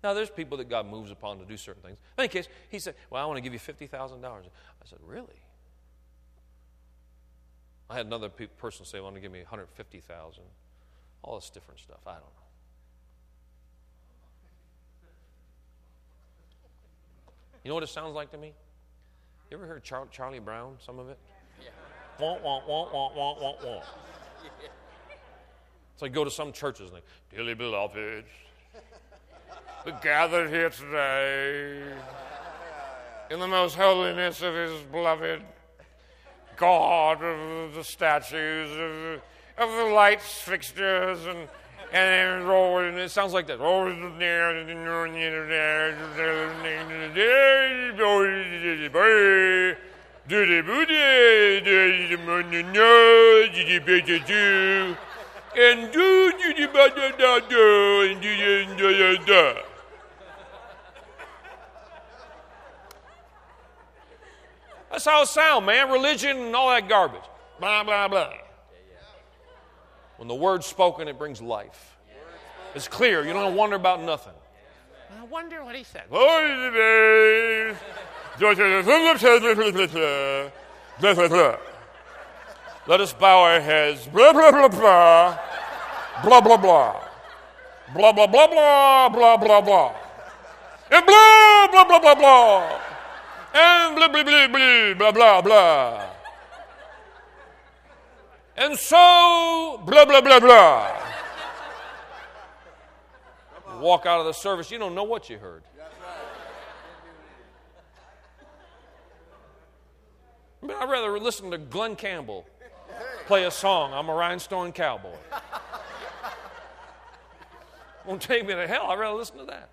Now, there's people that God moves upon to do certain things. In any case, he said, Well, I want to give you $50,000. I said, Really? I had another pe- person say, "Want to give me 150,000." All this different stuff. I don't know. You know what it sounds like to me? You ever heard Char- Charlie Brown? Some of it. Yeah. Wah, wah, wah, wah, wah, wah, wah. It's like go to some churches and like, dearly beloved, *laughs* we gathered here today in the most holiness of His beloved God of the statues, of, of the lights, fixtures, and and roll, and it sounds like that. And do That's how it sounds, man. Religion and all that garbage. Blah, blah, blah. When the word's spoken, it brings life. It's clear. You don't wonder about nothing. I wonder what he said. Let us bow our heads. Blah, blah, blah, blah. Blah, blah, blah. Blah, blah, blah, blah, blah, blah, blah. And blah, blah, blah, blah, blah. And blah, blah, blah, blah, blah, blah, blah. And so, blah, blah, blah, blah. Walk out of the service, you don't know what you heard. Mean, I'd rather listen to Glen Campbell play a song, I'm a rhinestone cowboy. Won't take me to hell, I'd rather listen to that.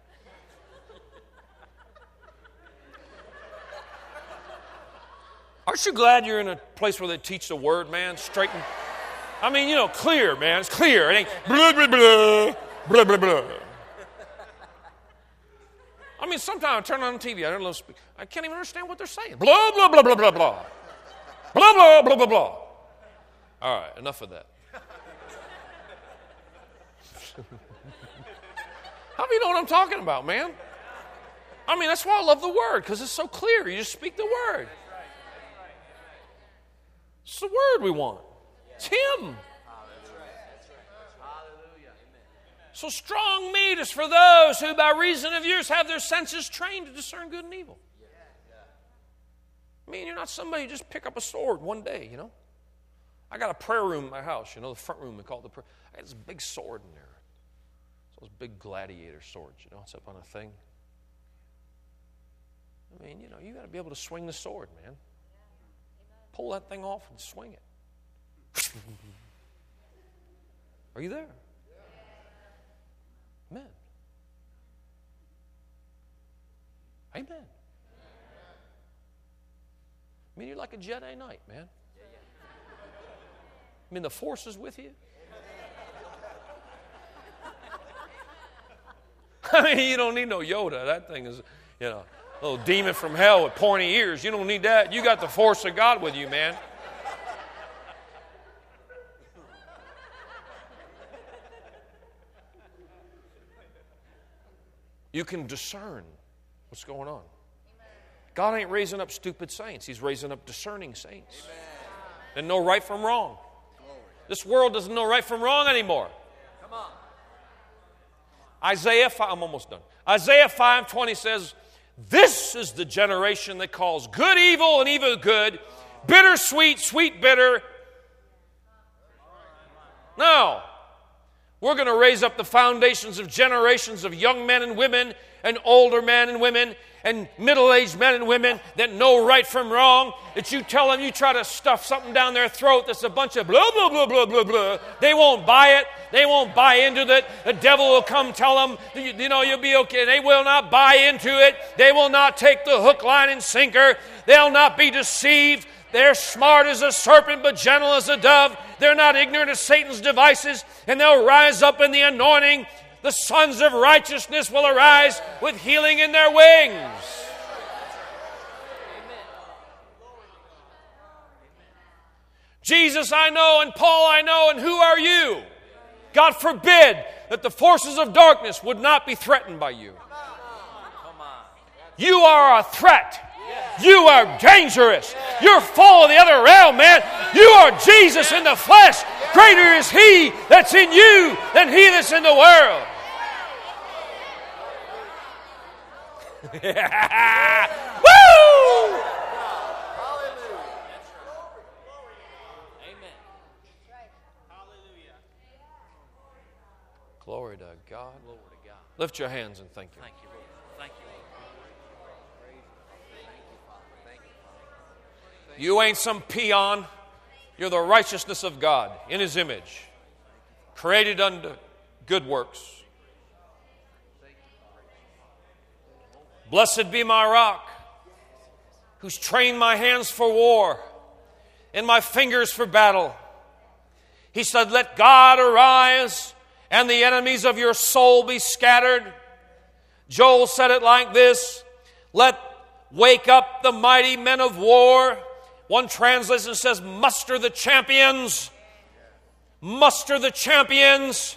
Aren't you glad you're in a place where they teach the word, man? Straight and, I mean, you know, clear, man. It's clear. It ain't blah, blah, blah, blah, blah, blah. I mean, sometimes I turn on the TV, I don't know, speak. I can't even understand what they're saying. Blah, blah, blah, blah, blah, blah. Blah, blah, blah, blah, blah. All right, enough of that. How do you know what I'm talking about, man? I mean, that's why I love the word, because it's so clear. You just speak the word. It's the word we want. It's Him. So strong meat is for those who, by reason of years, have their senses trained to discern good and evil. I mean, you're not somebody who just pick up a sword one day, you know. I got a prayer room in my house, you know, the front room, we call it the prayer. I got this big sword in there. It's those big gladiator swords, you know, it's up on a thing. I mean, you know, you got to be able to swing the sword, man. Pull that thing off and swing it. Are you there? Amen. Amen. I mean, you're like a Jedi Knight, man. I mean, the force is with you. *laughs* I mean, you don't need no Yoda. That thing is, you know, little demon from hell with pointy ears. You don't need that. You got the force of God with you, man. You can discern what's going on. God ain't raising up stupid saints, He's raising up discerning saints that know right from wrong. This world doesn't know right from wrong anymore. Come on. Isaiah 5, I'm almost done. Isaiah 5:20 says, "This is the generation that calls good evil and evil good, bitter sweet, sweet bitter." No. We're going to raise up the foundations of generations of young men and women and older men and women and middle aged men and women that know right from wrong. That you tell them you try to stuff something down their throat that's a bunch of blah, blah, blah, blah, blah, blah. They won't buy it. They won't buy into it. The devil will come tell them, you, you know, you'll be okay. They will not buy into it. They will not take the hook, line, and sinker. They'll not be deceived. They're smart as a serpent, but gentle as a dove. They're not ignorant of Satan's devices, and they'll rise up in the anointing. The sons of righteousness will arise with healing in their wings. Jesus, I know, and Paul, I know, and who are you? God forbid that the forces of darkness would not be threatened by you. You are a threat. You are dangerous. You're full of the other realm, man. You are Jesus in the flesh. Greater is He that's in you than He that's in the world. *laughs* Woo! Amen. Glory to God. Glory to God. Lift your hands and thank Him. Thank you, Lord. Thank you, Lord. You ain't some peon. You're the righteousness of God in His image, created unto good works. Blessed be my rock, who's trained my hands for war and my fingers for battle. He said, Let God arise and the enemies of your soul be scattered. Joel said it like this Let wake up the mighty men of war. One translation says, Muster the champions. Muster the champions.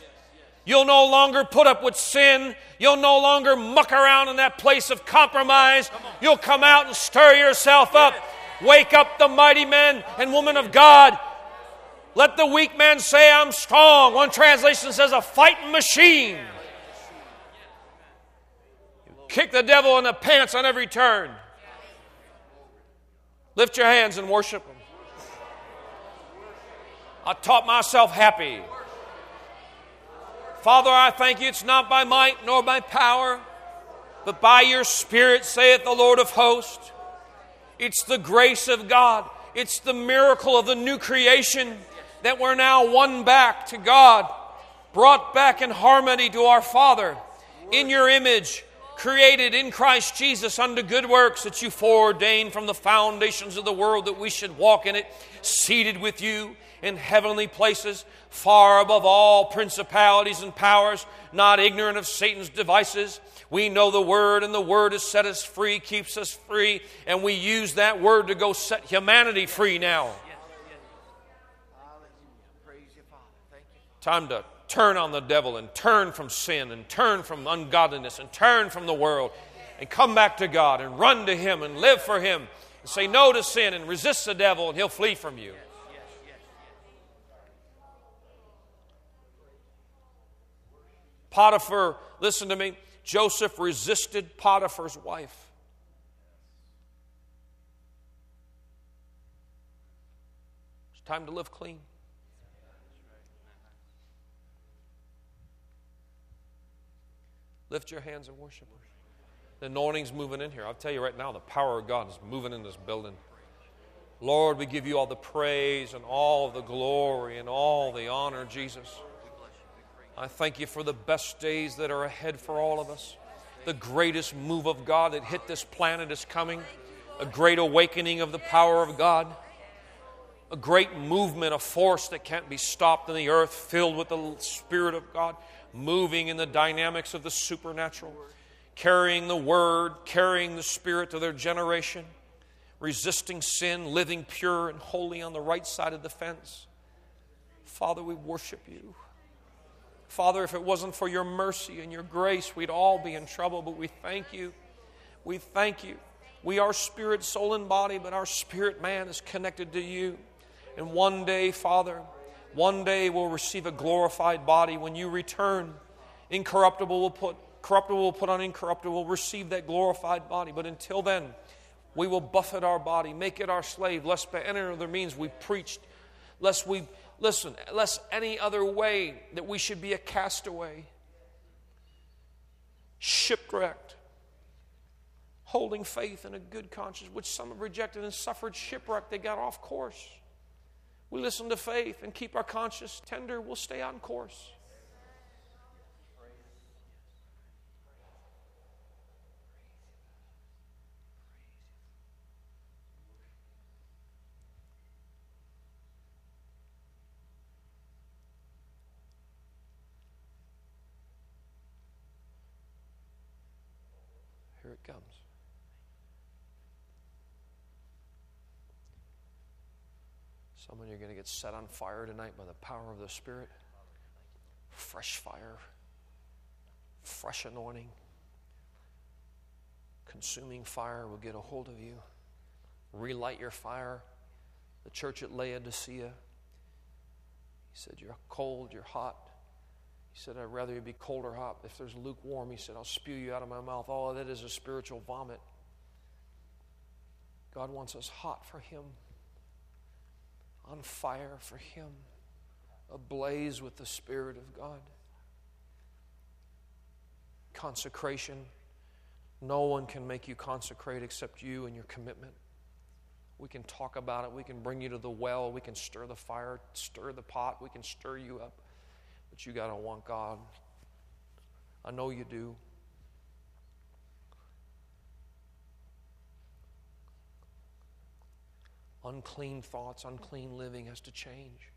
You'll no longer put up with sin. You'll no longer muck around in that place of compromise. You'll come out and stir yourself up. Wake up the mighty men and women of God. Let the weak man say, I'm strong. One translation says, a fighting machine. Kick the devil in the pants on every turn. Lift your hands and worship Him. I taught myself happy. Father, I thank you. It's not by might nor by power, but by your Spirit, saith the Lord of hosts. It's the grace of God. It's the miracle of the new creation that we're now won back to God, brought back in harmony to our Father, in your image, created in Christ Jesus unto good works that you foreordained from the foundations of the world that we should walk in it, seated with you in heavenly places, far above all principalities and powers, not ignorant of Satan's devices. We know the Word, and the Word has set us free, keeps us free, and we use that Word to go set humanity free now. Praise you, Father. Thank you. Time to turn on the devil and turn from sin and turn from ungodliness and turn from the world and come back to God and run to Him and live for Him and say no to sin and resist the devil and He'll flee from you. Potiphar, listen to me. Joseph resisted Potiphar's wife. It's time to live clean. Lift your hands and worship. The anointing's moving in here. I'll tell you right now, the power of God is moving in this building. Lord, we give you all the praise and all the glory and all the honor, Jesus. I thank you for the best days that are ahead for all of us. The greatest move of God that hit this planet is coming. A great awakening of the power of God. A great movement, a force that can't be stopped in the earth, filled with the Spirit of God, moving in the dynamics of the supernatural, carrying the Word, carrying the Spirit to their generation, resisting sin, living pure and holy on the right side of the fence. Father, we worship you. Father, if it wasn't for your mercy and your grace, we'd all be in trouble, but we thank you. We thank you. We are spirit, soul, and body, but our spirit man is connected to you. And one day, Father, one day we'll receive a glorified body. When you return, incorruptible will put corruptible will put on incorruptible, will receive that glorified body. But until then, we will buffet our body, make it our slave, lest by any other means we preached, lest we listen, lest any other way that we should be a castaway, shipwrecked, holding faith and a good conscience, which some have rejected and suffered shipwreck. They got off course. We listen to faith and keep our conscience tender, we'll stay on course. Here it comes. Some of you are going to get set on fire tonight by the power of the Spirit. Fresh fire, fresh anointing, consuming fire will get a hold of you. Relight your fire. The church at Laodicea, he said, You're cold, you're hot. He said, I'd rather you be cold or hot. If there's lukewarm, he said, I'll spew you out of my mouth. All of that is a spiritual vomit. God wants us hot for Him, on fire for Him, ablaze with the Spirit of God. Consecration. No one can make you consecrate except you and your commitment. We can talk about it. We can bring you to the well. We can stir the fire, stir the pot. We can stir you up. But you got to want God. I know you do. Unclean thoughts, unclean living has to change.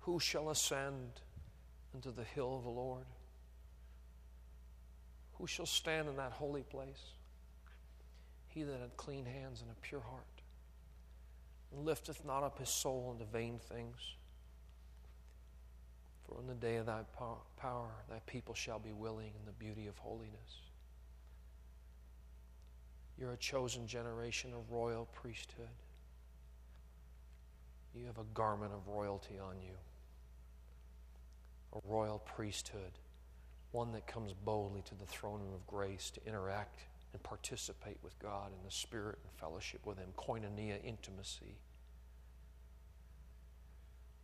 Who shall ascend into the hill of the Lord? Who shall stand in that holy place? He that had clean hands and a pure heart and lifteth not up his soul unto vain things. For in the day of thy power, thy people shall be willing in the beauty of holiness. You're a chosen generation, a royal priesthood. You have a garment of royalty on you, a royal priesthood, one that comes boldly to the throne room of grace to interact and participate with God in the Spirit and fellowship with Him, koinonia, intimacy.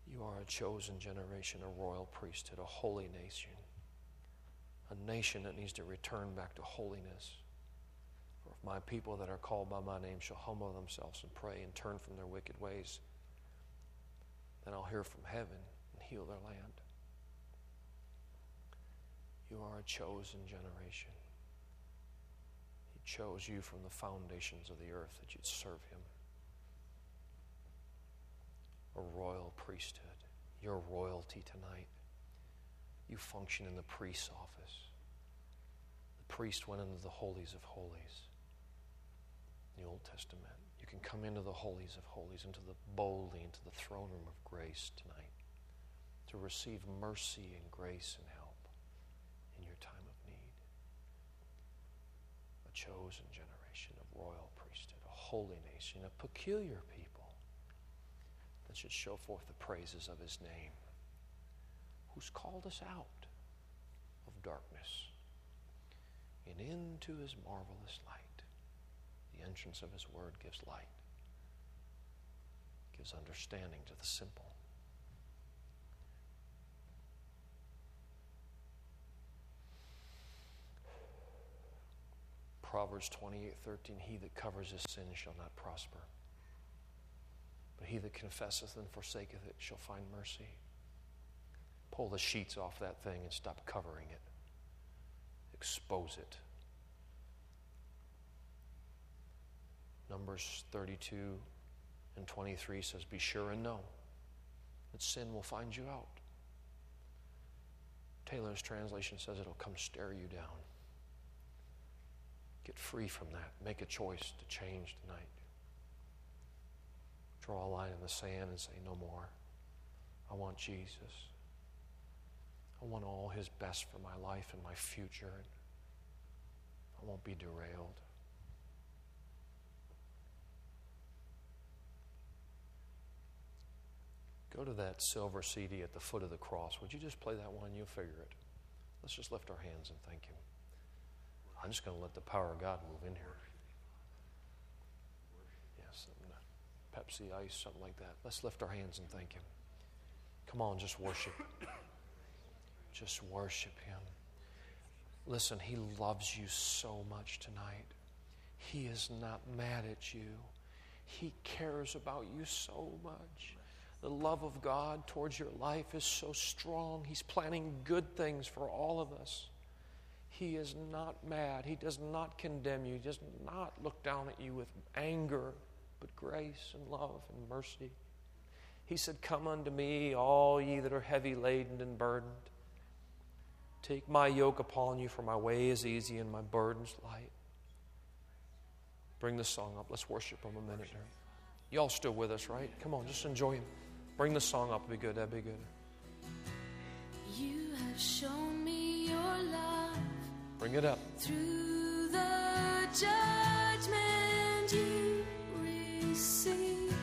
You are a chosen generation, a royal priesthood, a holy nation, a nation that needs to return back to holiness. My people that are called by my name shall humble themselves and pray and turn from their wicked ways, then I'll hear from heaven and heal their land. You are a chosen generation. He chose you from the foundations of the earth that you'd serve him a royal priesthood. Your royalty tonight. You function in the priest's office. The priest went into the holies of holies the Old Testament. You can come into the holies of holies, into the boldly, into the throne room of grace tonight to receive mercy and grace and help in your time of need. A chosen generation of royal priesthood, a holy nation, a peculiar people that should show forth the praises of his name, who's called us out of darkness and into his marvelous light. The entrance of his word gives light, gives understanding to the simple. Proverbs 28 13, he that covers his sin shall not prosper. But he that confesseth and forsaketh it shall find mercy. Pull the sheets off that thing and stop covering it. Expose it. Numbers 32 and 23 says, Be sure and know that sin will find you out. Taylor's translation says it'll come stare you down. Get free from that. Make a choice to change tonight. Draw a line in the sand and say, No more. I want Jesus. I want all His best for my life and my future. I won't be derailed. Go to that silver CD at the foot of the cross. Would you just play that one? You'll figure it. Let's just lift our hands and thank Him. I'm just going to let the power of God move in here. Yes, Pepsi Ice, something like that. Let's lift our hands and thank Him. Come on, just worship. Just worship Him. Listen, He loves you so much tonight. He is not mad at you, He cares about you so much. The love of God towards your life is so strong. He's planning good things for all of us. He is not mad. He does not condemn you. He does not look down at you with anger, but grace and love and mercy. He said, Come unto me, all ye that are heavy laden and burdened. Take my yoke upon you, for my way is easy and my burden's light. Bring the song up. Let's worship him a minute. Y'all still with us, right? Come on, just enjoy him. Bring the song up. It'd be good. That'd be good. You have shown me your love Bring it up. through the judgment you received,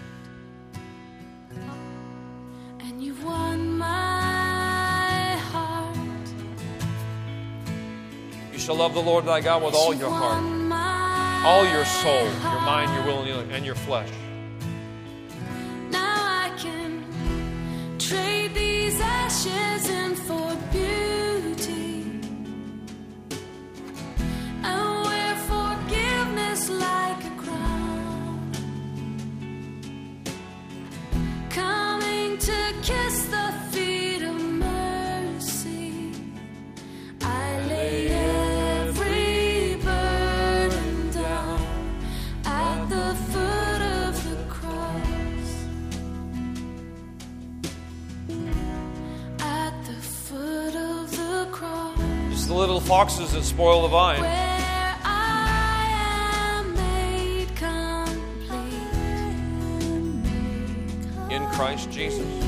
and you've won my heart. You shall love the Lord thy God with all your heart, all your soul, your mind, your will, and your flesh. In foxes that spoil the vine. where I am made complete. In Christ Jesus.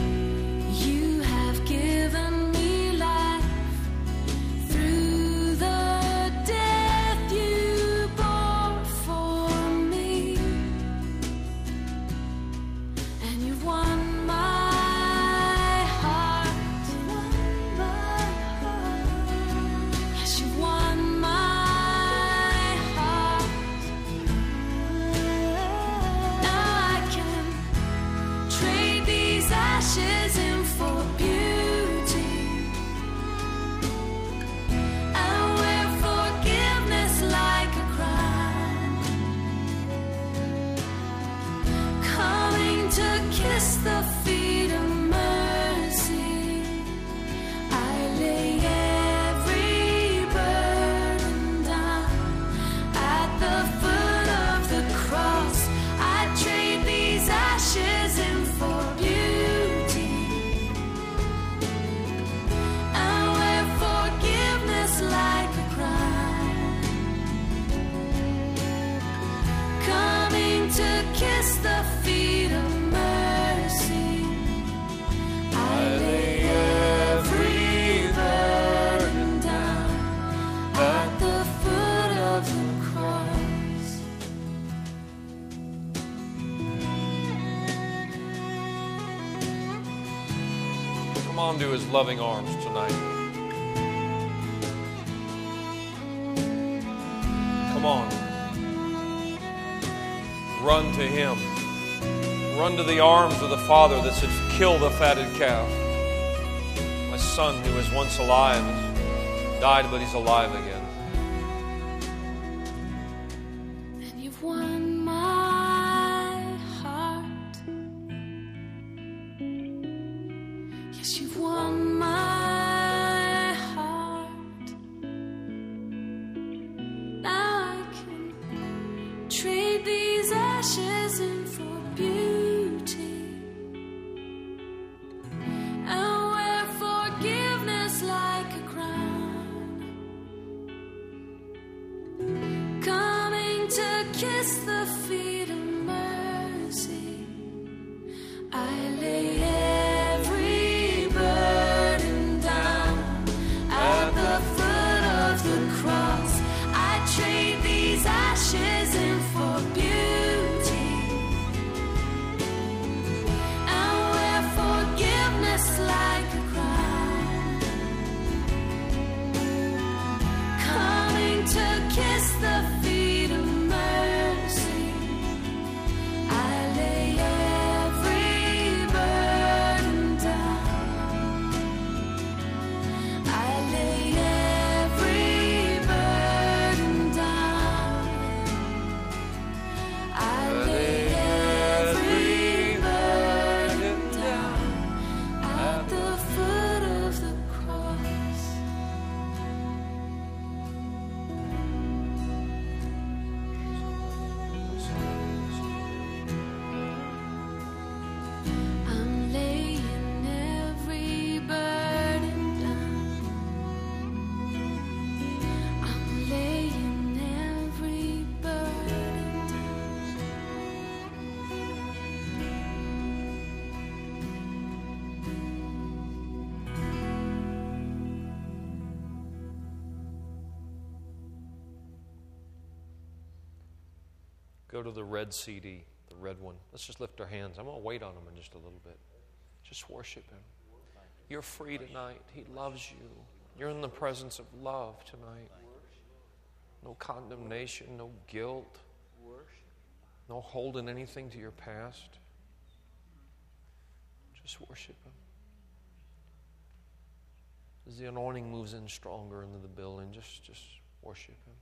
His loving arms tonight. Come on. Run to him. Run to the arms of the Father that said, Kill the fatted calf. My son, who was once alive, died, but he's alive again. go to the red CD, the red one. Let's just lift our hands. I'm going to wait on him in just a little bit. Just worship him. You're free tonight. He loves you. You're in the presence of love tonight. No condemnation, no guilt, no holding anything to your past. Just worship Him. As the anointing moves in stronger into the building, just, just worship Him.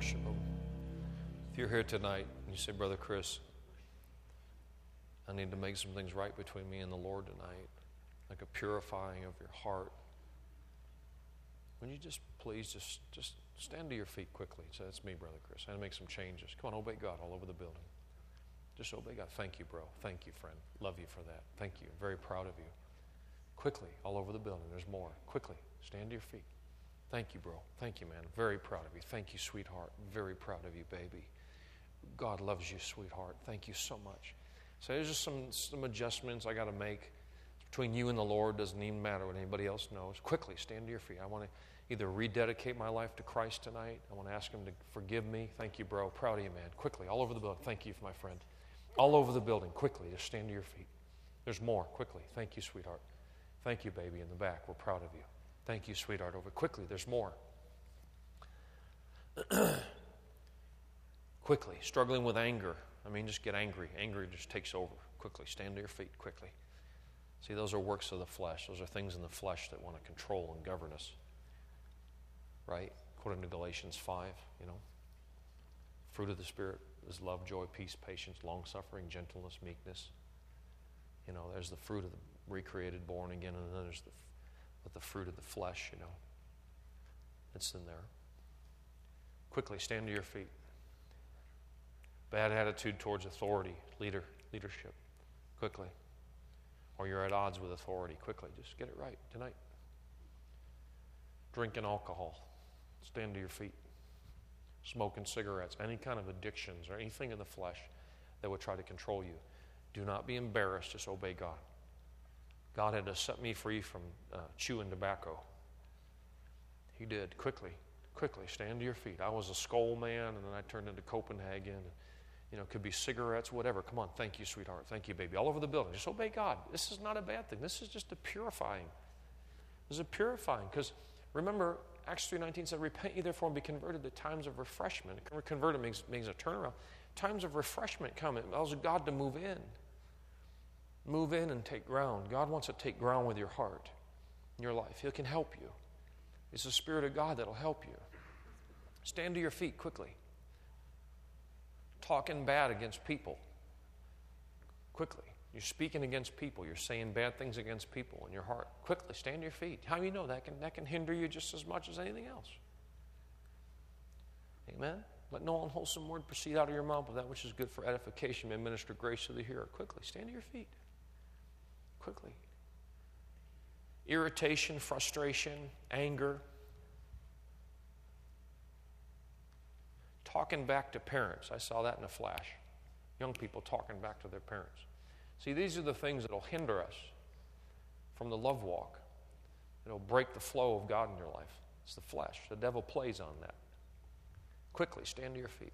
Worship Him. If you're here tonight and you say, Brother Chris, I need to make some things right between me and the Lord tonight, like a purifying of your heart. Would you just please just just stand to your feet quickly? Say, that's me, Brother Chris. I need to make some changes. Come on, obey God all over the building. Just obey God. Thank you, bro. Thank you, friend. Love you for that. Thank you. Very proud of you. Quickly, all over the building. There's more. Quickly, stand to your feet. Thank you, bro. Thank you, man. Very proud of you. Thank you, sweetheart. Very proud of you, baby. God loves you, sweetheart. Thank you so much. So there's just some, some adjustments I got to make between you and the Lord. Doesn't even matter what anybody else knows. Quickly, stand to your feet. I want to either rededicate my life to Christ tonight. I want to ask Him to forgive me. Thank you, bro. Proud of you, man. Quickly, all over the building. Thank you, my friend. All over the building. Quickly, just stand to your feet. There's more. Quickly. Thank you, sweetheart. Thank you, baby, in the back. We're proud of you. Thank you, sweetheart. Over quickly, there's more. *clears throat* quickly, struggling with anger. I mean, just get angry. Anger just takes over. Quickly, stand to your feet. Quickly. See, those are works of the flesh. Those are things in the flesh that want to control and govern us. Right? According to Galatians 5, you know. Fruit of the Spirit is love, joy, peace, patience, long suffering, gentleness, meekness. You know, there's the fruit of the recreated, born again, and then there's the, but the fruit of the flesh, you know. It's in there. Quickly, stand to your feet. Bad attitude towards authority, leader, leadership. Quickly. Or you're at odds with authority. Quickly. Just get it right tonight. Drinking alcohol. Stand to your feet. Smoking cigarettes. Any kind of addictions or anything in the flesh that would try to control you. Do not be embarrassed. Just obey God. God had to set me free from uh, chewing tobacco. He did quickly, quickly. Stand to your feet. I was a Skoal man, and then I turned into Copenhagen. You know, could be cigarettes, whatever. Come on, thank you, sweetheart. Thank you, baby. All over the building. Just obey God. This is not a bad thing. This is just a purifying. This is a purifying. Because remember, Acts 3.19 said, Repent ye therefore and be converted to times of refreshment. Converted means, means a turnaround. Times of refreshment come. It allows God to move in. Move in and take ground. God wants to take ground with your heart, in your life. He can help you. It's the Spirit of God that'll help you. Stand to your feet quickly. Talking bad against people. Quickly. You're speaking against people. You're saying bad things against people in your heart. Quickly, stand to your feet. How do you know that can, that can hinder you just as much as anything else? Amen? Let no unwholesome word proceed out of your mouth, but that which is good for edification may minister grace to the hearer. Quickly, stand to your feet. Quickly. Irritation, frustration, anger. Talking back to parents. I saw that in a flash. Young people talking back to their parents. See, these are the things that will hinder us from the love walk. It'll break the flow of God in your life. It's the flesh. The devil plays on that. Quickly, stand to your feet.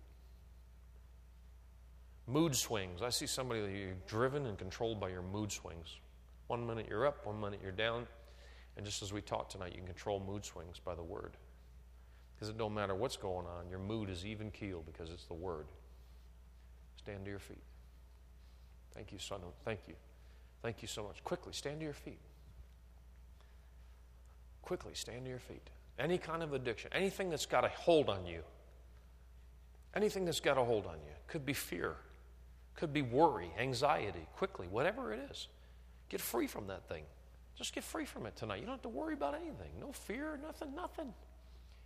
Mood swings. I see somebody that you're driven and controlled by your mood swings. One minute you're up, one minute you're down. And just as we talked tonight, you can control mood swings by the word. Because it don't matter what's going on, your mood is even keel because it's the word. Stand to your feet. Thank you, son. Thank you. Thank you so much. Quickly, stand to your feet. Quickly, stand to your feet. Any kind of addiction, anything that's got a hold on you, anything that's got a hold on you, could be fear, could be worry, anxiety, quickly, whatever it is. Get free from that thing. Just get free from it tonight. You don't have to worry about anything. No fear, nothing, nothing.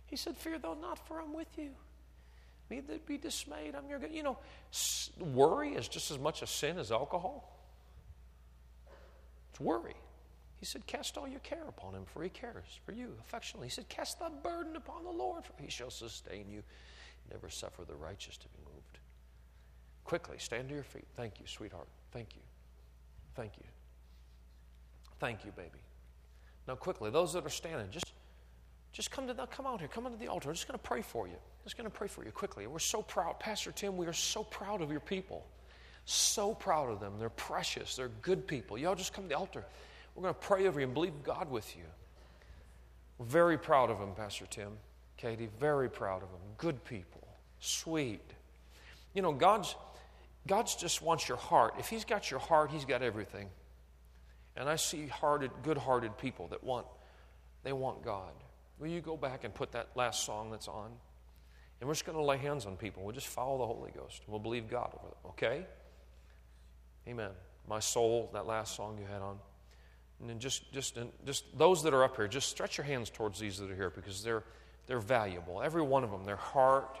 He said, Fear though not, for I'm with you. Neither be dismayed. I'm your God. You know, worry is just as much a sin as alcohol. It's worry. He said, Cast all your care upon him, for he cares for you affectionately. He said, Cast thy burden upon the Lord, for he shall sustain you. Never suffer the righteous to be moved. Quickly, stand to your feet. Thank you, sweetheart. Thank you. Thank you. Thank you, baby. Now, quickly, those that are standing, just, just come to the, come out here, come into the altar. I'm just going to pray for you. I'm Just going to pray for you quickly. We're so proud, Pastor Tim. We are so proud of your people. So proud of them. They're precious. They're good people. Y'all just come to the altar. We're going to pray over you and believe God with you. We're very proud of them, Pastor Tim, Katie. Very proud of them. Good people. Sweet. You know, God's God's just wants your heart. If He's got your heart, He's got everything. And I see hearted, good-hearted people that want, they want God. Will you go back and put that last song that's on? And we're just going to lay hands on people. We'll just follow the Holy Ghost. We'll believe God over it. Okay? Amen. My soul, that last song you had on. And then just, just, just those that are up here, just stretch your hands towards these that are here because they're, they're valuable. Every one of them, their heart,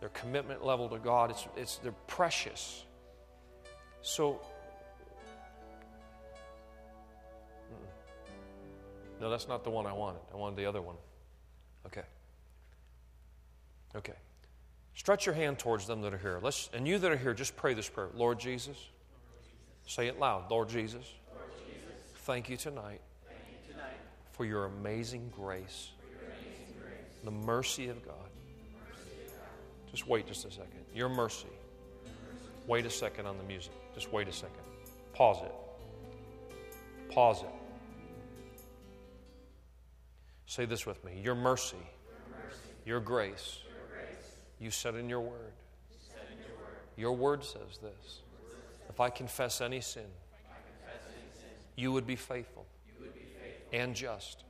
their commitment level to God, it's, it's, they're precious. So No, that's not the one I wanted. I wanted the other one. Okay. Okay. Stretch your hand towards them that are here. Let's, and you that are here, just pray this prayer. Lord Jesus, say it loud. Lord Jesus, thank you tonight for your amazing grace, the mercy of God. Just wait just a second. Your mercy. Wait a second on the music. Just wait a second. Pause it. Pause it. Say this with me Your mercy, your grace, you said in your word. Your word says this. If I confess any sin, you would be faithful and just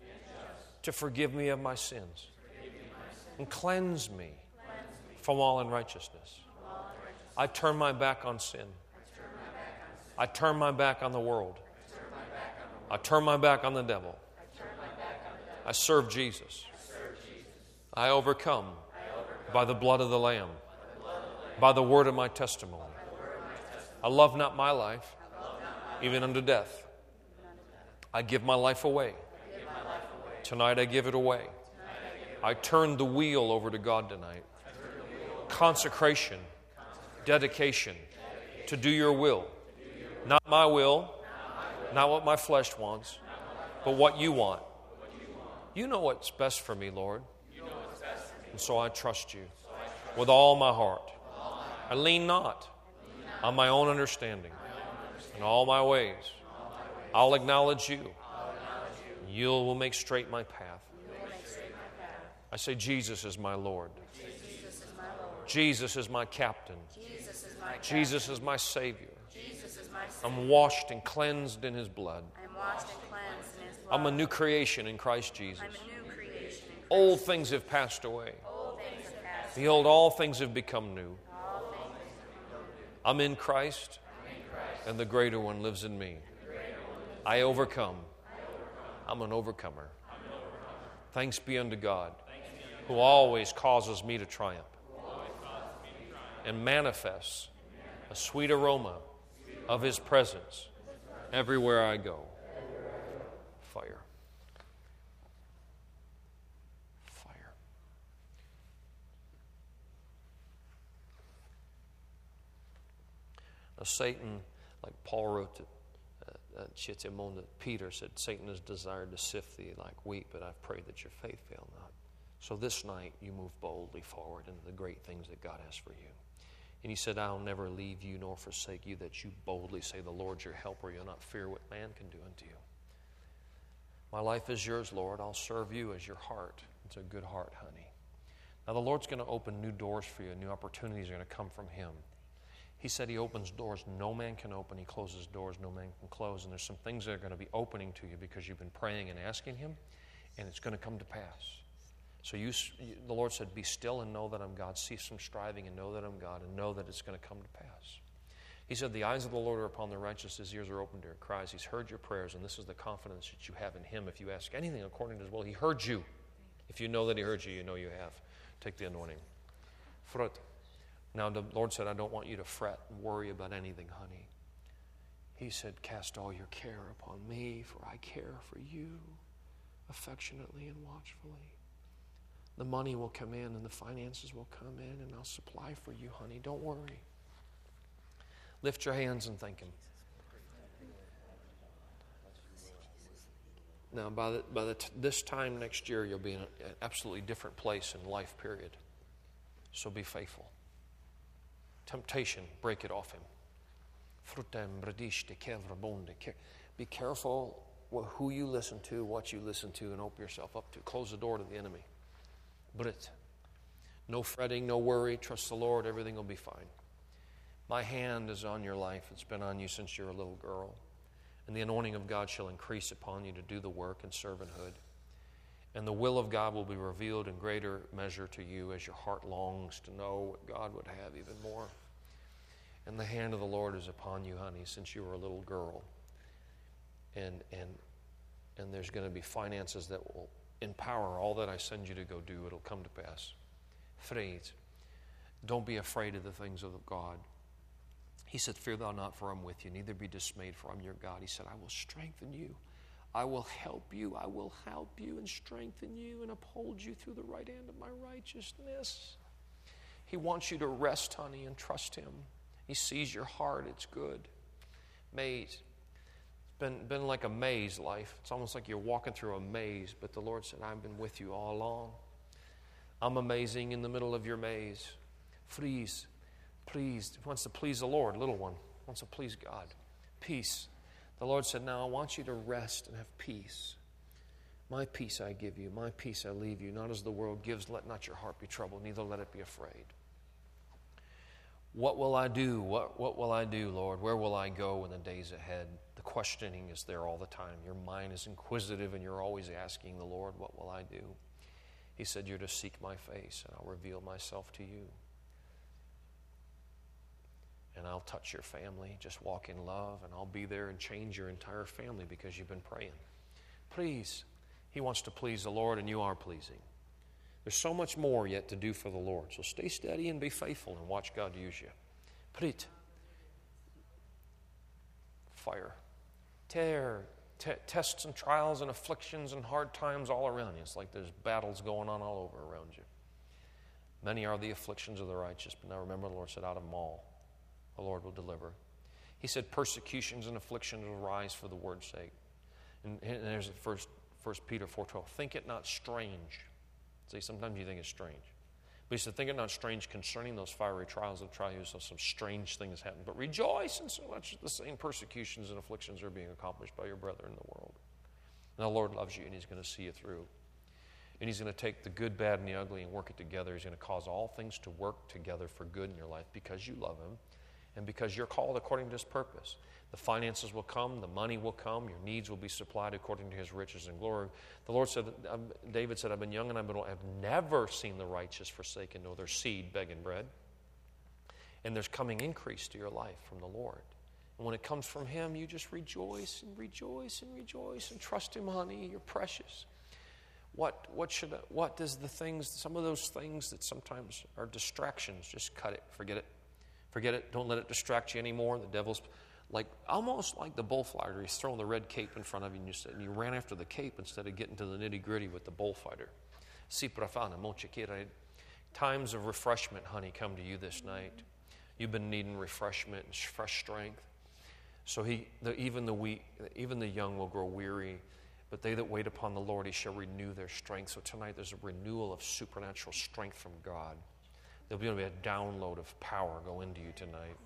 to forgive me of my sins and cleanse me from all unrighteousness. I turn my back on sin. I turn my back on the world. I turn my back on the devil. I serve Jesus. I overcome by the blood of the Lamb by the word of my testimony. I love not my life, even unto death. I give my life away. Tonight I give it away. I turn the wheel over to God tonight. Consecration, dedication to do your will. Not my will, not what my flesh wants, but what you want. You know what's best for me, Lord. And so I trust you with all my heart. I lean not on my own understanding. In all my ways, I'll acknowledge you. You will make straight my path. I say, Jesus is my Lord. Jesus is my captain. Jesus is my Savior. I'm washed and cleansed in His blood. I'm washed and cleansed in His blood. I'm a new creation in Christ Jesus. I'm a new creation. in Old things have passed away. Have passed. Behold, all things have become new. I'm in Christ, and the greater one lives in me. I overcome. I'm an overcomer. Thanks be unto God, who always causes me to triumph and manifests a sweet aroma of His presence everywhere I go. Fire. Fire. Now, Satan, like Paul wrote to uh, uh, Chitimon, that Peter said, Satan has desired to sift thee like wheat, but I've prayed that your faith fail not. So this night you move boldly forward into the great things that God has for you. And he said, I'll never leave you nor forsake you, that you boldly say, The Lord's your helper. You'll not fear what man can do unto you. My life is yours, Lord. I'll serve you as your heart. It's a good heart, honey. Now, the Lord's going to open new doors for you, new opportunities are going to come from Him. He said He opens doors no man can open, He closes doors no man can close. And there's some things that are going to be opening to you because you've been praying and asking Him, and it's going to come to pass. So you, the Lord said, Be still and know that I'm God. Cease from striving and know that I'm God, and know that it's going to come to pass. He said, The eyes of the Lord are upon the righteous, his ears are open to your cries. He's heard your prayers, and this is the confidence that you have in him. If you ask anything according to his will, he heard you. If you know that he heard you, you know you have. Take the anointing. Frut. Now, the Lord said, I don't want you to fret and worry about anything, honey. He said, Cast all your care upon me, for I care for you affectionately and watchfully. The money will come in and the finances will come in, and I'll supply for you, honey. Don't worry. Lift your hands and thank Him. Now, by, the, by the t- this time next year, you'll be in an absolutely different place in life, period. So be faithful. Temptation, break it off him. Be careful who you listen to, what you listen to, and open yourself up to. Close the door to the enemy. No fretting, no worry. Trust the Lord. Everything will be fine. My hand is on your life. It's been on you since you're a little girl. And the anointing of God shall increase upon you to do the work in servanthood. And the will of God will be revealed in greater measure to you as your heart longs to know what God would have even more. And the hand of the Lord is upon you, honey, since you were a little girl. And, and, and there's going to be finances that will empower all that I send you to go do. It'll come to pass. Fred, don't be afraid of the things of God. He said, Fear thou not, for I'm with you. Neither be dismayed, for I'm your God. He said, I will strengthen you. I will help you. I will help you and strengthen you and uphold you through the right hand of my righteousness. He wants you to rest, honey, and trust Him. He sees your heart. It's good. Maze. It's been, been like a maze life. It's almost like you're walking through a maze, but the Lord said, I've been with you all along. I'm amazing in the middle of your maze. Freeze pleased, wants to please the Lord, little one, wants to please God. Peace. The Lord said, Now I want you to rest and have peace. My peace I give you, my peace I leave you. Not as the world gives, let not your heart be troubled, neither let it be afraid. What will I do? What, what will I do, Lord? Where will I go in the days ahead? The questioning is there all the time. Your mind is inquisitive and you're always asking the Lord, What will I do? He said, You're to seek my face and I'll reveal myself to you and I'll touch your family. Just walk in love, and I'll be there and change your entire family because you've been praying. Please, He wants to please the Lord, and you are pleasing. There's so much more yet to do for the Lord. So stay steady and be faithful and watch God use you. Prit. Fire. Tear. Te- tests and trials and afflictions and hard times all around you. It's like there's battles going on all over around you. Many are the afflictions of the righteous, but now remember the Lord said, out of them all, the Lord will deliver. He said, persecutions and afflictions will rise for the word's sake. And, and there's first, first Peter 4.12. Think it not strange. See, sometimes you think it's strange. But he said, think it not strange concerning those fiery trials of you, so some strange things happen. But rejoice in so much the same persecutions and afflictions are being accomplished by your brother in the world. And the Lord loves you, and he's going to see you through. And he's going to take the good, bad, and the ugly and work it together. He's going to cause all things to work together for good in your life because you love him and because you're called according to his purpose. The finances will come, the money will come, your needs will be supplied according to his riches and glory. The Lord said, um, David said, I've been young and I've been old. I've never seen the righteous forsaken, nor their seed begging bread. And there's coming increase to your life from the Lord. And when it comes from him, you just rejoice and rejoice and rejoice and trust him, honey. You're precious. What, what, should, what does the things, some of those things that sometimes are distractions, just cut it, forget it. Forget it. Don't let it distract you anymore. The devil's like almost like the bullfighter. He's throwing the red cape in front of you, and you, and you ran after the cape instead of getting to the nitty gritty with the bullfighter. Si profana, Times of refreshment, honey, come to you this night. You've been needing refreshment and fresh strength. So he, the, even the weak, even the young will grow weary, but they that wait upon the Lord, He shall renew their strength. So tonight, there's a renewal of supernatural strength from God. There'll be a download of power go into you tonight.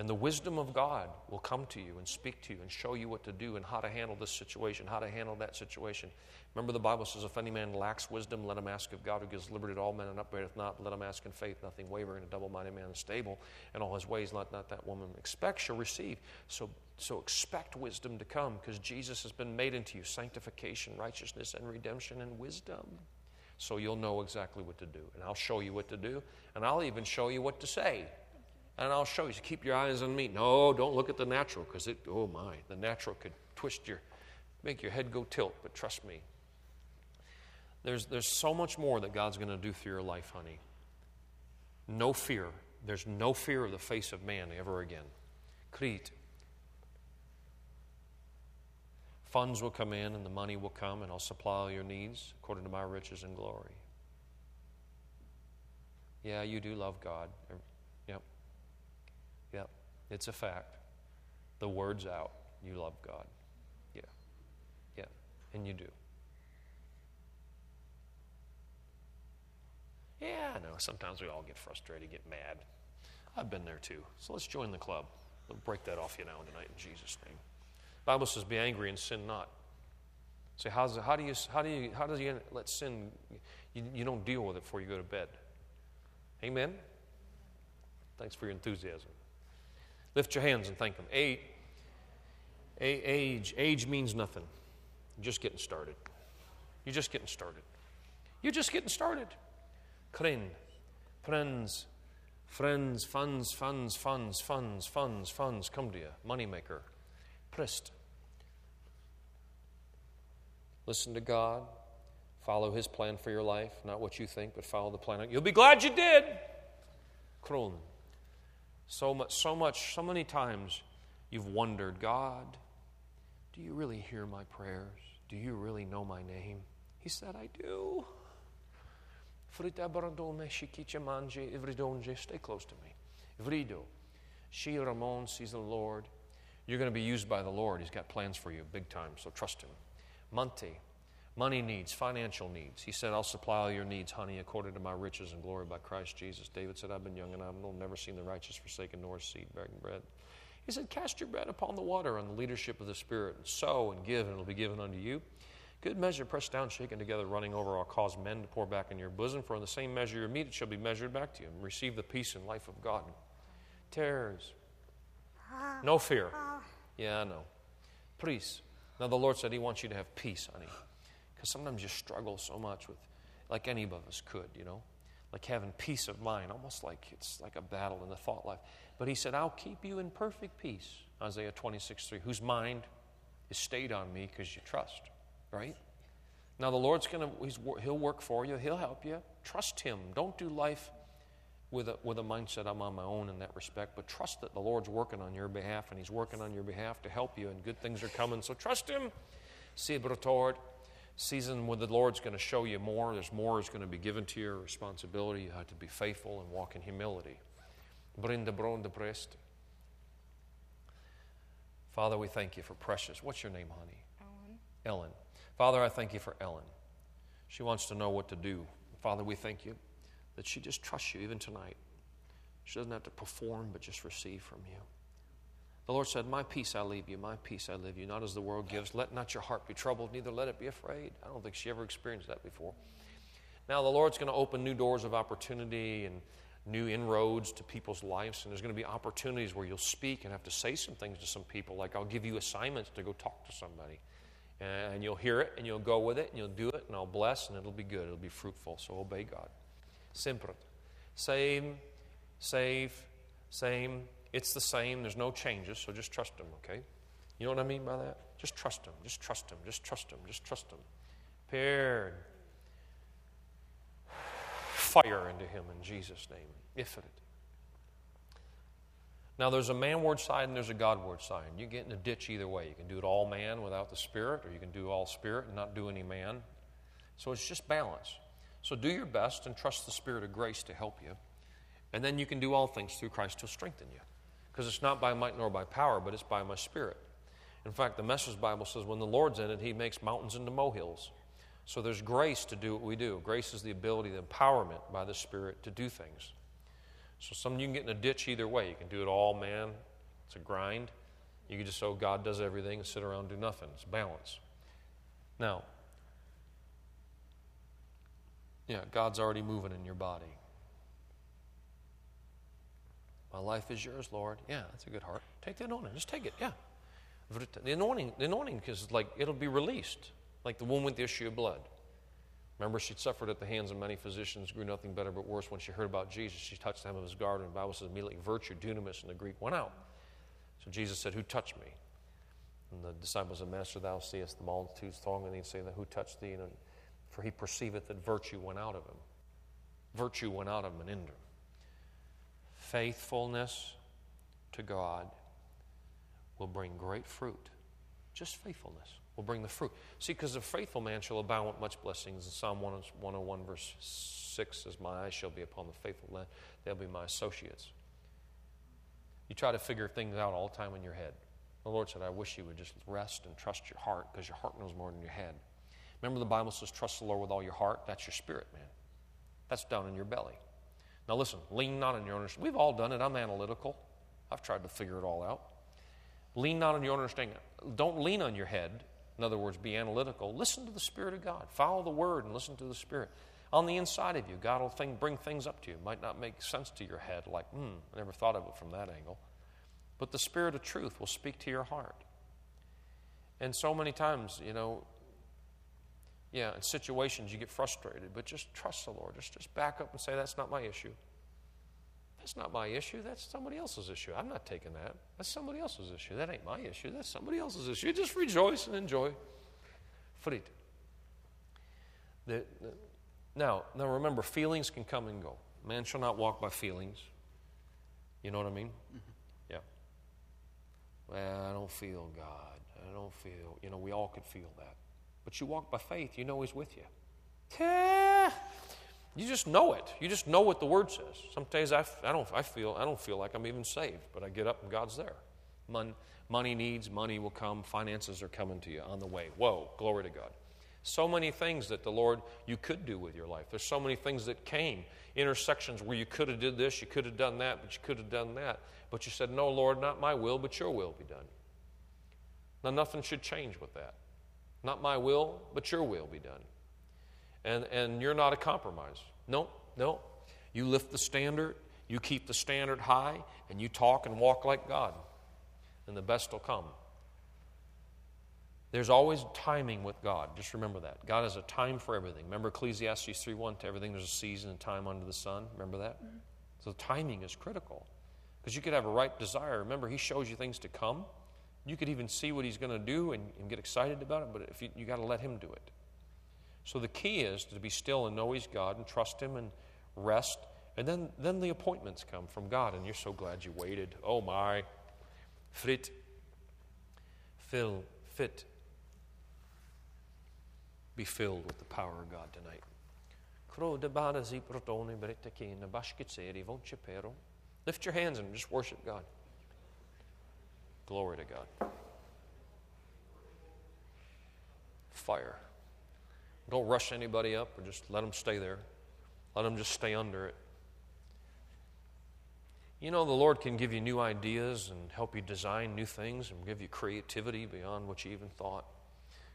And the wisdom of God will come to you and speak to you and show you what to do and how to handle this situation, how to handle that situation. Remember, the Bible says, If any man lacks wisdom, let him ask of God who gives liberty to all men and upbraideth not. Let him ask in faith, nothing wavering. A double minded man is stable in all his ways. Let not that woman expect, shall receive. So, so expect wisdom to come because Jesus has been made into you sanctification, righteousness, and redemption and wisdom. So you'll know exactly what to do. And I'll show you what to do. And I'll even show you what to say and I'll show you. So keep your eyes on me. No, don't look at the natural because it, oh my, the natural could twist your, make your head go tilt, but trust me. There's, there's so much more that God's going to do through your life, honey. No fear. There's no fear of the face of man ever again. Crete. Funds will come in and the money will come, and I'll supply all your needs according to my riches and glory. Yeah, you do love God. Yep, Yep. it's a fact. The word's out. You love God. Yeah. Yeah. And you do. Yeah, I know. Sometimes we all get frustrated, get mad. I've been there too. So let's join the club. We'll break that off you now tonight in Jesus' name. Bible says, "Be angry and sin not." Say, so how do you how do you how does you let sin? You, you don't deal with it before you go to bed. Amen. Thanks for your enthusiasm. Lift your hands and thank Him. Age, age, age means nothing. You're just getting started. You're just getting started. You're just getting started. Kren, friends, friends, funds, funds, funds, funds, funds, funds come to you. Moneymaker. Prist. Listen to God. Follow His plan for your life. Not what you think, but follow the plan. You'll be glad you did. Kron. So much, so much, so many times you've wondered, God, do you really hear my prayers? Do you really know my name? He said, I do. Stay close to me. Vrido. She Ramon sees the Lord. You're going to be used by the Lord. He's got plans for you big time, so trust Him. Monte money needs, financial needs. He said, I'll supply all your needs, honey, according to my riches and glory by Christ Jesus. David said, I've been young and I've never seen the righteous forsaken nor seed begging bread. He said, Cast your bread upon the water on the leadership of the Spirit, and sow and give, and it'll be given unto you. Good measure, pressed down, shaken together, running over, I'll cause men to pour back in your bosom, for in the same measure you meet, it shall be measured back to you. And receive the peace and life of God. Terrors. No fear. Yeah, I know. Peace. Now, the Lord said He wants you to have peace, honey. Because sometimes you struggle so much with, like any of us could, you know, like having peace of mind, almost like it's like a battle in the thought life. But he said, I'll keep you in perfect peace, Isaiah 26 3, whose mind is stayed on me because you trust, right? Now, the Lord's going to, He'll work for you, He'll help you. Trust Him. Don't do life with a, with a mindset I'm on my own in that respect, but trust that the Lord's working on your behalf and He's working on your behalf to help you, and good things are coming. So trust Him. See toward season where the Lord's going to show you more. There's more is going to be given to your responsibility. You have to be faithful and walk in humility. Brinda bronda prest. Father, we thank you for precious. What's your name, honey? Ellen. Ellen. Father, I thank you for Ellen. She wants to know what to do. Father, we thank you that she just trusts you even tonight. She doesn't have to perform, but just receive from you. The Lord said, My peace I leave you, my peace I leave you, not as the world gives. Let not your heart be troubled, neither let it be afraid. I don't think she ever experienced that before. Now, the Lord's going to open new doors of opportunity and new inroads to people's lives, and there's going to be opportunities where you'll speak and have to say some things to some people, like I'll give you assignments to go talk to somebody. And you'll hear it, and you'll go with it, and you'll do it, and I'll bless, and it'll be good. It'll be fruitful. So obey God. Sempre. Same, save, same. It's the same. There's no changes, so just trust Him, okay? You know what I mean by that? Just trust Him. Just trust Him. Just trust Him. Just trust Him. Paired. Fire into Him in Jesus' name. If it. Now, there's a man manward side and there's a God Godward side. You get in a ditch either way. You can do it all man without the Spirit, or you can do all Spirit and not do any man. So it's just balance. So do your best and trust the Spirit of grace to help you. And then you can do all things through Christ to strengthen you. Because it's not by might nor by power, but it's by my Spirit. In fact, the Message Bible says when the Lord's in it, He makes mountains into molehills. So there's grace to do what we do. Grace is the ability, the empowerment by the Spirit to do things. So some you can get in a ditch either way. You can do it all, man. It's a grind. You can just oh, God does everything and sit around and do nothing. It's balance. Now, yeah, God's already moving in your body. My life is yours, Lord. Yeah, that's a good heart. Take the anointing. Just take it. Yeah. The anointing, the anointing is like it'll be released, like the woman with the issue of blood. Remember, she suffered at the hands of many physicians, grew nothing better but worse. When she heard about Jesus, she touched the hem of his garment. The Bible says immediately virtue, dunamis in the Greek, went out. So Jesus said, Who touched me? And the disciples said, Master, thou seest the multitudes thronging, and he'd Who touched thee? And for he perceiveth that virtue went out of him. Virtue went out of him. Faithfulness to God will bring great fruit. Just faithfulness will bring the fruit. See, because the faithful man shall abound with much blessings. In Psalm 101, verse 6 says, My eyes shall be upon the faithful land. They'll be my associates. You try to figure things out all the time in your head. The Lord said, I wish you would just rest and trust your heart because your heart knows more than your head. Remember, the Bible says, Trust the Lord with all your heart. That's your spirit, man. That's down in your belly. Now, listen, lean not on your own understanding. We've all done it. I'm analytical. I've tried to figure it all out. Lean not on your understanding. Don't lean on your head. In other words, be analytical. Listen to the Spirit of God. Follow the Word and listen to the Spirit. On the inside of you, God will think, bring things up to you. It might not make sense to your head, like, hmm, I never thought of it from that angle. But the Spirit of truth will speak to your heart. And so many times, you know, yeah, in situations you get frustrated, but just trust the Lord. Just, just back up and say, that's not my issue. That's not my issue. That's somebody else's issue. I'm not taking that. That's somebody else's issue. That ain't my issue. That's somebody else's issue. Just rejoice and enjoy. The, the, now, now remember, feelings can come and go. Man shall not walk by feelings. You know what I mean? Mm-hmm. Yeah. Well, I don't feel God. I don't feel. You know, we all could feel that. But you walk by faith. You know He's with you. You just know it. You just know what the word says. Some days I, I, don't, I, feel, I don't feel like I'm even saved, but I get up and God's there. Mon, money needs, money will come, finances are coming to you on the way. Whoa, glory to God. So many things that the Lord you could do with your life. There's so many things that came, intersections where you could have did this, you could have done that, but you could have done that. But you said, "No, Lord, not my will, but your will be done." Now nothing should change with that. Not my will, but your will be done and, and you're not a compromise. No, no. You lift the standard, you keep the standard high, and you talk and walk like God, and the best will come. There's always timing with God. Just remember that. God has a time for everything. Remember Ecclesiastes 3.1, to everything there's a season and time under the sun. Remember that? Mm-hmm. So timing is critical. Because you could have a right desire. Remember, He shows you things to come. You could even see what He's going to do and, and, get excited about it, but if you, you got to let Him do it. So the key is to be still and know He's God and trust Him and rest. And then, then the appointments come from God, and you're so glad you waited. Oh my. Frit. Fill. Fit. Be filled with the power of God tonight. Lift your hands and just worship God. Glory to God. Fire. Don't rush anybody up or just let them stay there. Let them just stay under it. You know, the Lord can give you new ideas and help you design new things and give you creativity beyond what you even thought.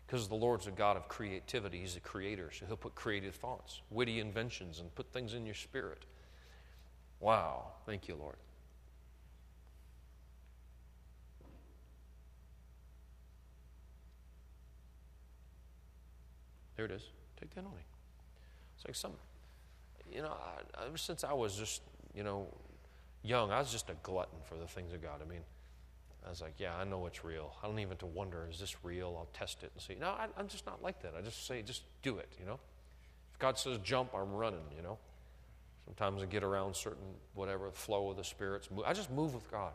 Because the Lord's a God of creativity. He's a creator, so He'll put creative thoughts, witty inventions, and put things in your spirit. Wow. Thank you, Lord. There it is. Take that on me. It's like some, you know, I, ever since I was just, you know, young, I was just a glutton for the things of God. I mean, I was like, yeah, I know it's real. I don't even have to wonder, is this real? I'll test it and see. No, I, I'm just not like that. I just say, just do it, you know? If God says jump, I'm running, you know? Sometimes I get around certain, whatever, flow of the spirits. I just move with God.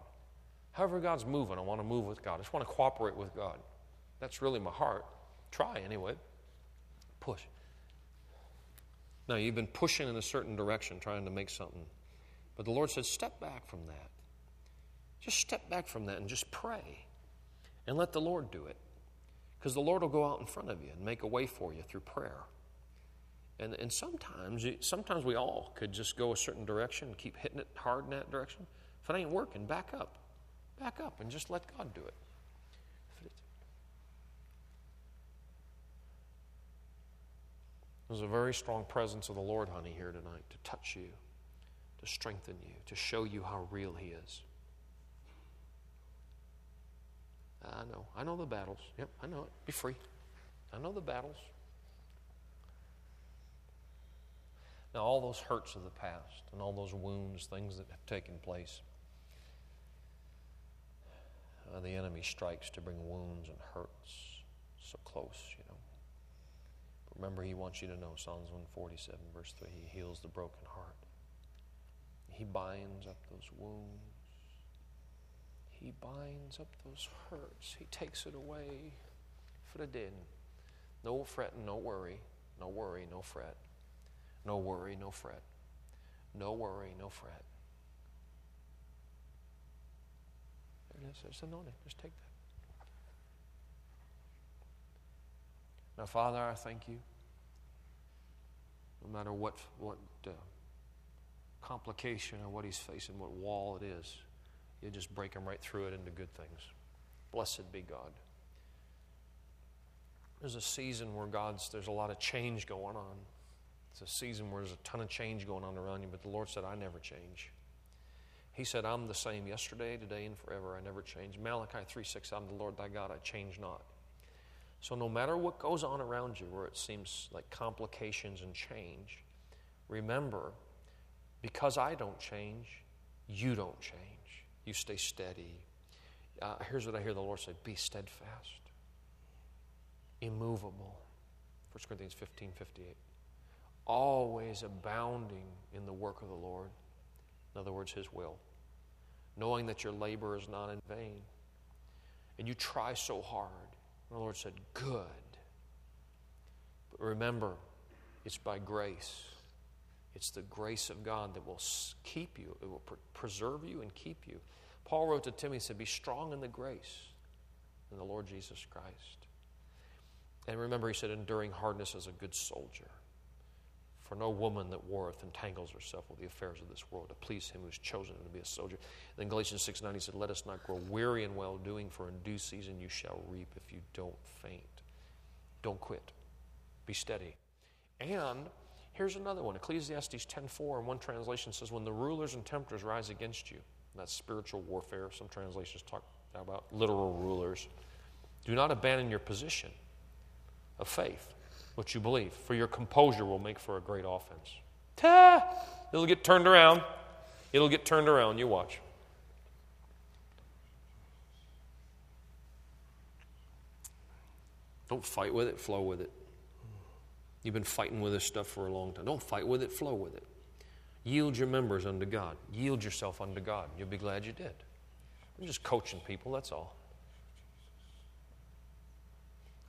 However, God's moving, I want to move with God. I just want to cooperate with God. That's really my heart. Try anyway. Push. Now, you've been pushing in a certain direction, trying to make something. But the Lord said, step back from that. Just step back from that and just pray. And let the Lord do it. Because the Lord will go out in front of you and make a way for you through prayer. And, and sometimes, sometimes we all could just go a certain direction and keep hitting it hard in that direction. If it ain't working, back up. Back up and just let God do it. There's a very strong presence of the Lord, honey, here tonight to touch you, to strengthen you, to show you how real He is. I know. I know the battles. Yep, I know it. Be free. I know the battles. Now, all those hurts of the past and all those wounds, things that have taken place, uh, the enemy strikes to bring wounds and hurts so close, you know. Remember, he wants you to know Psalms 147, verse 3 He heals the broken heart, He binds up those wounds. He binds up those hurts. He takes it away for the dead. No fretting, no worry. No worry, no fret. No worry, no fret. No worry, no fret. There it is. There's anointing. Just take that. Now, Father, I thank you. No matter what, what uh, complication or what he's facing, what wall it is, you just break him right through it into good things. Blessed be God. There's a season where God's, there's a lot of change going on. It's a season where there's a ton of change going on around you, but the Lord said, I never change. He said, I'm the same yesterday, today, and forever. I never change. Malachi 3 6, I'm the Lord thy God, I change not. So no matter what goes on around you, where it seems like complications and change, remember, because I don't change, you don't change. You stay steady. Uh, here's what I hear the Lord say be steadfast, immovable. 1 Corinthians 15 58 always abounding in the work of the Lord. In other words, His will. Knowing that your labor is not in vain. And you try so hard. And the Lord said, Good. But remember, it's by grace. It's the grace of God that will keep you, it will preserve you and keep you. Paul wrote to Timothy, he said, Be strong in the grace in the Lord Jesus Christ. And remember, he said, Enduring hardness as a good soldier. For no woman that warreth entangles herself with the affairs of this world to please him who's chosen to be a soldier. Then Galatians 6 9, he said, Let us not grow weary in well doing, for in due season you shall reap if you don't faint. Don't quit. Be steady. And here's another one Ecclesiastes 10 4, and one translation says, When the rulers and tempters rise against you, that's spiritual warfare. Some translations talk about literal rulers. Do not abandon your position of faith what you believe, for your composure will make for a great offense. Ta! It'll get turned around. It'll get turned around. You watch. Don't fight with it, flow with it. You've been fighting with this stuff for a long time. Don't fight with it, flow with it. Yield your members unto God. Yield yourself unto God. You'll be glad you did. I'm just coaching people, that's all.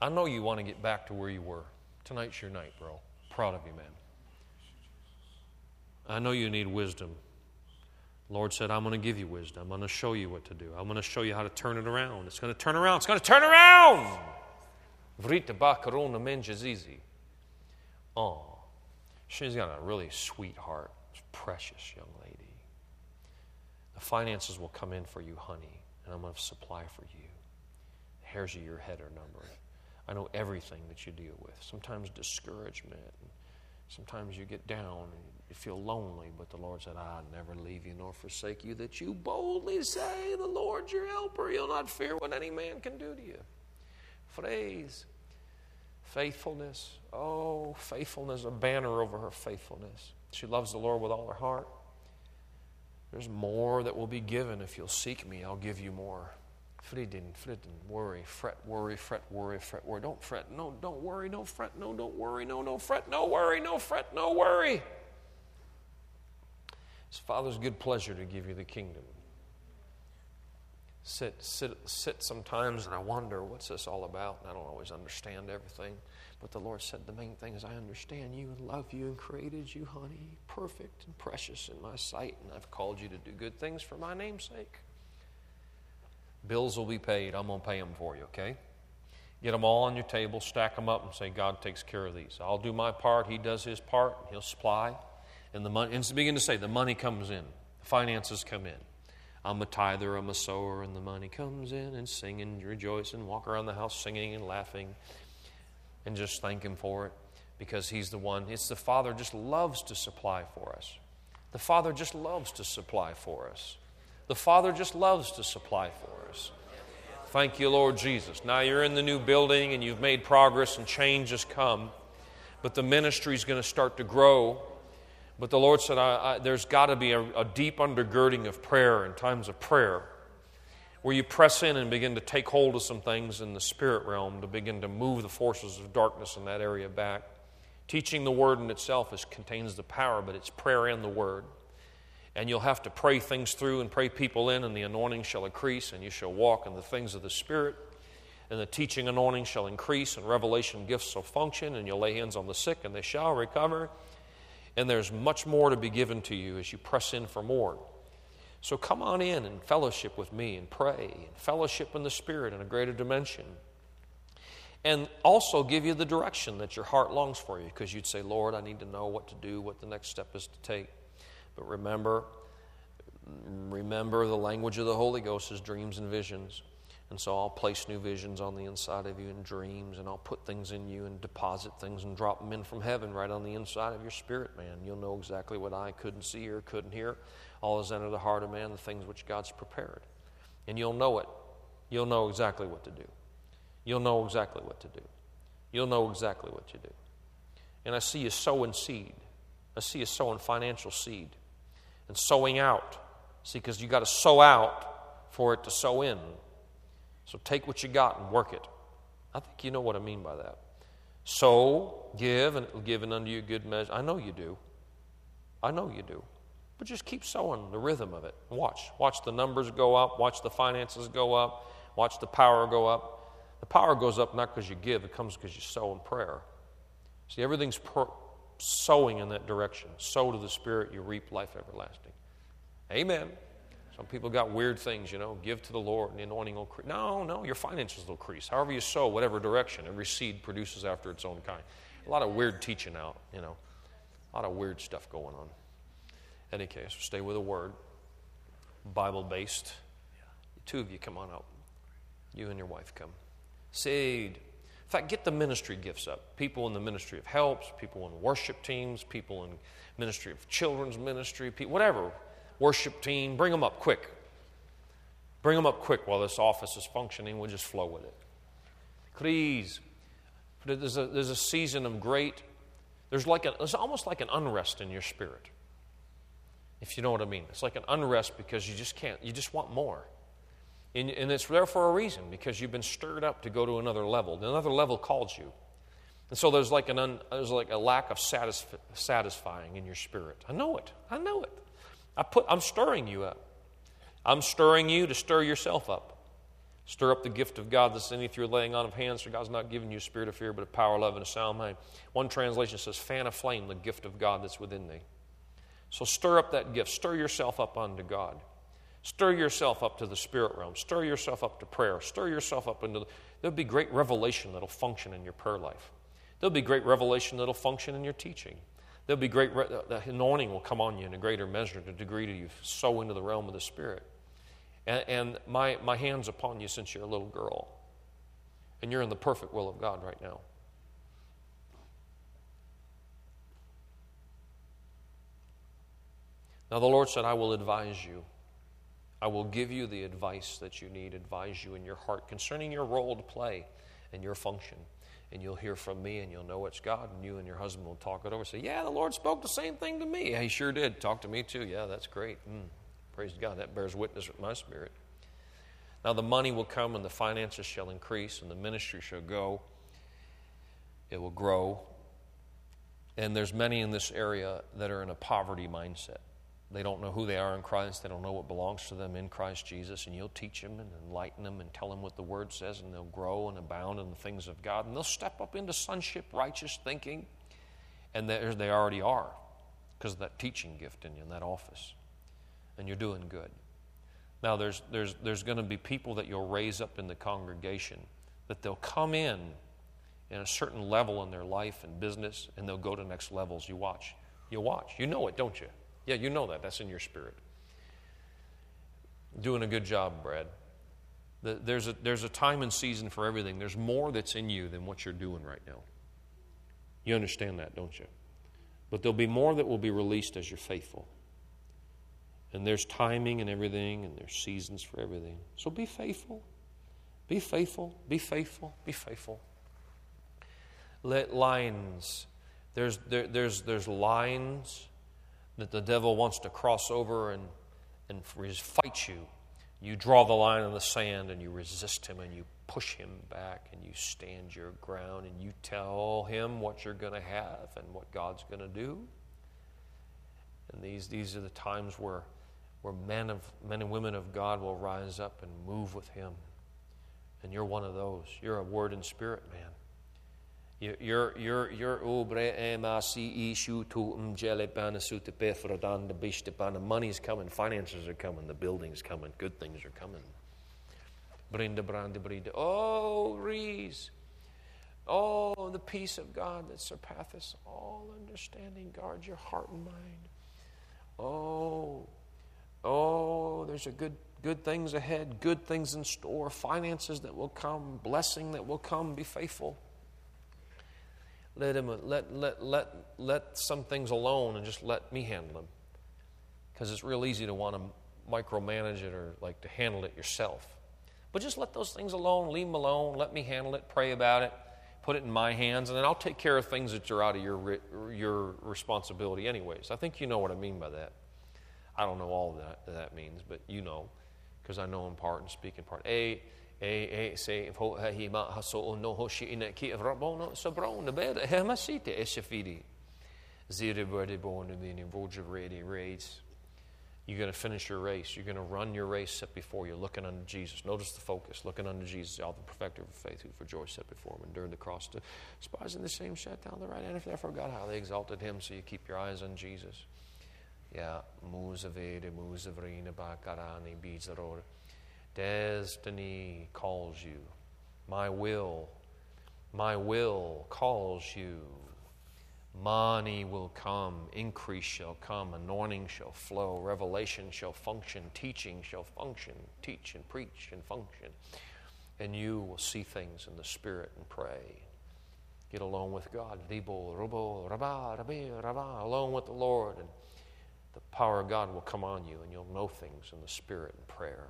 I know you want to get back to where you were. Tonight's your night, bro. Proud of you, man. I know you need wisdom. Lord said, I'm going to give you wisdom. I'm going to show you what to do. I'm going to show you how to turn it around. It's going to turn around. It's going to turn around. Vrita bakarona menjazizi. Oh, she's got a really sweet heart. Precious young lady. The finances will come in for you, honey, and I'm going to supply for you. The hairs of your head are numbered. I know everything that you deal with. Sometimes discouragement. Sometimes you get down and you feel lonely, but the Lord said, I'll never leave you nor forsake you, that you boldly say, The Lord's your helper. You'll not fear what any man can do to you. Phrase. Faithfulness. Oh, faithfulness, a banner over her faithfulness. She loves the Lord with all her heart. There's more that will be given if you'll seek me. I'll give you more. Frieden, frieden, worry, fret, worry, fret, worry, fret, worry. Don't fret. No, don't worry. No fret. No, don't worry. No, no fret. No worry. No fret. No worry. It's Father's good pleasure to give you the kingdom. Sit, sit, sit sometimes, and I wonder what's this all about. And I don't always understand everything. But the Lord said the main thing is I understand you and love you and created you, honey, perfect and precious in my sight, and I've called you to do good things for my name's sake. Bills will be paid. I'm going to pay them for you, okay? Get them all on your table, stack them up, and say, God takes care of these. I'll do my part. He does his part. He'll supply. And the money, and begin to say, the money comes in, the finances come in. I'm a tither, I'm a sower, and the money comes in, and sing and rejoice and walk around the house singing and laughing and just thank Him for it because He's the one. It's the Father just loves to supply for us. The Father just loves to supply for us. The Father just loves to supply for us. Thank you, Lord Jesus. Now you're in the new building and you've made progress and change has come, but the ministry is going to start to grow. But the Lord said, I, I, There's got to be a, a deep undergirding of prayer in times of prayer where you press in and begin to take hold of some things in the spirit realm to begin to move the forces of darkness in that area back. Teaching the word in itself is, contains the power, but it's prayer and the word. And you'll have to pray things through and pray people in, and the anointing shall increase, and you shall walk in the things of the Spirit. And the teaching anointing shall increase, and revelation gifts shall function, and you'll lay hands on the sick, and they shall recover. And there's much more to be given to you as you press in for more. So come on in and fellowship with me and pray and fellowship in the Spirit in a greater dimension. And also give you the direction that your heart longs for you because you'd say, Lord, I need to know what to do, what the next step is to take. But remember, remember the language of the Holy Ghost is dreams and visions. And so I'll place new visions on the inside of you and dreams, and I'll put things in you and deposit things and drop them in from heaven right on the inside of your spirit, man. You'll know exactly what I couldn't see or couldn't hear. All is under the heart of man, the things which God's prepared. And you'll know it. You'll know exactly what to do. You'll know exactly what to do. You'll know exactly what to do. And I see you sowing seed. I see you sowing financial seed and sowing out. See, because you got to sow out for it to sow in. So take what you got and work it. I think you know what I mean by that. Sow, give, and it will give unto you good measure. I know you do. I know you do. But just keep sowing the rhythm of it. Watch. Watch the numbers go up. Watch the finances go up. Watch the power go up. The power goes up not because you give, it comes because you sow in prayer. See, everything's sowing in that direction. Sow to the Spirit, you reap life everlasting. Amen. Some people got weird things, you know, give to the Lord and the anointing will increase. No, no, your finances will increase. However you sow, whatever direction, every seed produces after its own kind. A lot of weird teaching out, you know, a lot of weird stuff going on. Any case, stay with the word, Bible based. Two of you come on up. You and your wife come. Seed. In fact, get the ministry gifts up. People in the ministry of helps, people in worship teams, people in ministry of children's ministry, people, whatever worship team, bring them up quick. Bring them up quick while this office is functioning. We'll just flow with it. Please. There's a, there's a season of great, there's, like a, there's almost like an unrest in your spirit, if you know what I mean. It's like an unrest because you just can't, you just want more. And, and it's there for a reason because you've been stirred up to go to another level. Another level calls you. And so there's like, an un, there's like a lack of satisf- satisfying in your spirit. I know it. I know it. I put, I'm stirring you up. I'm stirring you to stir yourself up. Stir up the gift of God that's in you through laying on of hands, for God's not giving you a spirit of fear, but of power, love, and a sound mind. One translation says, fan aflame the gift of God that's within thee. So stir up that gift. Stir yourself up unto God. Stir yourself up to the spirit realm. Stir yourself up to prayer. Stir yourself up into the, there'll be great revelation that'll function in your prayer life. There'll be great revelation that'll function in your teaching. There'll be great, re- the anointing will come on you in a greater measure, to degree to you sow into the realm of the Spirit. And, and my, my hand's upon you since you're a little girl. And you're in the perfect will of God right now. Now, the Lord said, I will advise you. I will give you the advice that you need, advise you in your heart concerning your role to play and your function. And you'll hear from me and you'll know it's God, and you and your husband will talk it over. Say, Yeah, the Lord spoke the same thing to me. Yeah, he sure did. Talk to me too. Yeah, that's great. Mm, praise God. That bears witness with my spirit. Now the money will come and the finances shall increase and the ministry shall go. It will grow. And there's many in this area that are in a poverty mindset. They don't know who they are in Christ. They don't know what belongs to them in Christ Jesus. And you'll teach them and enlighten them and tell them what the Word says, and they'll grow and abound in the things of God. And they'll step up into sonship, righteous thinking. And there they already are because of that teaching gift in you in that office. And you're doing good. Now, there's, there's, there's going to be people that you'll raise up in the congregation that they'll come in in a certain level in their life and business, and they'll go to next levels. You watch. You watch. You know it, don't you? Yeah, you know that. That's in your spirit. Doing a good job, Brad. The, there's, a, there's a time and season for everything. There's more that's in you than what you're doing right now. You understand that, don't you? But there'll be more that will be released as you're faithful. And there's timing and everything, and there's seasons for everything. So be faithful. Be faithful. Be faithful. Be faithful. Let lines, there's, there, there's, there's lines that the devil wants to cross over and, and fight you. You draw the line in the sand and you resist him and you push him back and you stand your ground and you tell him what you're going to have and what God's going to do. And these, these are the times where where men, of, men and women of God will rise up and move with Him. And you're one of those. You're a word and spirit man. You're, you're, you're, obre emasi ishu tu mjele banasute pefradan the bishtepana. Money's coming, finances are coming, the building's coming, good things are coming. Brinda branda brinda. Oh, Rees. Oh, the peace of God that surpasseth all understanding. Guard your heart and mind. Oh, Oh, there's a good good things ahead, good things in store, finances that will come, blessing that will come. Be faithful. Let him let let let let some things alone and just let me handle them. Because it's real easy to want to micromanage it or like to handle it yourself. But just let those things alone, leave them alone, let me handle it, pray about it, put it in my hands, and then I'll take care of things that are out of your your responsibility anyways. I think you know what I mean by that. I don't know all that that means, but you know, because I know in part and speak in part. A hi ma haso no ho shi ina ki rabono sabron the bed hemasite esafidi. Zira berde born to be in ready race. You're going to finish your race. You're going to run your race set before you, looking unto Jesus. Notice the focus, looking unto Jesus, all the perfecter of faith, who for joy set before him endured the cross, despising the same, sat down the right hand. If therefore God highly exalted him, so you keep your eyes on Jesus. Ja, Musavede, Musavrina Bakarani, Bizaror. Destiny calls you. My will, my will calls you. Money will come, increase shall come, anointing shall flow, revelation shall function, teaching shall function, teach and preach and function. And you will see things in the Spirit and pray. Get alone with God. Alone with the Lord. And the power of God will come on you and you'll know things in the Spirit and prayer.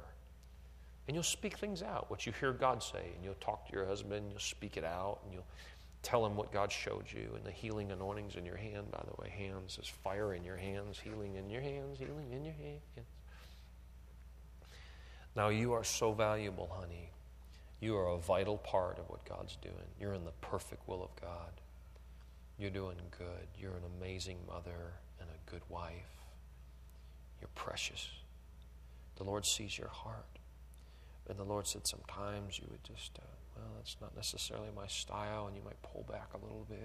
And you'll speak things out, what you hear God say, and you'll talk to your husband, and you'll speak it out, and you'll tell him what God showed you, and the healing anointings in your hand, by the way. Hands is fire in your hands, healing in your hands, healing in your hands. Now, you are so valuable, honey. You are a vital part of what God's doing. You're in the perfect will of God. You're doing good. You're an amazing mother and a good wife. You're precious. The Lord sees your heart. And the Lord said sometimes you would just, uh, well, that's not necessarily my style, and you might pull back a little bit.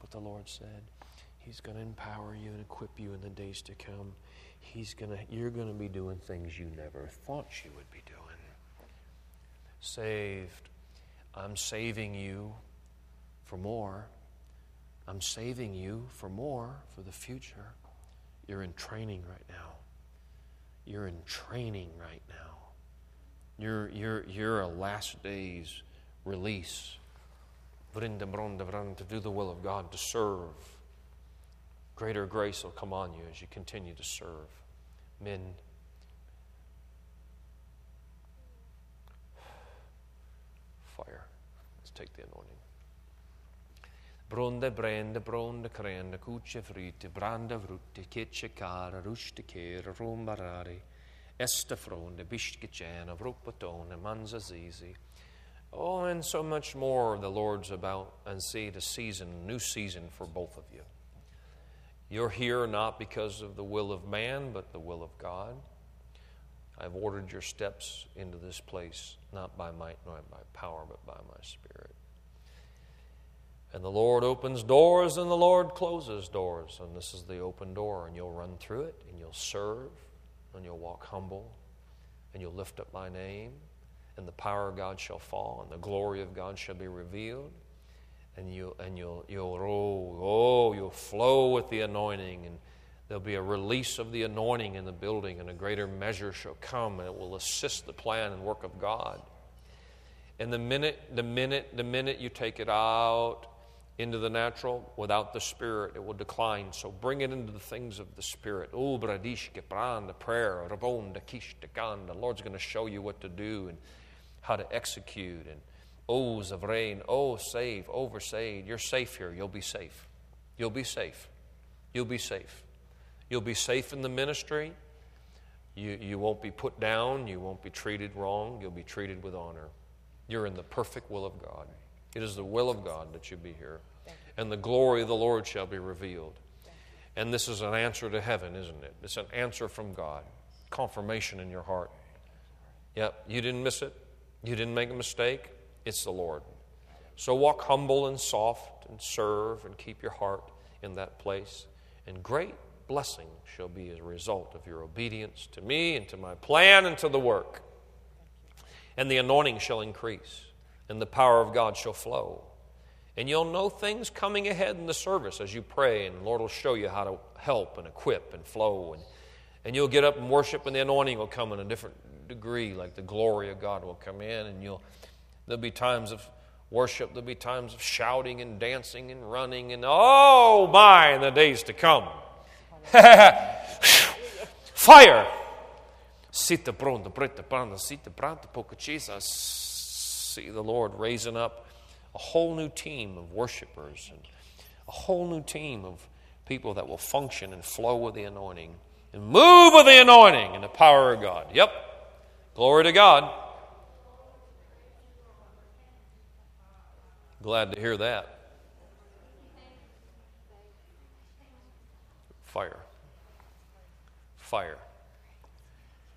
But the Lord said, He's going to empower you and equip you in the days to come. He's going to, you're going to be doing things you never thought you would be doing. Saved. I'm saving you for more. I'm saving you for more for the future. You're in training right now. You're in training right now. You're, you're, you're a last days release. To do the will of God, to serve. Greater grace will come on you as you continue to serve. Men, fire. Let's take the anointing. Bronde, brende, bronde, krende, kuche, frite, brande, vrute, kitche, kara, ruste, kera, rumbarari, este, fronde, bishke, chana, vrupatone, manzazizi. Oh, and so much more the Lord's about and see the season, new season for both of you. You're here not because of the will of man, but the will of God. I've ordered your steps into this place, not by might nor by power, but by my spirit. And the Lord opens doors and the Lord closes doors. And this is the open door, and you'll run through it, and you'll serve, and you'll walk humble, and you'll lift up my name, and the power of God shall fall, and the glory of God shall be revealed. And you'll and you'll you'll oh, oh you'll flow with the anointing and there'll be a release of the anointing in the building and a greater measure shall come and it will assist the plan and work of God. And the minute, the minute, the minute you take it out into the natural without the spirit, it will decline. So bring it into the things of the spirit. Oh, bradish kepran, the prayer, rabon, the kish, the Lord's going to show you what to do and how to execute and O's of rain. Oh, save, oversave. You're safe here. You'll be safe. You'll be safe. You'll be safe. You'll be safe in the ministry. You, you won't be put down. You won't be treated wrong. You'll be treated with honor. You're in the perfect will of God. It is the will of God that you be here. And the glory of the Lord shall be revealed. And this is an answer to heaven, isn't it? It's an answer from God. Confirmation in your heart. Yep, you didn't miss it. You didn't make a mistake. It's the Lord. So walk humble and soft and serve and keep your heart in that place. And great blessing shall be as a result of your obedience to me and to my plan and to the work. And the anointing shall increase, and the power of God shall flow. And you'll know things coming ahead in the service as you pray, and the Lord will show you how to help and equip and flow. And, and you'll get up and worship, and the anointing will come in a different degree, like the glory of God will come in, and you'll There'll be times of worship, there'll be times of shouting and dancing and running, and oh my, in the days to come. *laughs* Fire! Sita pronto, preta pronto, sita pronto, poca See the Lord raising up a whole new team of worshipers and a whole new team of people that will function and flow with the anointing and move with the anointing and the power of God. Yep. Glory to God. Glad to hear that. Fire. Fire.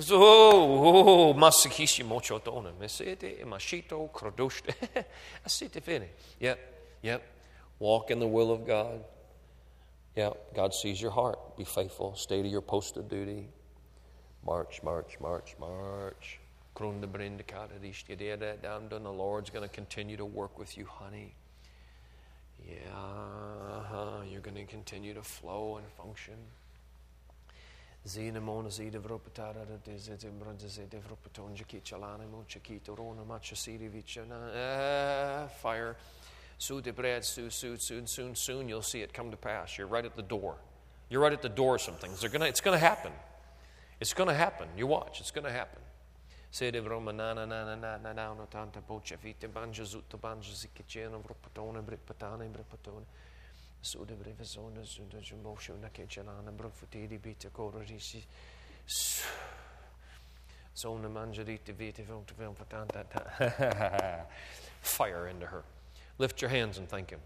So, oh, masakishi mochotona. Mesete, mashito, krodoshte. *laughs* Asite fini. Yep, yep. Walk in the will of God. Yep, God sees your heart. Be faithful. Stay to your post of duty. March, march, march, march. And the Lord's going to continue to work with you, honey. Yeah, uh-huh. you're going to continue to flow and function. Fire. Soon, soon, soon, soon, soon, you'll see it come to pass. You're right at the door. You're right at the door of some things. They're gonna, it's going to happen. It's going to happen. You watch. It's going to happen. Sede vroma na na na na na na na no tanta poce vite banja zutto banja zikiceno vropatone bripatane bripatone sude brevesone sude jumosho na che celana brofutidi bite coro risi zone mangerite vite vont vem patanta fire into her lift your hands and thank him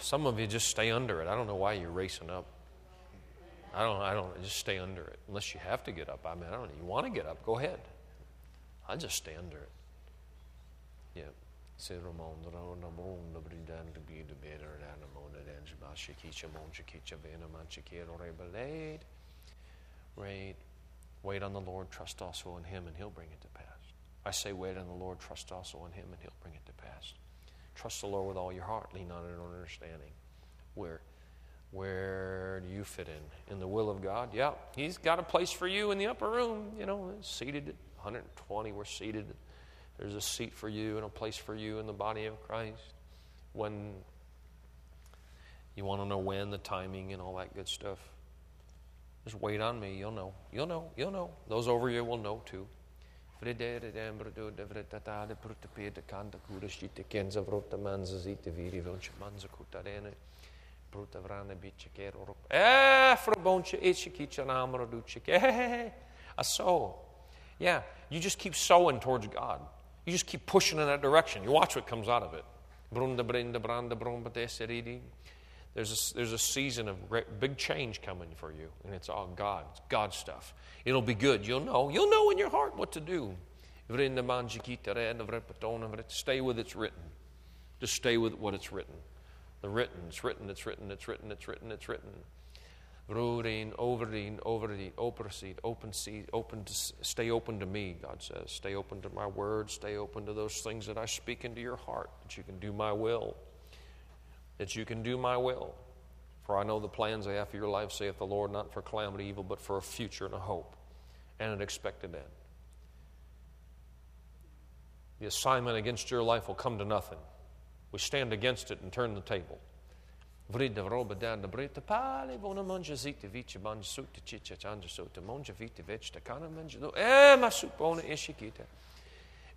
some of you just stay under it i don't know why you're racing up I don't, I don't, just stay under it. Unless you have to get up. I mean, I don't know. You want to get up, go ahead. I just stay under it. Yeah. Se Ramon, Ramon, the Bridan, the Be the Better, and the Mona, and Shabashikicha, Monchikicha, Vena, Manchikiro, Rebelade. Wait. Wait on the Lord, trust also in Him, and He'll bring it to pass. I say, wait on the Lord, trust also in Him, and He'll bring it to pass. Trust the Lord with all your heart, lean on your own understanding. Where? Where do you fit in? In the will of God? Yeah, He's got a place for you in the upper room. You know, seated 120, we're seated. There's a seat for you and a place for you in the body of Christ. When you want to know when, the timing, and all that good stuff, just wait on me. You'll know. You'll know. You'll know. Those over you will know too. eh a sow yeah you just keep sowing towards God you just keep pushing in that direction you watch what comes out of it there's a, there's a season of great, big change coming for you, and it's all God. It's God stuff. It'll be good. You'll know. You'll know in your heart what to do. Stay with it's written. Just stay with what it's written. The written, it's written, it's written, it's written, it's written, it's written. Roerin, overin, overin, open seed, open seed, open to, stay open to me, God says. Stay open to my word, stay open to those things that I speak into your heart, that you can do my will. That you can do my will. For I know the plans I have for your life, saith the Lord, not for calamity, evil, but for a future and a hope and an expected end. The assignment against your life will come to nothing. We stand against it and turn the table. Roba dan da brita pali bona manja zita vici manja suta chicha chanja suta monja vita vecta kana manja do eh ma supona ishikita.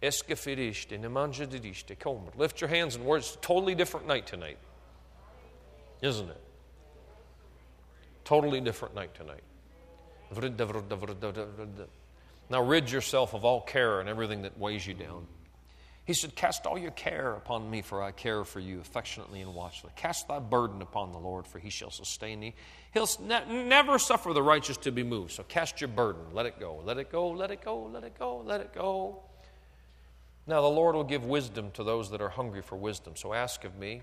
Eska firishte ne manja didishte komer. Lift your hands and words. Totally different night tonight. Isn't it? Totally different night tonight. Vrida vrida vrida. Now rid yourself of all care and everything that weighs you down. He said, Cast all your care upon me, for I care for you affectionately and watchfully. Cast thy burden upon the Lord, for he shall sustain thee. He'll ne- never suffer the righteous to be moved. So cast your burden. Let it go. Let it go. Let it go. Let it go. Let it go. Now, the Lord will give wisdom to those that are hungry for wisdom. So ask of me.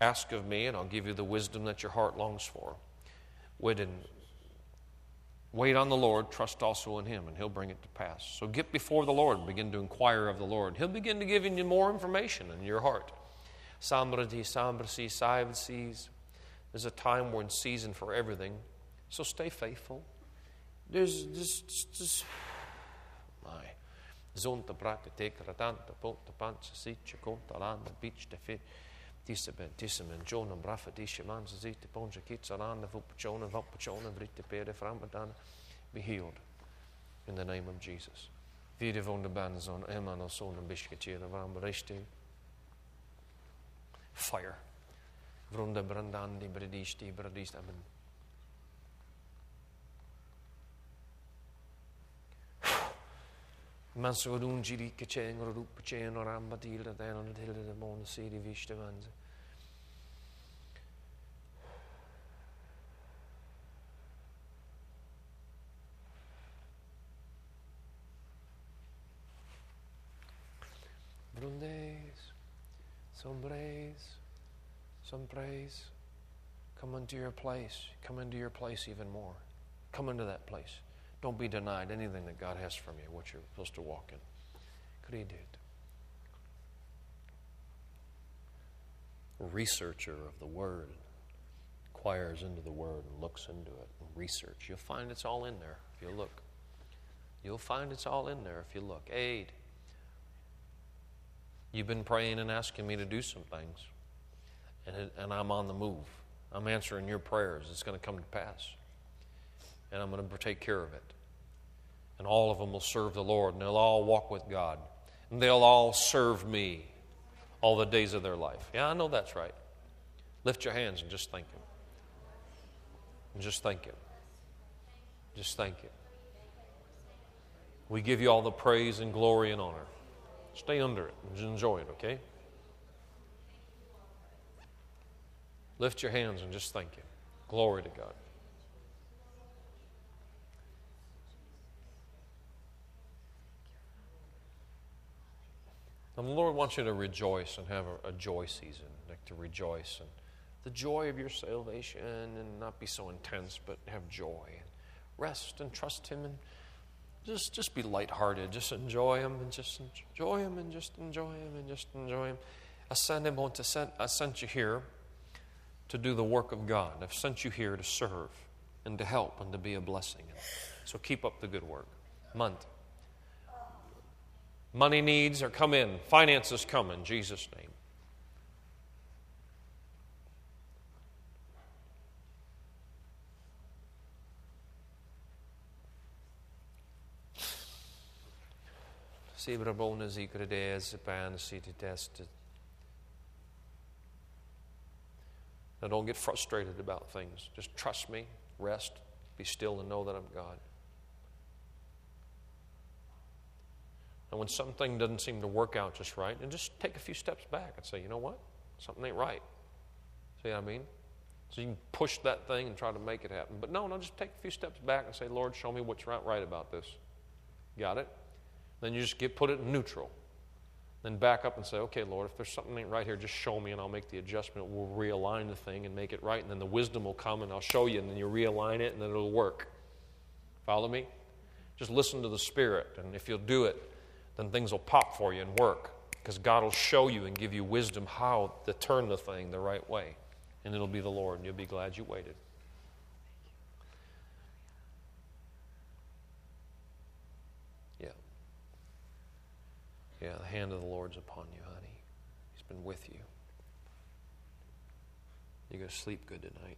Ask of me, and I'll give you the wisdom that your heart longs for. Wait, and wait on the Lord, trust also in Him, and He'll bring it to pass. So get before the Lord begin to inquire of the Lord. He'll begin to give you more information in your heart. Sambrati, sambrasi, saivasies. There's a time when season for everything. So stay faithful. There's just, just my zonta brata take ratanta ponta pancha sitcha conta landa beach de Dissemen John and Braffa Disseman så sitter and Kitsan Anna Vupchonen the Vritte Pede Framadan be healed in the name of Jesus. Vide von der Banzon Eman och sonen the varam rishting fire. Vrunda the bredishti bredist amen. Mansurun jiri kechen rup chen oramba dil that then on the hill of the moon city vishtavans. Brundes, sombres, sombres, come unto your place, come into your place even more, come into that place. Don't be denied anything that God has from you, what you're supposed to walk in. Creed A researcher of the Word inquires into the Word and looks into it and research. You'll find it's all in there if you look. You'll find it's all in there if you look. Aid. You've been praying and asking me to do some things, and, it, and I'm on the move. I'm answering your prayers. It's going to come to pass. And I'm going to take care of it. And all of them will serve the Lord, and they'll all walk with God. And they'll all serve me all the days of their life. Yeah, I know that's right. Lift your hands and just thank Him. And just thank Him. Just thank Him. We give you all the praise and glory and honor. Stay under it and enjoy it, okay? Lift your hands and just thank Him. Glory to God. And the Lord wants you to rejoice and have a, a, joy season, like to rejoice and the joy of your salvation and not be so intense, but have joy and rest and trust Him and just just be lighthearted. Just enjoy Him and just enjoy Him and just enjoy Him and just enjoy Him. I sent Him on to send, I sent you here to do the work of God. I've sent you here to serve and to help and to be a blessing. So keep up the good work. Month. Money needs are coming. Finances come in Jesus' name. Now don't get frustrated about things. Just trust me, rest, be still, and know that I'm God. And when something doesn't seem to work out just right, and just take a few steps back and say, you know what? Something ain't right. See what I mean? So you can push that thing and try to make it happen. But no, no, just take a few steps back and say, Lord, show me what's not right about this. Got it? Then you just get put it in neutral. Then back up and say, okay, Lord, if there's something ain't right here, just show me and I'll make the adjustment. We'll realign the thing and make it right. And then the wisdom will come and I'll show you. And then you realign it and then it'll work. Follow me? Just listen to the Spirit. And if you'll do it, then things will pop for you and work. Because God will show you and give you wisdom how to turn the thing the right way. And it'll be the Lord, and you'll be glad you waited. Yeah. Yeah, the hand of the Lord's upon you, honey. He's been with you. You're going to sleep good tonight.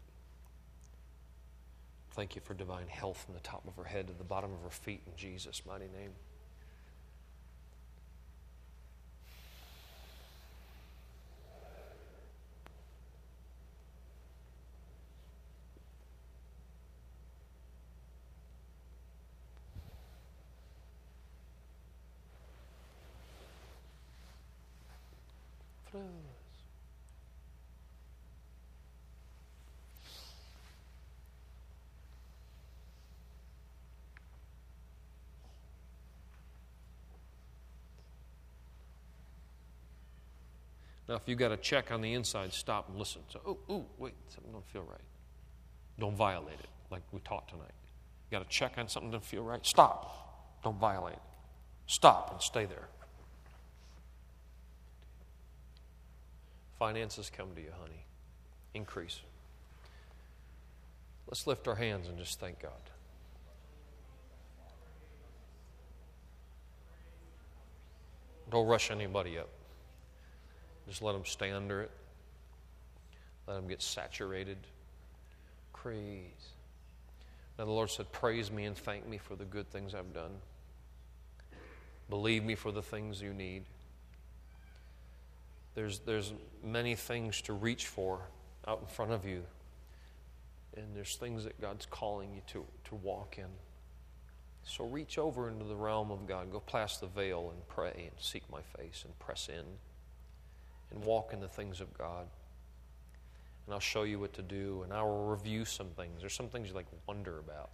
Thank you for divine health from the top of her head to the bottom of her feet in Jesus' mighty name. If you've got a check on the inside, stop and listen. So, oh, oh, wait, something don't feel right. Don't violate it, like we taught tonight. You got a check on something doesn't feel right? Stop. Don't violate it. Stop and stay there. Finances come to you, honey. Increase. Let's lift our hands and just thank God. Don't rush anybody up. Just let them stay under it. Let them get saturated. Praise. Now, the Lord said, Praise me and thank me for the good things I've done. Believe me for the things you need. There's, there's many things to reach for out in front of you. And there's things that God's calling you to, to walk in. So reach over into the realm of God. Go past the veil and pray and seek my face and press in and walk in the things of God. And I'll show you what to do, and I will review some things. There's some things you like wonder about.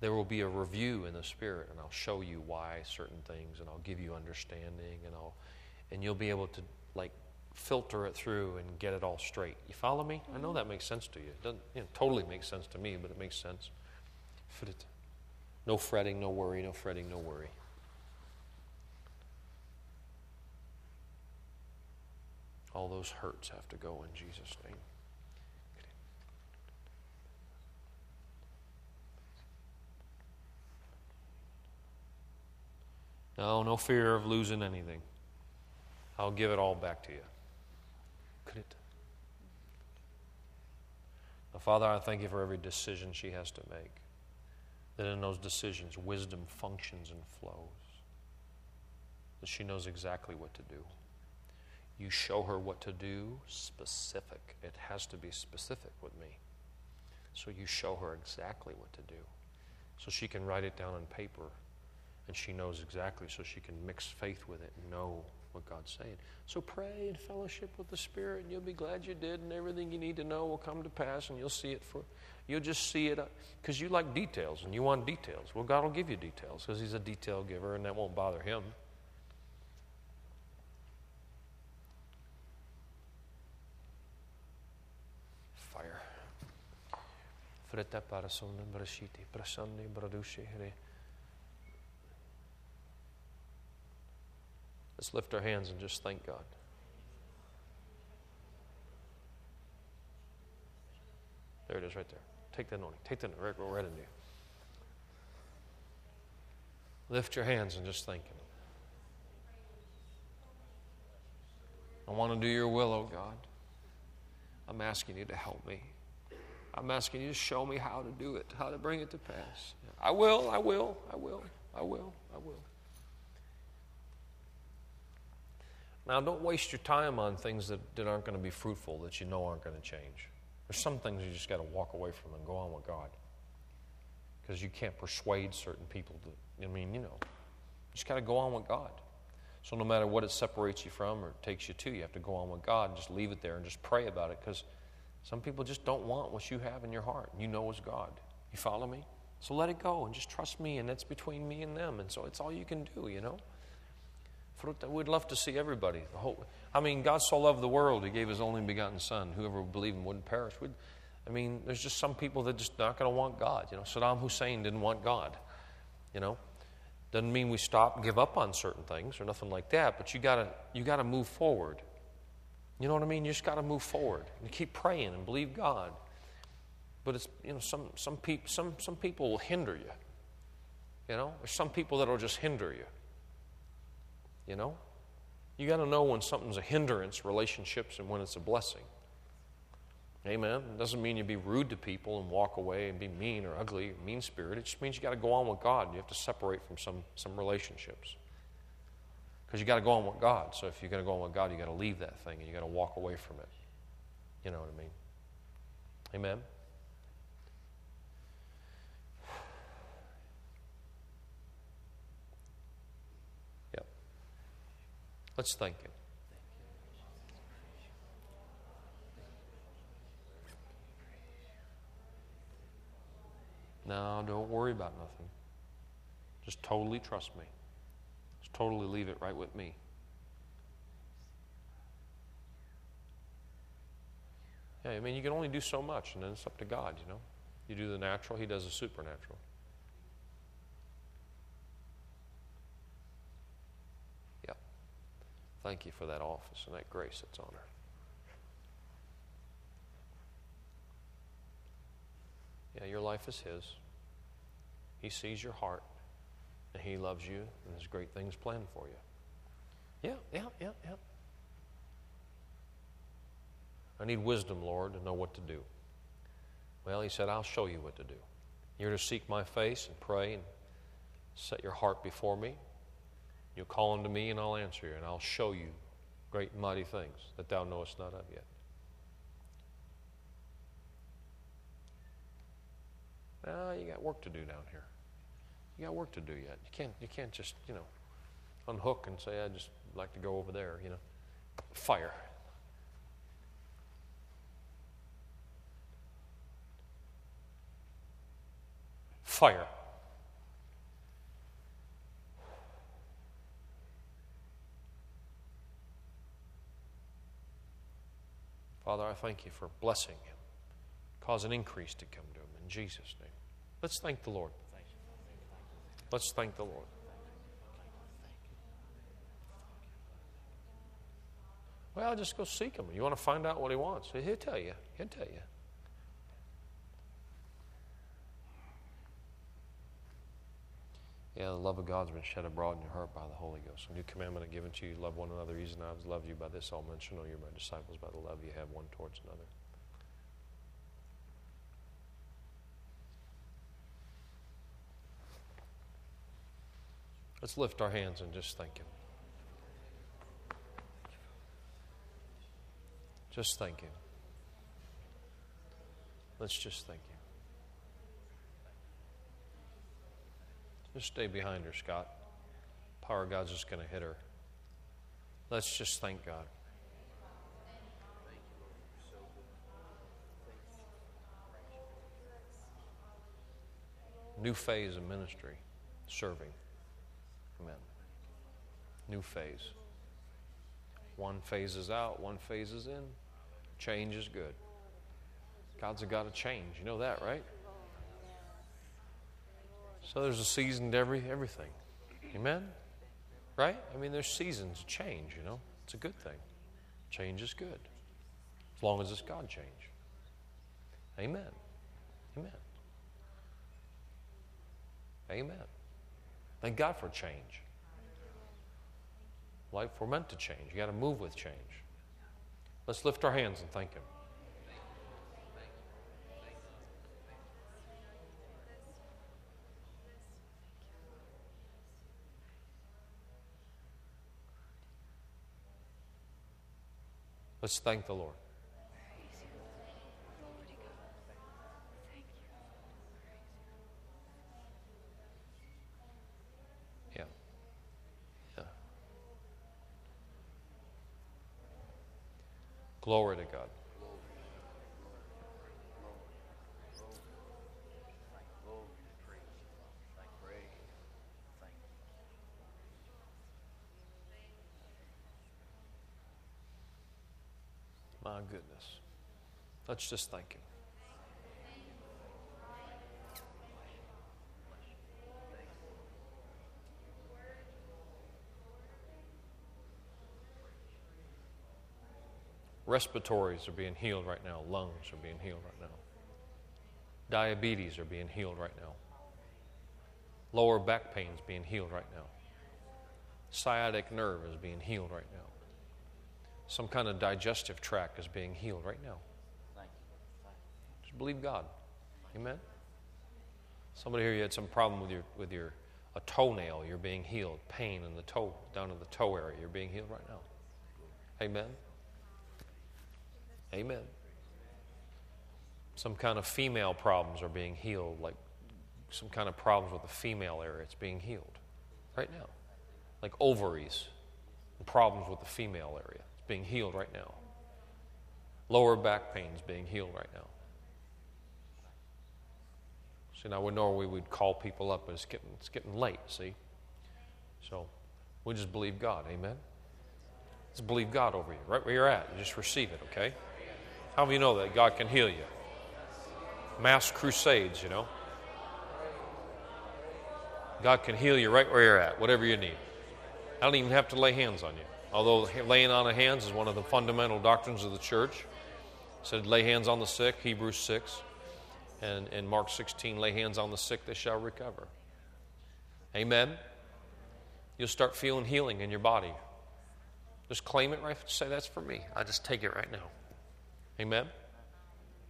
There will be a review in the Spirit, and I'll show you why certain things, and I'll give you understanding, and I'll, and you'll be able to like filter it through and get it all straight. You follow me? I know mm-hmm. that makes sense to you. It doesn't you know, totally make sense to me, but it makes sense. No fretting, no worry, no fretting, no worry. All those hurts have to go in Jesus' name. No, no fear of losing anything. I'll give it all back to you. Could it? Now, Father, I thank you for every decision she has to make. That in those decisions, wisdom functions and flows. That she knows exactly what to do. You show her what to do specific. It has to be specific with me. So you show her exactly what to do. So she can write it down on paper and she knows exactly so she can mix faith with it and know what God's saying. So pray and fellowship with the Spirit, and you'll be glad you did, and everything you need to know will come to pass, and you'll see it for, you'll just see it uh, because you like details and you want details. Well, God will give you details because He's a detail giver, and that won't bother Him. Fire. Parasonne brashiti, here. Let's lift our hands and just thank God. There it is right there. Take that anointing. Take that right, right into you. Lift your hands and just thank Him. I want to do your will, oh God. I'm asking you to help me. I'm asking you to show me how to do it, how to bring it to pass. I will, I will, I will, I will, I will. Now, don't waste your time on things that, that aren't going to be fruitful, that you know aren't going to change. There's some things you just got to walk away from and go on with God. Because you can't persuade certain people to, I mean, you know, you just got to go on with God. So, no matter what it separates you from or takes you to, you have to go on with God and just leave it there and just pray about it. Because some people just don't want what you have in your heart. You know it's God. You follow me? So let it go and just trust me, and that's between me and them. And so it's all you can do, you know? We'd love to see everybody. Whole, I mean, God so loved the world, He gave His only begotten Son. Whoever would believe Him wouldn't perish. We'd, I mean, there's just some people that just not going to want God. You know, Saddam Hussein didn't want God. You know, doesn't mean we stop, give up on certain things or nothing like that. But you gotta, you gotta move forward. You know what I mean? You just got to move forward and keep praying and believe God. But it's you know some some people some some people will hinder you. You know, there's some people that'll just hinder you. You know? You got to know when something's a hindrance, relationships, and when it's a blessing. Amen. It doesn't mean you be rude to people and walk away and be mean or ugly mean spirited. It just means you got to go on with God. You have to separate from some, some relationships. Because you got to go on with God. So if you're going to go on with God, you got to leave that thing and you got to walk away from it. You know what I mean? Amen. Yep. Let's thank Him. No, don't worry about nothing. Just totally trust me. Just totally leave it right with me. Yeah, I mean, you can only do so much, and then it's up to God, you know. You do the natural, He does the supernatural. Yep. Thank you for that office and that grace that's on her. Yeah, your life is His. He sees your heart, and He loves you, and there's great things planned for you. Yeah, yeah, yeah, yeah. I need wisdom, Lord, to know what to do. Well, He said, I'll show you what to do. You're to seek my face and pray and set your heart before me. You'll call unto me, and I'll answer you, and I'll show you great and mighty things that thou knowest not of yet. No, you got work to do down here. You got work to do yet. You can't, you can't just, you know, unhook and say, I'd just like to go over there, you know. Fire. Fire. Father, I thank you for blessing him. Cause an increase to come to him in Jesus' name. Let's thank the Lord. Let's thank the Lord. Well, just go seek him. You want to find out what he wants? He'll tell you. He'll tell you. Yeah, the love of God's been shed abroad in your heart by the Holy Ghost. A new commandment I've given to you love one another. Reason I've loved you by this, all men shall know you're my disciples by the love you have one towards another. Let's lift our hands and just thank Him. Just thank Him. Let's just thank Him. Just stay behind her, Scott. Power of God's just going to hit her. Let's just thank God. New phase of ministry, serving. Amen. New phase. One phase is out, one phase is in. Change is good. God's a God of change. You know that, right? So there's a season to every everything. Amen? Right? I mean, there's seasons change, you know. It's a good thing. Change is good. As long as it's God change. Amen. Amen. Amen. Thank God for change. Life, we're meant to change. You got to move with change. Let's lift our hands and thank Him. Let's thank the Lord. Yeah. Yeah. Glory to God. My goodness. Let's just thank Him. Respiratories are being healed right now. Lungs are being healed right now. Diabetes are being healed right now. Lower back pain is being healed right now. Sciatic nerve is being healed right now. Some kind of digestive tract is being healed right now. Just believe God. Amen. Somebody here, you had some problem with your with your a toenail. You're being healed. Pain in the toe, down in the toe area. You're being healed right now. Amen. Amen. Some kind of female problems are being healed, like some kind of problems with the female area. It's being healed right now, like ovaries, and problems with the female area. It's being healed right now. Lower back pain is being healed right now. See, now we normally we'd call people up, but it's getting, it's getting late, see? So we just believe God, amen? Just believe God over you, right where you're at. You just receive it, okay? How you know that God can heal you? Mass crusades, you know? God can heal you right where you're at, whatever you need. I don't even have to lay hands on you. Although laying on of hands is one of the fundamental doctrines of the church. It said, lay hands on the sick, Hebrews 6. And in Mark 16, lay hands on the sick, they shall recover. Amen. You'll start feeling healing in your body. Just claim it right. Say, that's for me. I just take it right now. Amen.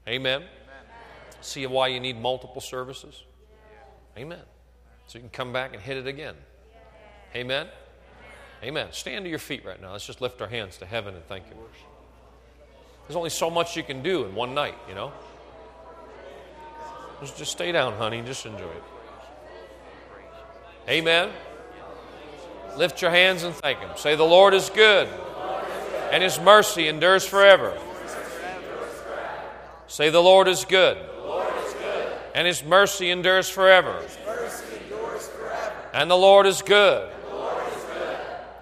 Amen. See why you need multiple services? Amen. So you can come back and hit it again. Amen. Amen. Stand to your feet right now. Let's just lift our hands to heaven and thank Him. There's only so much you can do in one night, you know? Just, just stay down, honey. Just enjoy it. Amen. Lift your hands and thank Him. Say, The Lord is good, and His mercy endures forever. Say, The Lord is good, and His mercy endures forever. And the Lord is good,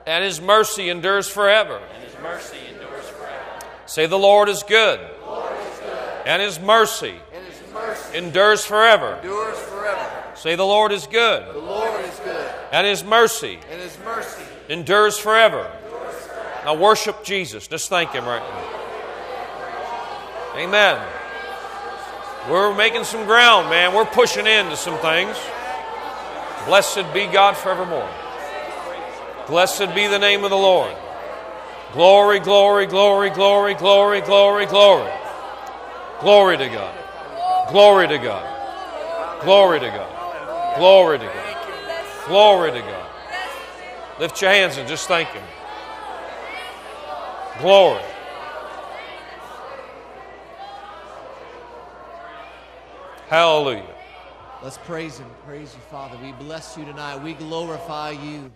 and His mercy endures forever. And his mercy endures forever. Say, The Lord is good, and His mercy And his mercy endures forever. endures forever. Say, The Lord is good, The Lord is good, and His mercy and his mercy endures forever. Now worship Jesus. Just thank Him right now. Amen. We're making some ground, man. We're pushing into some things. Blessed be God forevermore. Blessed be the name of the Lord. Glory, glory, glory, glory, glory, glory, glory. Glory to God. Glory to God. Glory to God. Glory to God. Glory to God. Lift your hands and just thank Him. Glory. Hallelujah. Let's praise Him. Praise you, Father. We bless you tonight. We glorify you.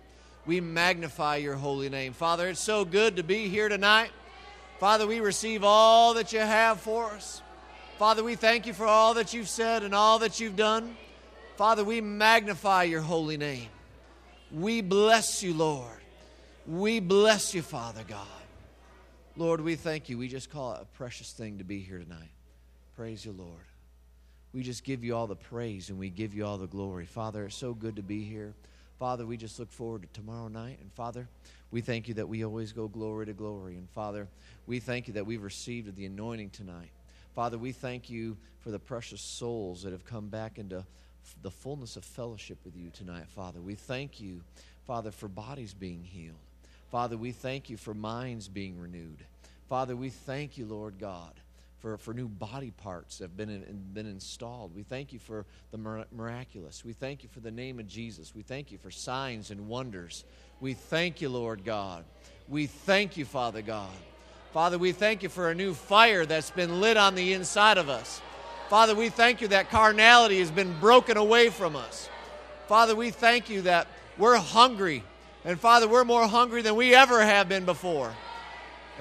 We magnify your holy name. Father, it's so good to be here tonight. Father, we receive all that you have for us. Father, we thank you for all that you've said and all that you've done. Father, we magnify your holy name. We bless you, Lord. We bless you, Father God. Lord, we thank you. We just call it a precious thing to be here tonight. Praise you, Lord. We just give you all the praise and we give you all the glory. Father, it's so good to be here. Father, we just look forward to tomorrow night. And Father, we thank you that we always go glory to glory. And Father, we thank you that we've received the anointing tonight. Father, we thank you for the precious souls that have come back into the fullness of fellowship with you tonight, Father. We thank you, Father, for bodies being healed. Father, we thank you for minds being renewed. Father, we thank you, Lord God, for, for new body parts have been, in, been installed. We thank you for the miraculous. We thank you for the name of Jesus. We thank you for signs and wonders. We thank you, Lord God. We thank you, Father God. Father, we thank you for a new fire that's been lit on the inside of us. Father, we thank you that carnality has been broken away from us. Father, we thank you that we're hungry. And Father, we're more hungry than we ever have been before.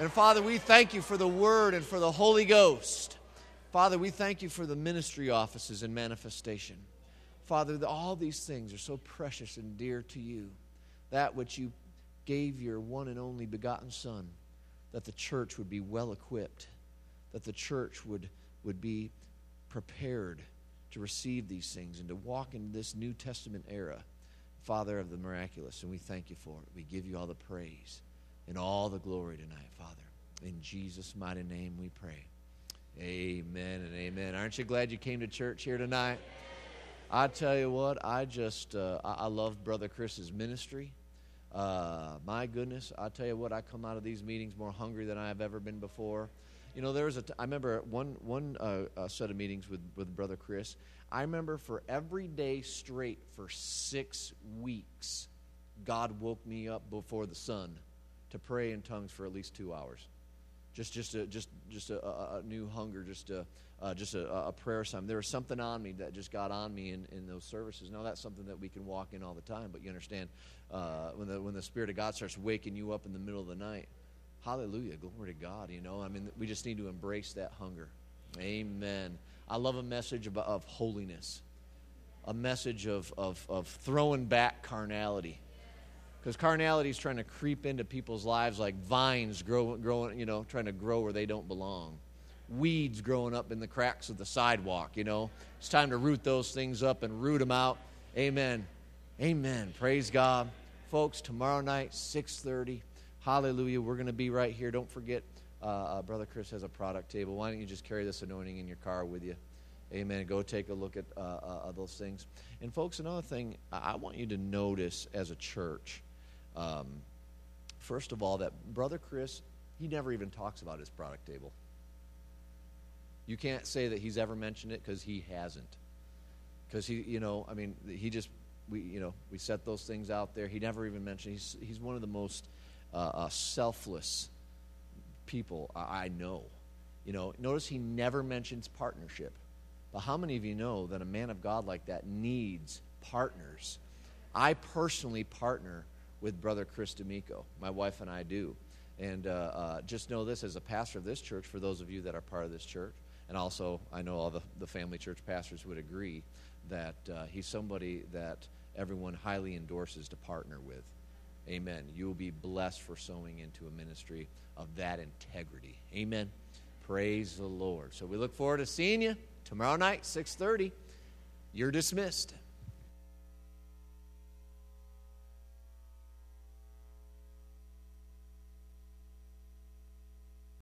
And Father, we thank you for the Word and for the Holy Ghost. Father, we thank you for the ministry offices and manifestation. Father, all these things are so precious and dear to you. That which you gave your one and only begotten Son, that the church would be well equipped, that the church would, would be prepared to receive these things and to walk in this New Testament era, Father of the miraculous. And we thank you for it. We give you all the praise and all the glory tonight, Father. In Jesus' mighty name we pray. Amen and amen. Aren't you glad you came to church here tonight? I tell you what, I just, uh, I, love Brother Chris's ministry. Uh, my goodness, I tell you what, I come out of these meetings more hungry than I have ever been before. You know, there was a. T- I remember one one uh, uh, set of meetings with with Brother Chris. I remember for every day straight for six weeks, God woke me up before the sun to pray in tongues for at least two hours. Just just a just just a, a, new hunger, just a uh, just a, a prayer time. There was something on me that just got on me in, in those services. Now that's something that we can walk in all the time, but you understand uh, when the when the Spirit of God starts waking you up in the middle of the night. Hallelujah, glory to God. You know, I mean, we just need to embrace that hunger. Amen. I love a message of, of holiness, a message of, of, of throwing back carnality. Because carnality is trying to creep into people's lives like vines grow, growing, you know, trying to grow where they don't belong. Weeds growing up in the cracks of the sidewalk, you know. It's time to root those things up and root them out. Amen. Amen. Praise God. Folks, tomorrow night, 6.30, hallelujah, we're going to be right here. Don't forget, uh, uh, Brother Chris has a product table. Why don't you just carry this anointing in your car with you? Amen. Go take a look at uh, uh, those things. And, folks, another thing I want you to notice as a church, um, first of all, that Brother Chris, he never even talks about his product table. You can't say that he's ever mentioned it because he hasn't. Because he, you know, I mean, he just, we, you know, we set those things out there. He never even mentioned. He's he's one of the most uh, uh, selfless people I, I know. You know, notice he never mentions partnership. But how many of you know that a man of God like that needs partners? I personally partner with Brother Chris D'Amico. My wife and I do. And uh, uh, just know this as a pastor of this church, for those of you that are part of this church, and also I know all the, the family church pastors would agree that uh, he's somebody that everyone highly endorses to partner with. Amen. You will be blessed for sowing into a ministry of that integrity. Amen. Praise the Lord. So we look forward to seeing you tomorrow night, 6:30. You're dismissed.